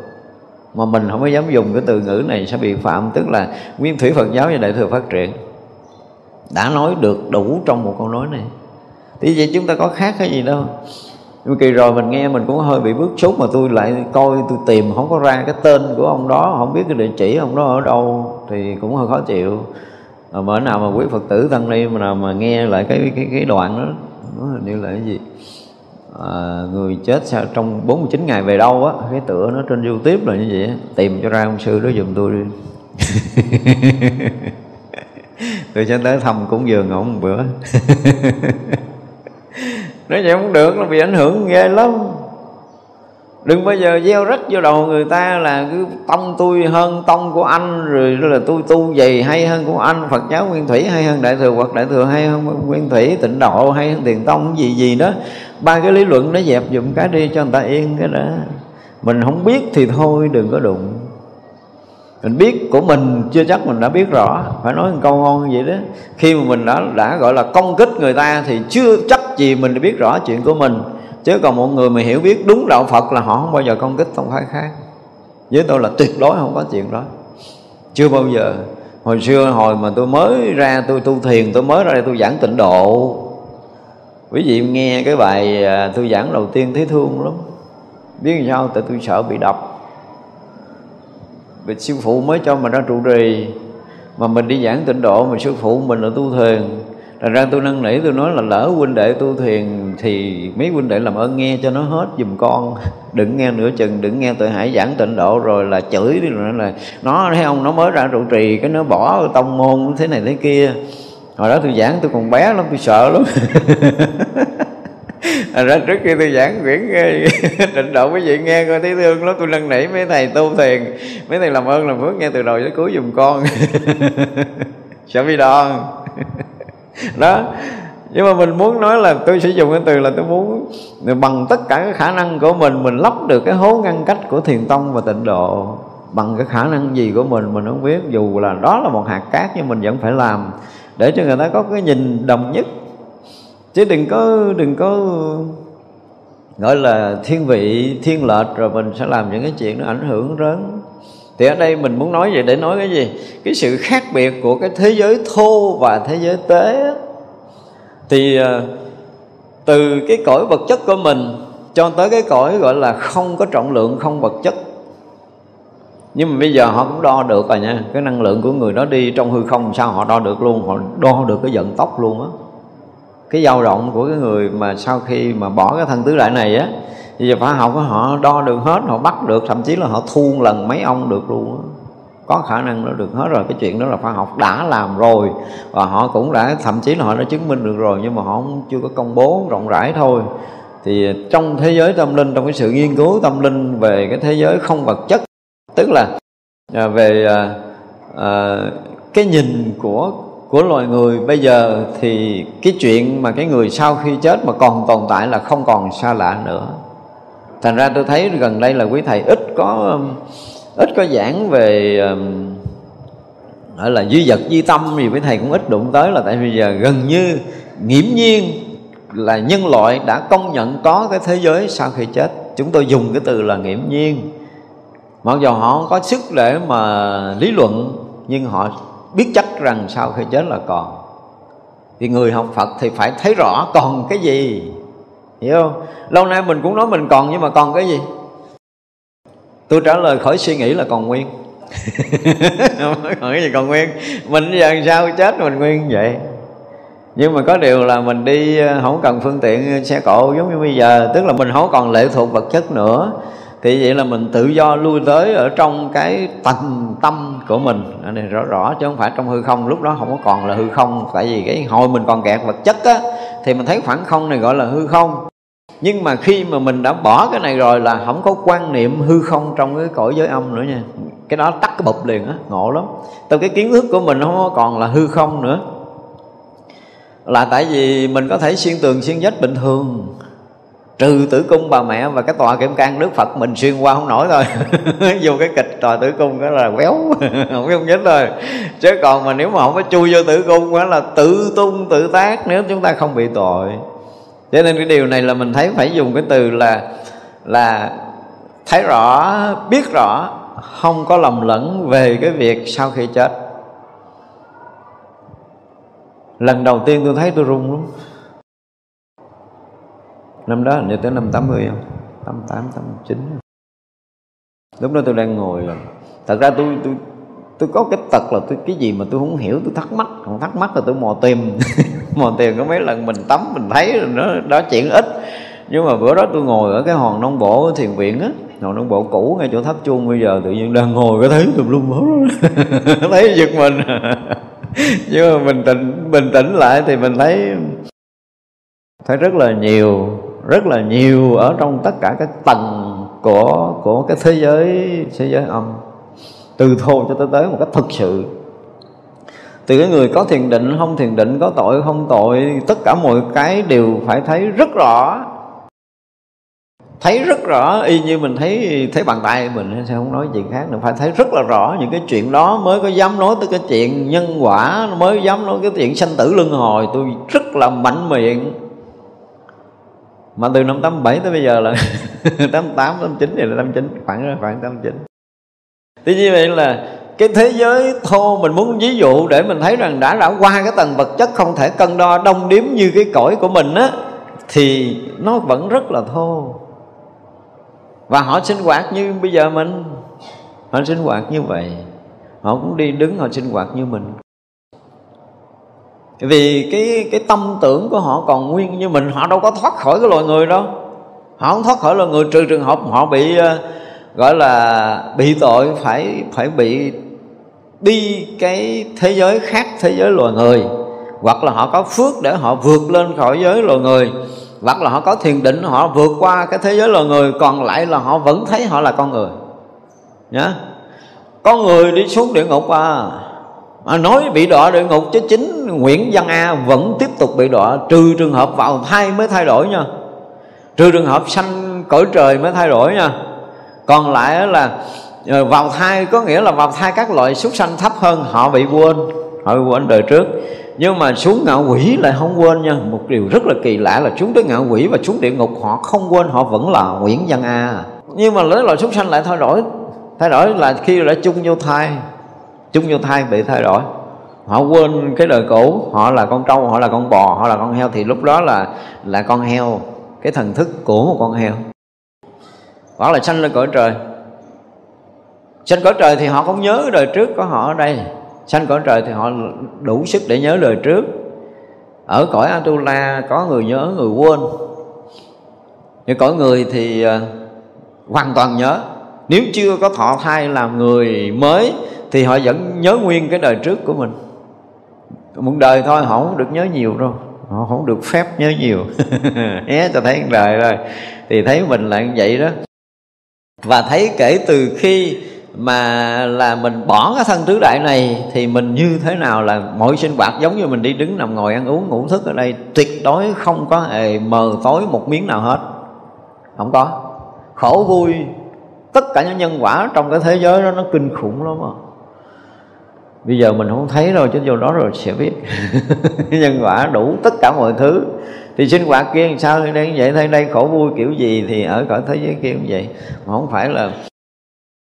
Mà mình không có dám dùng cái từ ngữ này sẽ bị phạm tức là nguyên thủy phật giáo và đại thừa phát triển đã nói được đủ trong một câu nói này. Thì vậy chúng ta có khác cái gì đâu. Nhưng kỳ rồi mình nghe mình cũng hơi bị bức xúc mà tôi lại coi tôi tìm không có ra cái tên của ông đó không biết cái địa chỉ ông đó ở đâu thì cũng hơi khó chịu. Mà bữa nào mà quý phật tử tăng ni mà nào mà nghe lại cái cái cái đoạn đó nó hình như là cái gì? À, người chết sao trong 49 ngày về đâu á cái tựa nó trên youtube là như vậy tìm cho ra ông sư đó giùm tôi đi. tôi sẽ tới thăm cúng dường ông một bữa. Nói vậy không được, nó bị ảnh hưởng ghê lắm. Đừng bao giờ gieo rắc vô đầu người ta là cứ tông tôi hơn tông của anh, rồi là tôi tu gì hay hơn của anh. Phật giáo nguyên thủy hay hơn đại thừa hoặc đại thừa hay hơn nguyên thủy, tịnh độ hay hơn tiền tông, gì gì đó. Ba cái lý luận nó dẹp dụm cái đi cho người ta yên cái đó. Mình không biết thì thôi, đừng có đụng mình biết của mình chưa chắc mình đã biết rõ. Phải nói một câu ngon vậy đó. Khi mà mình đã đã gọi là công kích người ta thì chưa chắc gì mình đã biết rõ chuyện của mình. Chứ còn một người mà hiểu biết đúng đạo phật là họ không bao giờ công kích tông phái khác với tôi là tuyệt đối không có chuyện đó. Chưa bao giờ. Hồi xưa, hồi mà tôi mới ra, tôi tu thiền, tôi mới ra đây tôi giảng tịnh độ. Quý vị nghe cái bài à, tôi giảng đầu tiên thấy thương lắm. Biết sao? Tại tôi sợ bị đập vì sư phụ mới cho mình ra trụ trì mà mình đi giảng tịnh độ mà sư phụ mình là tu thiền. Thành ra tôi năn nỉ tôi nói là lỡ huynh đệ tu thiền Thì mấy huynh đệ làm ơn nghe cho nó hết dùm con. Đừng nghe nửa chừng, đừng nghe tự hải giảng tịnh độ Rồi là chửi đi rồi là Nó thấy không, nó mới ra trụ trì Cái nó bỏ tông môn thế này thế kia. Hồi đó tôi giảng tôi còn bé lắm, tôi sợ lắm. À, ra trước khi tôi giảng quyển ờ, định độ quý vị nghe, coi thấy thương lắm, Tôi năn nỉ mấy thầy tu thiền, Mấy thầy làm ơn, làm phước, nghe từ đầu tới cuối dùm con. Sợ bị đòn. Đó, nhưng mà mình muốn nói là tôi sử dụng cái từ là tôi muốn bằng tất cả cái khả năng của mình mình lắp được cái hố ngăn cách của thiền tông và tịnh độ. Bằng cái khả năng gì của mình mình không biết, dù là đó là một hạt cát nhưng mình vẫn phải làm để cho người ta có cái nhìn đồng nhất chứ đừng có đừng có gọi là thiên vị, thiên lệch rồi mình sẽ làm những cái chuyện nó ảnh hưởng lớn thì ở đây mình muốn nói vậy để nói cái gì? Cái sự khác biệt của cái thế giới thô và thế giới tế thì à, từ cái cõi vật chất của mình cho tới cái cõi gọi là không có trọng lượng, không vật chất. Nhưng mà bây giờ họ cũng đo được rồi nha, cái năng lượng của người đó đi trong hư không sao họ đo được luôn, họ đo được cái vận tốc luôn á cái dao động của cái người mà sau khi mà bỏ cái thân tứ đại này á bây giờ khoa học của họ đo được hết họ bắt được thậm chí là họ thu lần mấy ông được luôn có khả năng nó được hết rồi cái chuyện đó là khoa học đã làm rồi và họ cũng đã thậm chí là họ đã chứng minh được rồi nhưng mà họ không chưa có công bố rộng rãi thôi. Thì trong thế giới tâm linh trong cái sự nghiên cứu tâm linh về cái thế giới không vật chất tức là à, về à, à, cái nhìn của của loài người. Bây giờ thì cái chuyện mà cái người sau khi chết mà còn tồn tại là không còn xa lạ nữa. Thành ra tôi thấy gần đây là quý thầy ít có um, ít có giảng về um, gọi là duy vật duy tâm thì quý thầy cũng ít đụng tới là tại vì giờ gần như nghiễm nhiên là nhân loại đã công nhận có cái thế giới sau khi chết. Chúng tôi dùng cái từ là nghiễm nhiên. Mặc dù họ không có sức để mà lý luận, nhưng họ biết chắc rằng sau khi chết là còn. Thì người học Phật thì phải thấy rõ còn cái gì. Hiểu không? Lâu nay mình cũng nói mình còn nhưng mà còn cái gì? Tôi trả lời khỏi suy nghĩ là còn nguyên. Hỏi cái gì còn nguyên. Mình giờ sao chết mình nguyên vậy? Nhưng mà có điều là mình đi ờ, không cần phương tiện ờ, xe cộ giống như bây giờ. Tức là mình không còn lệ thuộc vật chất nữa thì vậy là mình tự do lui tới ở trong cái tầng tâm của mình. Ở này rõ rõ chứ không phải trong hư không. Lúc đó không có còn là hư không. Tại vì cái hồi mình còn kẹt vật chất á, thì mình thấy khoảng không này gọi là hư không. Nhưng mà khi mà mình đã bỏ cái này rồi là không có quan niệm hư không trong cái cõi giới âm nữa nha. Cái đó tắt cái bụp liền á, ngộ lắm. Từ cái kiến thức của mình không còn là hư không nữa. Là tại vì mình có thể xuyên tường xuyên vách bình thường trừ tử cung bà mẹ và cái tòa kiểm can đức phật mình xuyên qua không nổi thôi. Vô cái kịch tòa tử cung đó là béo, không biết nhích rồi. Chứ còn mà nếu mà không có chui vô tử cung đó là tự tung, tự tác, nếu chúng ta không bị tội. Cho nên cái điều này là mình thấy phải dùng cái từ là là thấy rõ, biết rõ, không có lầm lẫn về cái việc sau khi chết. Lần đầu tiên tôi thấy tôi run lắm năm đó hình như tới năm 80 không? 88 89 lúc đó tôi đang ngồi à, thật ra tôi tôi tôi có cái tật là tôi, cái gì mà tôi không hiểu, tôi thắc mắc. Còn thắc mắc là tôi mò tìm. Mò tìm có mấy lần mình tắm, mình thấy rồi nó, đó chuyện ít. Nhưng mà bữa đó tôi ngồi ở cái hòn nông bộ thiền viện á, hòn nông bộ cũ ngay chỗ tháp chuông bây giờ, tự nhiên đang ngồi cái thấy tùm lum hết. Thấy giật mình. Nhưng mà mình tĩnh, bình tĩnh lại thì mình thấy thấy rất là nhiều rất là nhiều ở trong tất cả các tầng của của cái thế giới thế giới âm. Từ thô cho tới tới một cách thực sự. Từ cái người có thiền định, không thiền định, có tội, không tội, tất cả mọi cái đều phải thấy rất rõ. Thấy rất rõ, y như mình thấy thấy bàn tay mình, sẽ không nói chuyện khác nữa. Phải thấy rất là rõ những cái chuyện đó mới có dám nói tới cái chuyện nhân quả, mới dám nói cái chuyện sanh tử luân hồi. Tôi rất là mạnh miệng mà từ năm 87 tới bây giờ là 88, 89 thì là 89 khoảng khoảng 89 Thế như vậy là cái thế giới thô mình muốn ví dụ để mình thấy rằng đã đã qua cái tầng vật chất không thể cân đo đông điếm như cái cõi của mình á thì nó vẫn rất là thô. Và họ sinh hoạt như bây giờ mình. Họ sinh hoạt như vậy. Họ cũng đi đứng họ sinh hoạt như mình vì cái cái tâm tưởng của họ còn nguyên như mình, họ đâu có thoát khỏi cái loài người đâu. Họ không thoát khỏi loài người, trừ trường hợp họ bị ờ, gọi là, bị tội, phải phải bị đi cái thế giới khác, thế giới loài người. Hoặc là họ có phước để họ vượt lên khỏi giới loài người. Hoặc là họ có thiền định, họ vượt qua cái thế giới loài người, còn lại là họ vẫn thấy họ là con người. Nhá. Con người đi xuống địa ngục à. Mà nói bị đọa địa ngục chứ chính Nguyễn Văn A vẫn tiếp tục bị đọa, trừ trường hợp vào thai mới thay đổi nha. Trừ trường hợp sanh cõi trời mới thay đổi nha. Còn lại là ờ, vào thai, có nghĩa là vào thai các loại súc sanh thấp hơn, họ bị quên, họ bị quên đời trước. Nhưng mà xuống ngạo quỷ lại không quên nha. Một điều rất là kỳ lạ là xuống tới ngạo quỷ và xuống địa ngục, họ không quên, họ vẫn là Nguyễn Văn A. Nhưng mà lấy loại súc sanh lại thay đổi thay đổi là khi đã chung vô thai, chung vô thai bị thay đổi họ quên cái đời cũ. Họ là con trâu, họ là con bò, họ là con heo. Thì lúc đó là là con heo, cái thần thức của một con heo. Hoặc là sanh lên cõi trời. Sanh cõi trời thì họ không nhớ đời trước của họ ở đây. Sanh cõi trời thì họ đủ sức để nhớ đời trước. Ở cõi Atula có người nhớ, người quên. Nhưng cõi người thì à, hoàn toàn nhớ. Nếu chưa có thọ thai làm người mới thì họ vẫn nhớ nguyên cái đời trước của mình một đời thôi, họ không được nhớ nhiều đâu. Họ không được phép nhớ nhiều. É cho thấy đời rồi. Thì thấy mình là như vậy đó. Và thấy kể từ khi mà là mình bỏ cái thân tứ đại này, thì mình như thế nào là mọi sinh hoạt giống như mình đi đứng nằm ngồi ăn uống, ngủ thức ở đây, tuyệt đối không có hề mờ tối một miếng nào hết. Không có. Khổ vui. Tất cả những nhân quả trong cái thế giới đó nó kinh khủng lắm à bây giờ mình không thấy đâu chứ vô đó rồi sẽ biết. Nhân quả đủ tất cả mọi thứ. Thì sinh hoạt kia làm sao? Đây vậy thấy đây khổ vui kiểu gì thì ở cõi thế giới kia cũng vậy. Mà không phải là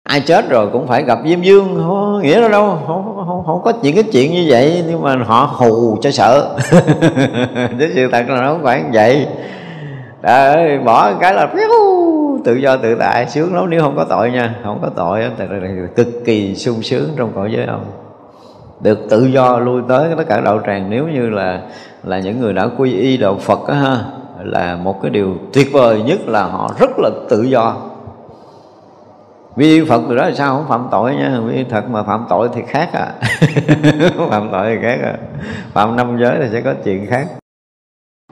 ai chết rồi cũng phải gặp diêm dương. Không nghĩa đâu đâu. Không, không, không có chuyện cái chuyện như vậy nhưng mà họ hù cho sợ. Chứ sự thật là nó không phải như vậy. Trời bỏ cái là tự do tự tại sướng lắm. Nếu không có tội nha không có tội thì cực kỳ sung sướng trong cõi giới ông được tự do lui tới tất cả đạo tràng. Nếu như là là những người đã quy y đạo Phật đó, ha là một cái điều tuyệt vời nhất là họ rất là tự do. Vì Phật từ đó là sao? Không phạm tội nha. Vì thật mà phạm tội thì khác à. Phạm tội thì khác à. Phạm năm giới thì sẽ có chuyện khác.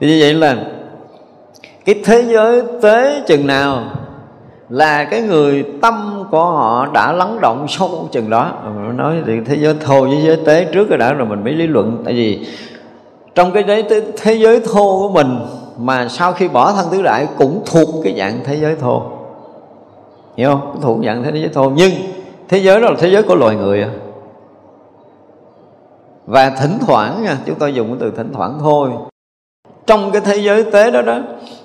Thì như vậy là cái thế giới tế chừng nào là cái người tâm của họ đã lắng động sâu chừng đó. Ờ, nói thì thế giới thô với giới tế trước cái đã rồi mình mới lý luận. Tại vì trong cái thế, thế giới thô của mình mà sau khi bỏ thân tứ đại cũng thuộc cái dạng thế giới thô. Hiểu không? Thuộc dạng thế giới thô. Nhưng thế giới đó là thế giới của loài người à. và thỉnh thoảng nha chúng tôi dùng cái từ thỉnh thoảng thôi. Trong cái thế giới tế đó đó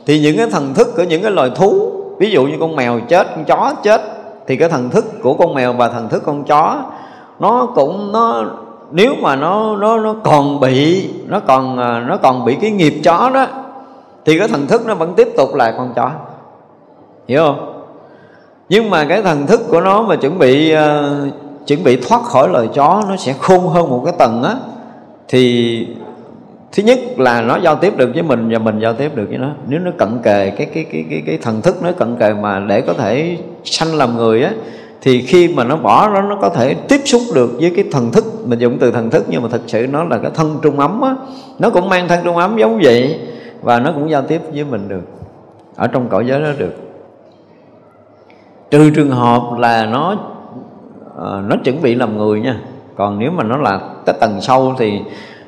thì những cái thần thức của những cái loài thú ví dụ như con mèo chết con chó chết thì cái thần thức của con mèo và thần thức con chó nó cũng nó nếu mà nó nó nó còn bị nó còn à, nó còn bị cái nghiệp chó đó thì cái thần thức nó vẫn tiếp tục là con chó. Hiểu không? Nhưng mà cái thần thức của nó mà chuẩn bị uh, chuẩn bị thoát khỏi lời chó nó sẽ khôn hơn một cái tầng á thì thứ nhất là nó giao tiếp được với mình và mình giao tiếp được với nó. Nếu nó cận kề cái cái cái cái cái thần thức nó cận kề mà để có thể sanh làm người á thì khi mà nó bỏ nó nó có thể tiếp xúc được với cái thần thức mình dùng từ thần thức nhưng mà thật sự nó là cái thân trung ấm á. Nó cũng mang thân trung ấm giống vậy và nó cũng giao tiếp với mình được ở trong cõi giới đó được. Trừ trường hợp là nó uh, nó chuẩn bị làm người nha. Còn nếu mà nó là cái tầng sâu thì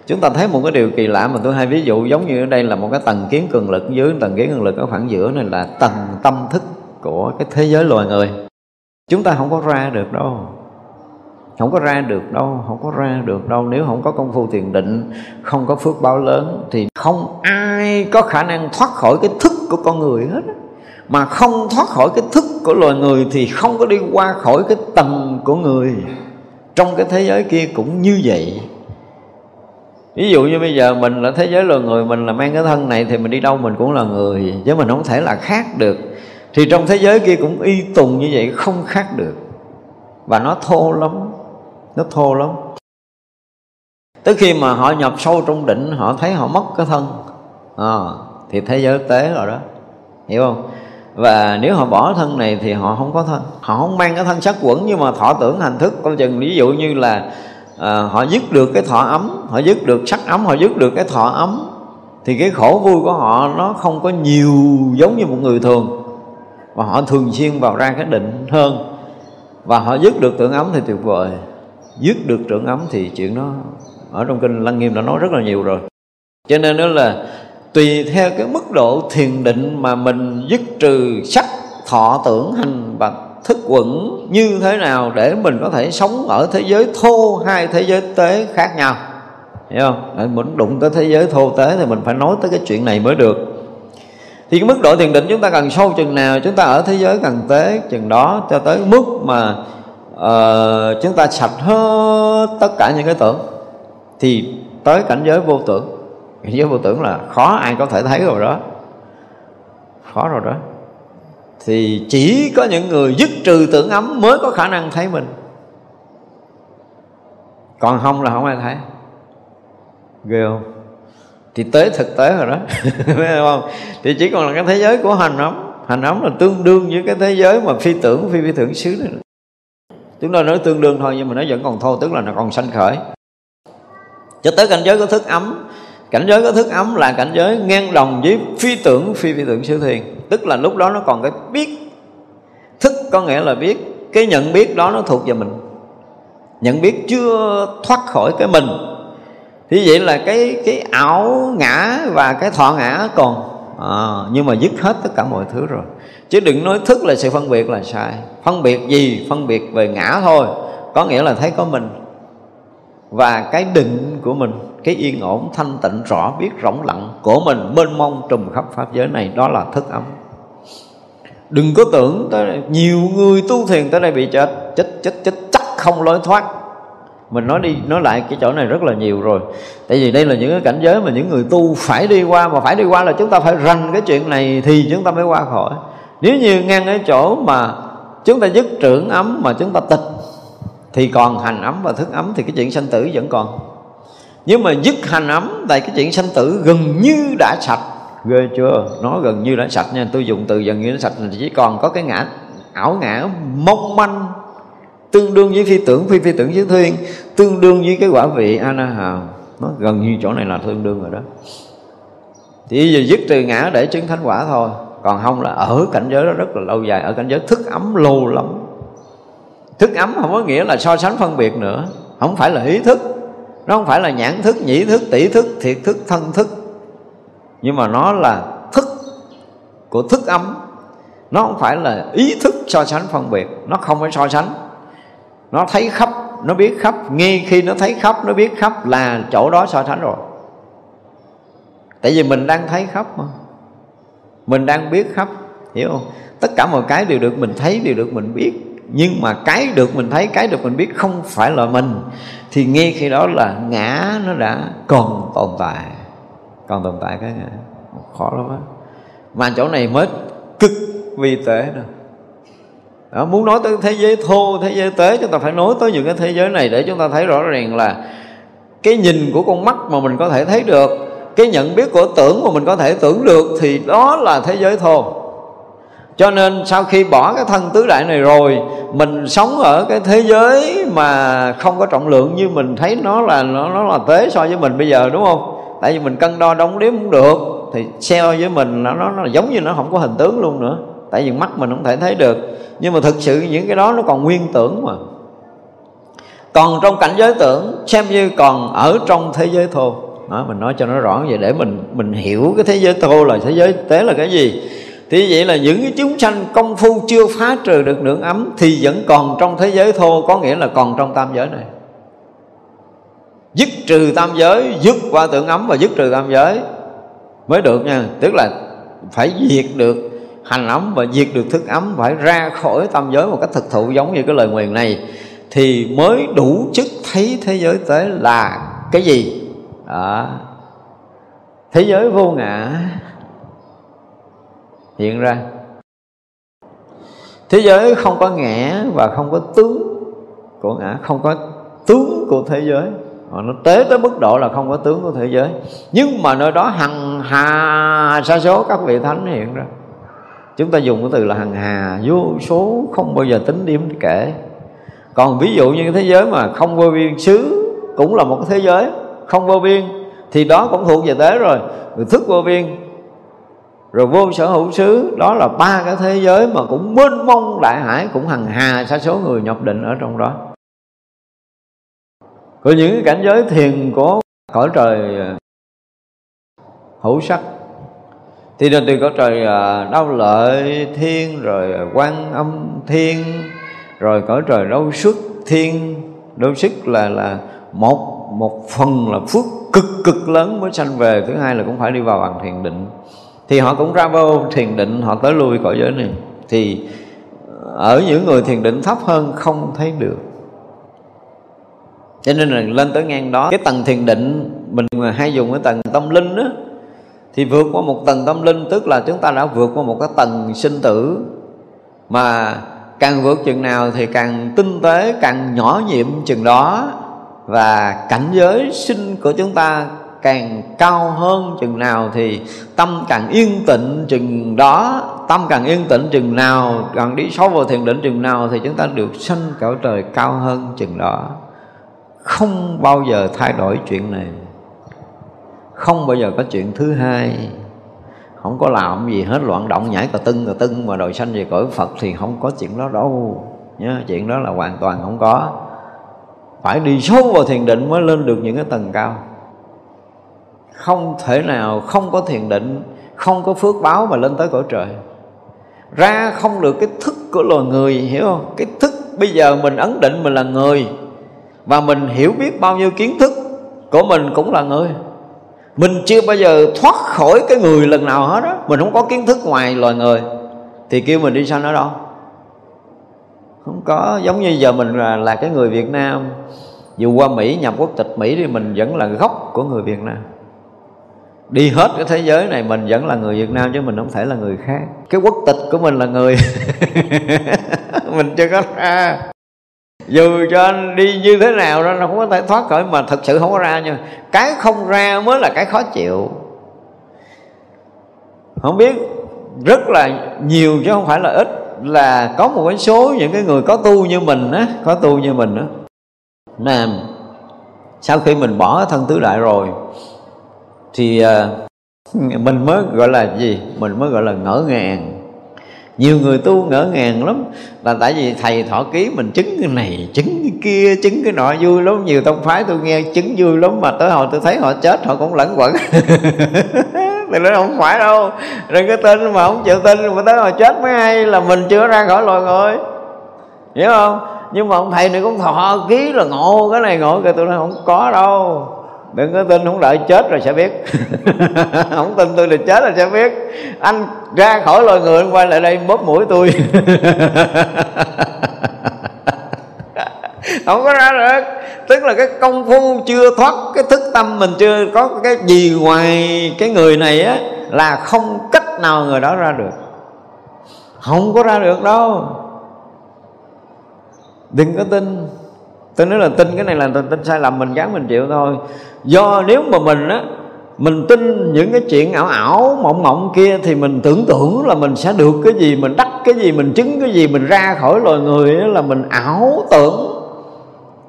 chúng ta thấy một cái điều kỳ lạ mà tôi hay ví dụ giống như ở đây là một cái tầng kiến cường lực dưới, tầng kiến cường lực ở khoảng giữa này là tầng tâm thức của cái thế giới loài người. Chúng ta không có ra được đâu. Không có ra được đâu, không có ra được đâu. Nếu không có công phu thiền định, không có phước báo lớn, thì không ai có khả năng thoát khỏi cái thức của con người hết mà không thoát khỏi cái thức của loài người thì không có đi qua khỏi cái tầng của người. Trong cái thế giới kia cũng như vậy ví dụ như bây giờ mình là thế giới loài người mình là mang cái thân này thì mình đi đâu mình cũng là người chứ mình không thể là khác được. Thì trong thế giới kia cũng y tùng như vậy không khác được. Và nó thô lắm nó thô lắm. Tới khi mà họ nhập sâu trong định họ thấy họ mất cái thân à, thì thế giới tế rồi đó. Hiểu không? Và nếu họ bỏ thân này thì họ không có thân. Họ không mang cái thân sắc quẩn nhưng mà thọ tưởng hành thức. Coi chừng ví dụ như là à, họ dứt được cái thọ ấm họ dứt được sắc ấm họ dứt được cái thọ ấm. Thì cái khổ vui của họ nó không có nhiều giống như một người thường. Và họ thường xuyên vào ra cái định hơn. Và họ dứt được tưởng ấm thì tuyệt vời. Dứt được tưởng ấm thì chuyện đó ở trong kinh lăng nghiêm đã nói rất là nhiều rồi. Cho nên đó là tùy theo cái mức độ thiền định mà mình dứt trừ sắc thọ tưởng hành và thức quẩn như thế nào để mình có thể sống ở thế giới thô hai thế giới tế khác nhau. Hiểu không? Để muốn đụng tới thế giới thô tế thì mình phải nói tới cái chuyện này mới được. Thì cái mức độ thiền định chúng ta cần sâu chừng nào chúng ta ở thế giới cần tế chừng đó cho tới mức mà uh, chúng ta sạch hết tất cả những cái tưởng thì tới cảnh giới vô tưởng. Cảnh giới vô tưởng là khó ai có thể thấy rồi đó. Khó rồi đó thì chỉ có những người dứt trừ tưởng ấm mới có khả năng thấy mình. Còn không là không ai thấy. Ghê không? Thì tới thực tế rồi đó. Thấy không? Thì chỉ còn là cái thế giới của hành ấm. Hành ấm là tương đương với cái thế giới mà phi tưởng, phi phi tưởng xứ này. Chúng ta nói tương đương thôi, nhưng mà nó vẫn còn thô, tức là nó còn sanh khởi. Cho tới cảnh giới có thức ấm. Cảnh giới có thức ấm là cảnh giới ngang đồng với phi tưởng, phi phi tưởng siêu thiền tức là lúc đó nó còn cái biết. Thức có nghĩa là biết. Cái nhận biết đó nó thuộc về mình. Nhận biết chưa thoát khỏi cái mình. Thì vậy là cái cái ảo ngã và cái thọ ngã còn à, nhưng mà dứt hết tất cả mọi thứ rồi. Chứ đừng nói thức là sự phân biệt là sai. Phân biệt gì? Phân biệt về ngã thôi. Có nghĩa là thấy có mình. Và cái định của mình cái yên ổn, thanh tịnh, rõ biết rộng lặng của mình mênh mông trùm khắp pháp giới này. Đó là thức ấm đừng có tưởng tới nhiều người tu thiền tới đây bị chết chết chết chết, chắc không lối thoát. Mình nói đi, nói lại cái chỗ này rất là nhiều rồi. Tại vì đây là những cái cảnh giới mà những người tu phải đi qua, mà phải đi qua là chúng ta phải rành cái chuyện này thì chúng ta mới qua khỏi. Nếu như ngang cái chỗ mà chúng ta dứt trưởng ấm mà chúng ta tịch, thì còn hành ấm và thức ấm thì cái chuyện sanh tử vẫn còn nhưng mà dứt hành ấm tại cái chuyện sanh tử gần như đã sạch. Ghê chưa? Nó gần như đã sạch nha. Tôi dùng từ gần như đã sạch là chỉ còn có cái ngã, ảo ngã mong manh, tương đương với phi tưởng, phi phi tưởng với thuyên tương đương với cái quả vị a na hào nó gần như chỗ này là tương đương rồi đó. Thì giờ dứt trừ ngã để chứng thánh quả thôi. Còn không là ở cảnh giới đó rất là lâu dài, ở cảnh giới thức ấm lâu lắm. Thức ấm không có nghĩa là so sánh phân biệt nữa. Không phải là ý thức nó không phải là nhãn thức, nhĩ thức, tỷ thức, thiệt thức, thân thức. Nhưng mà nó là thức của thức ấm. Nó không phải là ý thức so sánh phân biệt. Nó không phải so sánh. Nó thấy khắp, nó biết khắp. Ngay khi nó thấy khắp, nó biết khắp là chỗ đó so sánh rồi. Tại vì mình đang thấy khắp mà. Mình đang biết khắp, hiểu không? Tất cả mọi cái đều được mình thấy, đều được mình biết nhưng mà cái được mình thấy cái được mình biết không phải là mình thì ngay khi đó là ngã nó đã còn tồn tại. Còn tồn tại cái ngã. Khó lắm á. Mà chỗ này mới cực vi tế rồi đó, muốn nói tới thế giới thô thế giới tế chúng ta phải nói tới những cái thế giới này để chúng ta thấy rõ ràng là cái nhìn của con mắt mà mình có thể thấy được cái nhận biết của tưởng mà mình có thể tưởng được thì đó là thế giới thô cho nên sau khi bỏ cái thân tứ đại này rồi mình sống ở cái thế giới mà không có trọng lượng như mình thấy nó là nó, nó là tế so với mình bây giờ đúng không? Tại vì mình cân đo đóng đếm cũng được thì so với mình nó, nó, nó giống như nó không có hình tướng luôn nữa. Tại vì mắt mình không thể thấy được. Nhưng mà thực sự những cái đó nó còn nguyên tưởng mà. Còn trong cảnh giới tưởng xem như còn ở trong thế giới thô. Đó, mình nói cho nó rõ vậy để mình mình hiểu cái thế giới thô là thế giới tế là cái gì thì vậy là những cái chúng sanh công phu chưa phá trừ được nương ấm thì vẫn còn trong thế giới thô, có nghĩa là còn trong tam giới này. Dứt trừ tam giới, dứt qua tưởng ấm và dứt trừ tam giới mới được nha. Tức là phải diệt được hành ấm và diệt được thức ấm, phải ra khỏi tam giới một cách thực thụ giống như cái lời nguyền này thì mới đủ chức thấy thế giới tế là cái gì? Đó. thế giới vô ngã hiện ra. Thế giới không có ngã và không có tướng của ngã, không có tướng của thế giới. Mà nó tế tới mức độ là không có tướng của thế giới. Nhưng mà nơi đó hằng hà sa số các vị thánh hiện ra. Chúng ta dùng cái từ là hằng hà vô số, không bao giờ tính điểm kể. Còn ví dụ như cái thế giới mà không vô biên xứ cũng là một cái thế giới không vô biên, thì đó cũng thuộc về tế rồi. Rồi thức vô biên rồi vô sở hữu xứ, đó là ba cái thế giới mà cũng mênh mông đại hải, cũng hằng hà sa số người nhập định ở trong đó. Có những cái cảnh giới thiền của cõi trời à, hữu sắc. Thì nên từ cõi trời à, đau lợi thiên, rồi quan âm thiên, rồi cõi trời đau xuất thiên. Đau sức là là một một phần là phước cực cực lớn mới sanh về, thứ hai là cũng phải đi vào bằng thiền định thì họ cũng ra vô thiền định, họ tới lui cõi giới này. Thì ờ, ở những người thiền định thấp hơn không thấy được. Cho nên là lên tới ngang đó, cái tầng thiền định mình hay dùng cái tầng tâm linh đó thì vượt qua một tầng tâm linh, tức là chúng ta đã vượt qua một cái tầng sinh tử. Mà càng vượt chừng nào thì càng tinh tế, càng nhỏ nhiệm chừng đó. Và cảnh giới sinh của chúng ta càng cao hơn chừng nào thì tâm càng yên tịnh chừng đó. Tâm càng yên tịnh chừng nào càng đi sâu vào thiền định chừng nào thì chúng ta được sanh cõi trời cao hơn chừng đó. Không bao giờ thay đổi chuyện này. Không bao giờ có chuyện thứ hai. Không có làm gì hết, loạn động, nhảy cà tưng cà tưng mà đòi sanh về cõi phật thì không có chuyện đó đâu. Nhá chuyện đó là hoàn toàn không có. Phải đi sâu vào thiền định mới lên được những cái tầng cao không thể nào không có thiền định không có phước báo mà lên tới cõi trời. Ra không được cái thức của loài người hiểu không? Cái thức bây giờ mình ấn định mình là người và mình hiểu biết bao nhiêu kiến thức của mình cũng là người. Mình chưa bao giờ thoát khỏi cái người lần nào hết á. Mình không có kiến thức ngoài loài người. Thì kêu mình đi sanh ở đâu. Không có giống như giờ mình là, là cái người Việt Nam. Dù qua Mỹ nhập quốc tịch Mỹ thì mình vẫn là gốc của người Việt Nam đi hết cái thế giới này, mình vẫn là người Việt Nam chứ mình không thể là người khác. Cái quốc tịch của mình là người mình chưa có ra. Dù cho anh đi như thế nào đó, nó không có thể thoát khỏi, mà thật sự không có ra nhưng cái không ra mới là cái khó chịu. Không biết, rất là nhiều chứ không phải là ít, là có một cái số những cái người có tu như mình á, có tu như mình á. Là sau khi mình bỏ thân tứ đại rồi thì uh, mình mới gọi là gì? Mình mới gọi là ngỡ ngàng. Nhiều người tu ngỡ ngàng lắm. Là tại vì thầy thọ ký mình chứng cái này chứng cái kia chứng cái nọ vui lắm. Nhiều tông phái tôi nghe chứng vui lắm mà tới hồi tôi thấy họ chết họ cũng lẫn quẩn. Thì nó không phải đâu. Rồi cái tin mà không chịu tin mà tới hồi chết mới hay là mình chưa ra khỏi loài người. Hiểu không? Nhưng mà ông thầy này cũng thọ ký là ngộ cái này ngộ cái tôi nói không có đâu đừng có tin không đợi chết rồi sẽ biết. Không tin tôi thì chết rồi sẽ biết. Anh ra khỏi loài người anh quay lại đây bóp mũi tôi. Không có ra được. Tức là cái công phu chưa thoát cái thức tâm mình chưa có cái gì ngoài cái người này á là không cách nào người đó ra được. Không có ra được đâu. Đừng có tin tôi nói là tin cái này là tin, tin sai lầm mình gắn mình chịu thôi. Do nếu mà mình á mình tin những cái chuyện ảo ảo mộng mộng kia thì mình tưởng tượng là mình sẽ được cái gì mình đắc cái gì mình chứng cái gì mình ra khỏi loài người là mình ảo tưởng.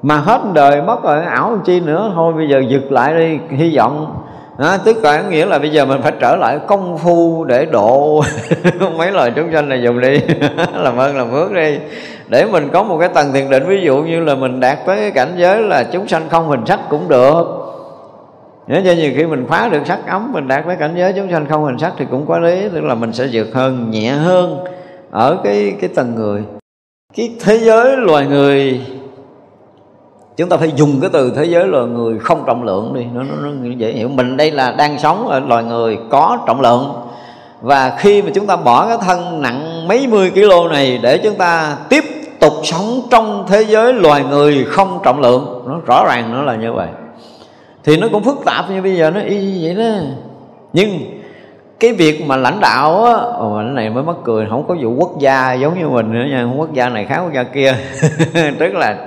Mà hết đời mất rồi ảo làm chi nữa? Thôi bây giờ giật lại đi hy vọng đó, tức là nghĩa là bây giờ mình phải trở lại công phu để độ. Mấy lời chúng sanh này dùng đi. Làm ơn làm phước đi. Để mình có một cái tầng thiền định ví dụ như là mình đạt tới cái cảnh giới là chúng sanh không hình sắc cũng được. Nếu cho nhiều khi mình phá được sắc ấm mình đạt tới cảnh giới chúng sanh không hình sắc thì cũng có lý tức là mình sẽ vượt hơn nhẹ hơn ở cái cái tầng người. Cái thế giới loài người chúng ta phải dùng cái từ thế giới loài người không trọng lượng đi. Nó, nó, nó dễ hiểu. Mình đây là đang sống ở loài người có trọng lượng. Và khi mà chúng ta bỏ cái thân nặng mấy mươi kg này để chúng ta tiếp tục sống trong thế giới loài người không trọng lượng nó rõ ràng nó là như vậy. Thì nó cũng phức tạp như bây giờ nó y vậy đó. Nhưng cái việc mà lãnh đạo á ồ, cái này mới mắc cười không có vụ quốc gia giống như mình nữa nha. Quốc gia này khác quốc gia kia. Tức là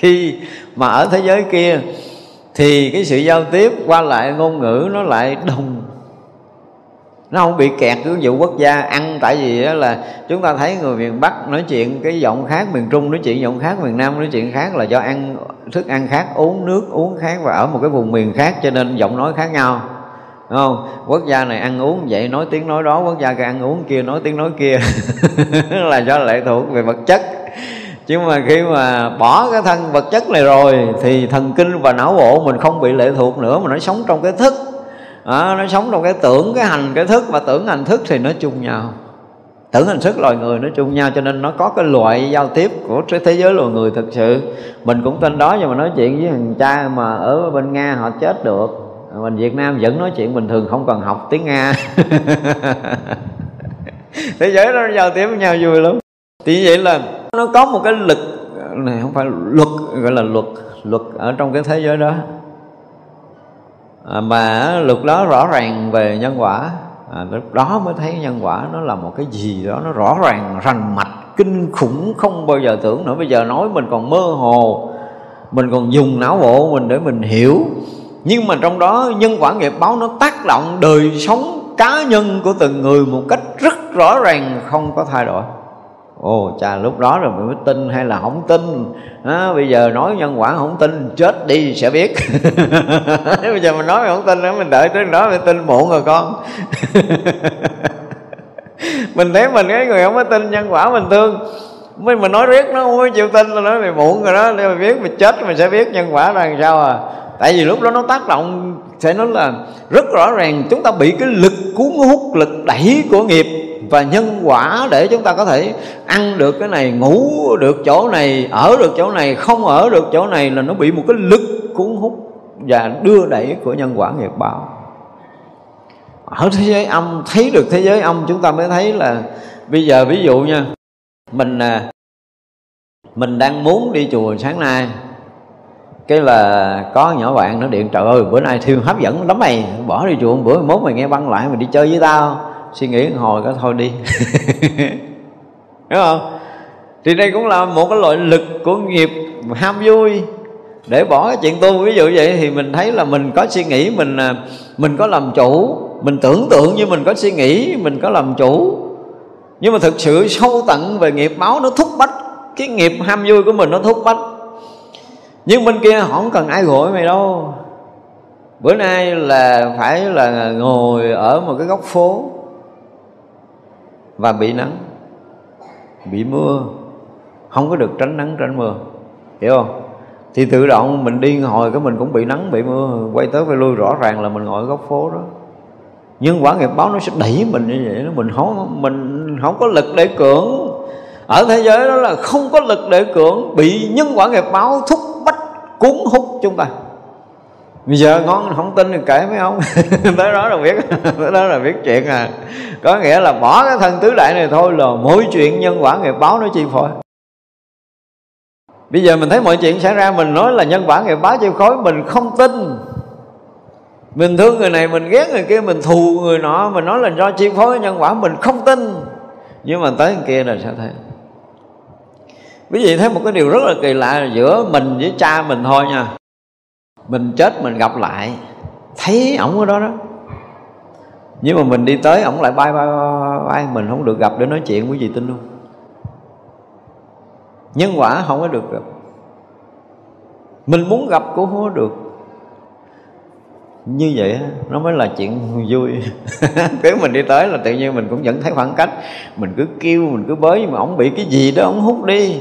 khi mà ở thế giới kia, thì cái sự giao tiếp qua lại ngôn ngữ nó lại đồng. Nó không bị kẹt cái vụ quốc gia ăn, tại vì đó là chúng ta thấy người miền bắc nói chuyện cái giọng khác, miền trung nói chuyện giọng khác, miền nam nói chuyện khác là do ăn, thức ăn khác, uống nước, uống khác và ở một cái vùng miền khác, cho nên giọng nói khác nhau, Đúng không? Quốc gia này ăn uống vậy, nói tiếng nói đó, quốc gia kia ăn uống kia, nói tiếng nói kia. Là do lệ thuộc về vật chất chứ mà khi mà bỏ cái thân vật chất này rồi thì thần kinh và não bộ mình không bị lệ thuộc nữa mà nó sống trong cái thức. À, nó sống trong cái tưởng cái hành cái thức và tưởng hành thức thì nó chung nhau. Tưởng hành thức loài người nó chung nhau cho nên nó có cái loại giao tiếp của thế giới loài người thực sự. Mình cũng tên đó nhưng mà nói chuyện với thằng cha mà ở bên nga họ chết được. Mình việt nam vẫn nói chuyện bình thường không cần học tiếng nga. Thế giới nó giao tiếp với nhau vui lắm. Thì vậy là nó có một cái lực này không phải luật gọi là luật luật ở trong cái thế giới đó. À, mà luật đó rõ ràng về nhân quả. À, lúc đó mới thấy nhân quả nó là một cái gì đó nó rõ ràng rành mạch kinh khủng không bao giờ tưởng nữa. Bây giờ nói mình còn mơ hồ mình còn dùng não bộ mình để mình hiểu. Nhưng mà trong đó nhân quả nghiệp báo nó tác động đời sống cá nhân của từng người một cách rất rõ ràng không có thay đổi ồ cha, lúc đó rồi mình mới tin hay là không tin? À, bây giờ nói nhân quả không tin chết đi sẽ biết. Bây giờ mình nói không tin nữa mình đợi tới đó mình tin muộn rồi con. Mình thấy mình cái người không có tin nhân quả mình thương. Mình mà nói riết nó không có chịu tin là nói mày muộn rồi đó. Để mà biết mình chết mình sẽ biết nhân quả là làm sao à. Tại vì lúc đó nó tác động sẽ nói là rất rõ ràng chúng ta bị cái lực cuốn hút lực đẩy của nghiệp và nhân quả để chúng ta có thể ăn được cái này, ngủ được chỗ này, ở được chỗ này, không ở được chỗ này là nó bị một cái lực cuốn hút và đưa đẩy của nhân quả nghiệp báo. Ở thế giới âm, thấy được thế giới âm, chúng ta mới thấy là bây giờ ví dụ nha, mình à, mình đang muốn đi chùa sáng nay, cái là có nhỏ bạn nó điện, trời ơi, bữa nay thiêu hấp dẫn lắm mày, bỏ đi chùa bữa, mốt mày nghe băng lại mày đi chơi với tao suy nghĩ hồi cái thôi đi. Đúng không? Thì đây cũng là một cái loại lực của nghiệp ham vui. Để bỏ cái chuyện tu, ví dụ vậy thì mình thấy là mình có suy nghĩ, mình à, mình có làm chủ. Mình tưởng tượng như mình có suy nghĩ, mình có làm chủ. Nhưng mà thực sự sâu tận về nghiệp báo, nó thúc bách. Cái nghiệp ham vui của mình nó thúc bách. Nhưng bên kia họ không cần ai gọi mày đâu. Bữa nay là phải là ngồi ở một cái góc phố và bị nắng, bị mưa. Không có được tránh nắng, tránh mưa. Hiểu không? Thì tự động mình đi hồi cái mình cũng bị nắng, bị mưa, quay tới quay lui, rõ ràng là mình ngồi ở góc phố đó. Nhưng quả nghiệp báo nó sẽ đẩy mình như vậy đó. Mình không mình không có lực để cưỡng. Ở thế giới đó là không có lực để cưỡng. Bị nhân quả nghiệp báo thúc bách cuốn hút chúng ta bây giờ ngon không tin thì kể mấy ông tới đó là biết, tới đó là biết chuyện à. Có nghĩa là bỏ cái thân tứ đại này thôi là mỗi chuyện nhân quả nghiệp báo nó chi phối. Bây giờ mình thấy mọi chuyện xảy ra, mình nói là nhân quả nghiệp báo chi phối, mình không tin. Mình thương người này, mình ghét người kia, mình thù người nọ, mình nói là do chi phối nhân quả, mình không tin. Nhưng mà tới người kia là sao thấy quý vị thấy một cái điều rất là kỳ lạ là giữa mình với cha mình thôi nha mình chết mình gặp lại. Thấy ổng ở đó đó. Nhưng mà mình đi tới, ổng lại bay bay bay mình không được gặp để nói chuyện quý vị tin luôn. Nhân quả không có được gặp. Mình muốn gặp cũng không có được. Như vậy nó mới là chuyện vui. Nếu mình đi tới là tự nhiên mình cũng vẫn thấy khoảng cách. Mình cứ kêu, mình cứ bới, nhưng mà ổng bị cái gì đó, ổng hút đi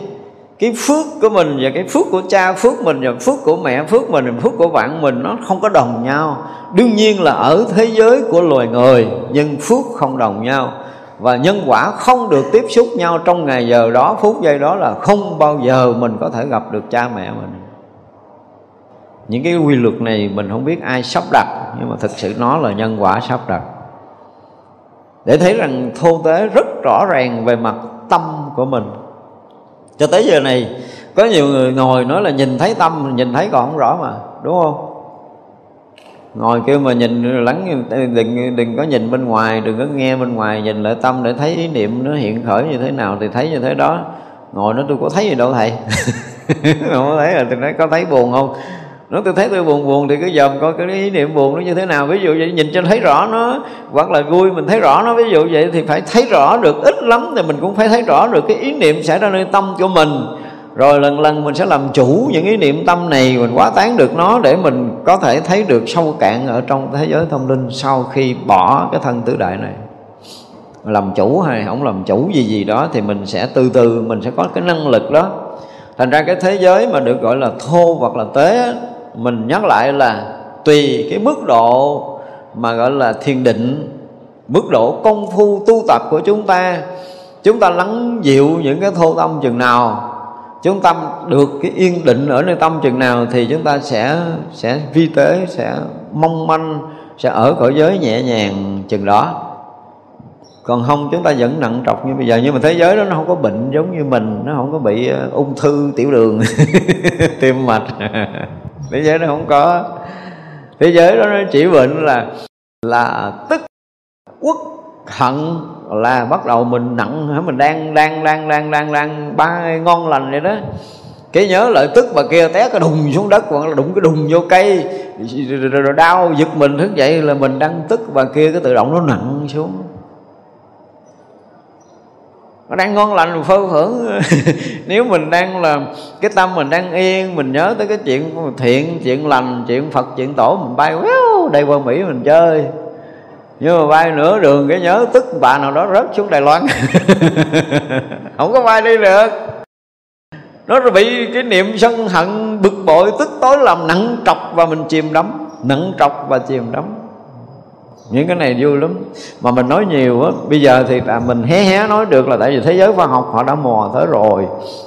cái phước của mình và cái phước của cha, phước mình và phước của mẹ, phước mình và phước của bạn mình nó không có đồng nhau. Đương nhiên là ở thế giới của loài người, nhưng phước không đồng nhau. Và nhân quả không được tiếp xúc nhau trong ngày giờ đó, phút giây đó là không bao giờ mình có thể gặp được cha mẹ mình. Những cái quy luật này mình không biết ai sắp đặt, nhưng mà thực sự nó là nhân quả sắp đặt. Để thấy rằng thô tế rất rõ ràng về mặt tâm của mình cho tới giờ này, có nhiều người ngồi nói là nhìn thấy tâm, nhìn thấy còn không rõ mà, đúng không? Ngồi kêu mà nhìn lắng, đừng đừng có nhìn bên ngoài, đừng có nghe bên ngoài, nhìn lại tâm để thấy ý niệm nó hiện khởi như thế nào thì thấy như thế đó. Ngồi nó tôi có thấy gì đâu, thầy? Không có thấy là tôi nói, có thấy buồn không? Nó tôi thấy tôi buồn buồn thì cứ dòm coi cái ý niệm buồn nó như thế nào. Ví dụ vậy, nhìn cho thấy rõ nó, hoặc là vui mình thấy rõ nó, ví dụ vậy thì phải thấy rõ được, ít lắm thì mình cũng phải thấy rõ được cái ý niệm xảy ra nơi tâm của mình. Rồi lần lần mình sẽ làm chủ những ý niệm tâm này, mình quá tán được nó để mình có thể thấy được sâu cạn ở trong thế giới thông linh sau khi bỏ cái thân tứ đại này. Làm chủ hay không làm chủ gì gì đó thì mình sẽ từ từ, mình sẽ có cái năng lực đó. Thành ra cái thế giới mà được gọi là thô hoặc là tế mình nhắc lại là tùy cái mức độ mà gọi là thiền định, mức độ công phu tu tập của chúng ta. Chúng ta lắng dịu những cái thô tâm chừng nào, chúng ta được cái yên định ở nơi tâm chừng nào thì chúng ta sẽ sẽ vi tế, sẽ mong manh, sẽ ở cõi giới nhẹ nhàng chừng đó. Còn không, chúng ta vẫn nặng trọc như bây giờ. Nhưng mà thế giới đó nó không có bệnh giống như mình, nó không có bị ờ, ung thư tiểu đường, tim mạch thế giới nó không có. Thế giới đó nó chỉ bệnh là là tức quốc hận, là bắt đầu mình nặng hả? Mình đang đang đang đang đang đang ba ngon lành vậy đó. Cái nhớ lợi tức bà kia té cái đùng xuống đất, hoặc là đụng cái đùng vô cây, rồi đau giật mình thức dậy là mình đang tức bà kia cái tự động nó nặng xuống nó đang ngon lành phơ phưởng. Nếu mình đang là cái tâm mình đang yên mình nhớ tới cái chuyện thiện chuyện lành chuyện phật chuyện tổ mình bay wow, đây qua mỹ mình chơi. Nhưng mà bay nửa đường cái nhớ tức bà nào đó rớt xuống đài loan. Không có bay đi được. Nó bị cái niệm sân hận bực bội tức tối làm nặng trọc và mình chìm đắm nặng trọc và chìm đắm những cái này vui lắm. Mà mình nói nhiều á, bây giờ thì là mình hé hé nói được là tại vì thế giới khoa học họ đã mò tới rồi.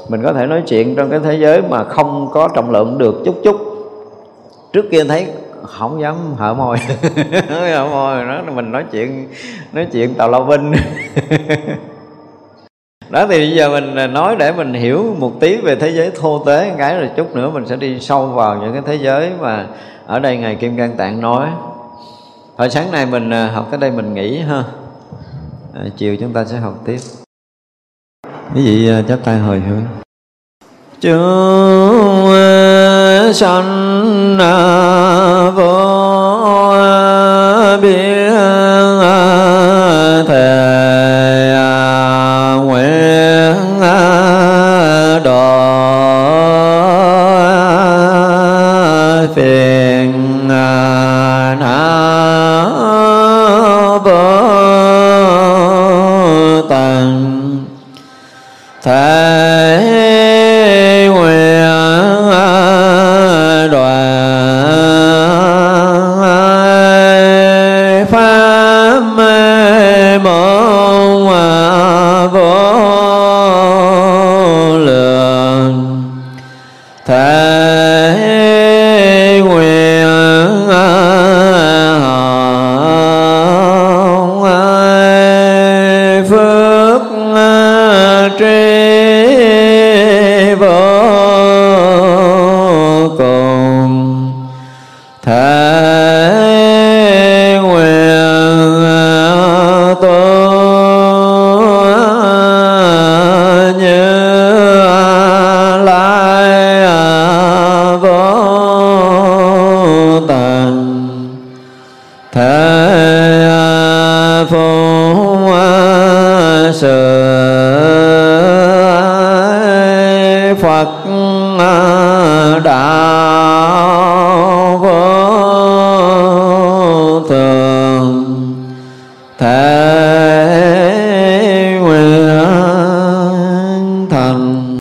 Mình có thể nói chuyện trong cái thế giới mà không có trọng lượng được chút chút. Trước kia thấy không dám hở môi. Hở môi nó mình nói chuyện nói chuyện tào lao binh. Đó, thì bây giờ mình nói để mình hiểu một tí về thế giới thô tế cái rồi chút nữa mình sẽ đi sâu vào những cái thế giới mà ở đây ngài kim cang tạng nói hồi sáng nay mình ờ, học tới đây mình nghỉ ha. À, chiều chúng ta sẽ học tiếp. Quý vị ờ, chắp tay hồi hướng? Chúa sanh à,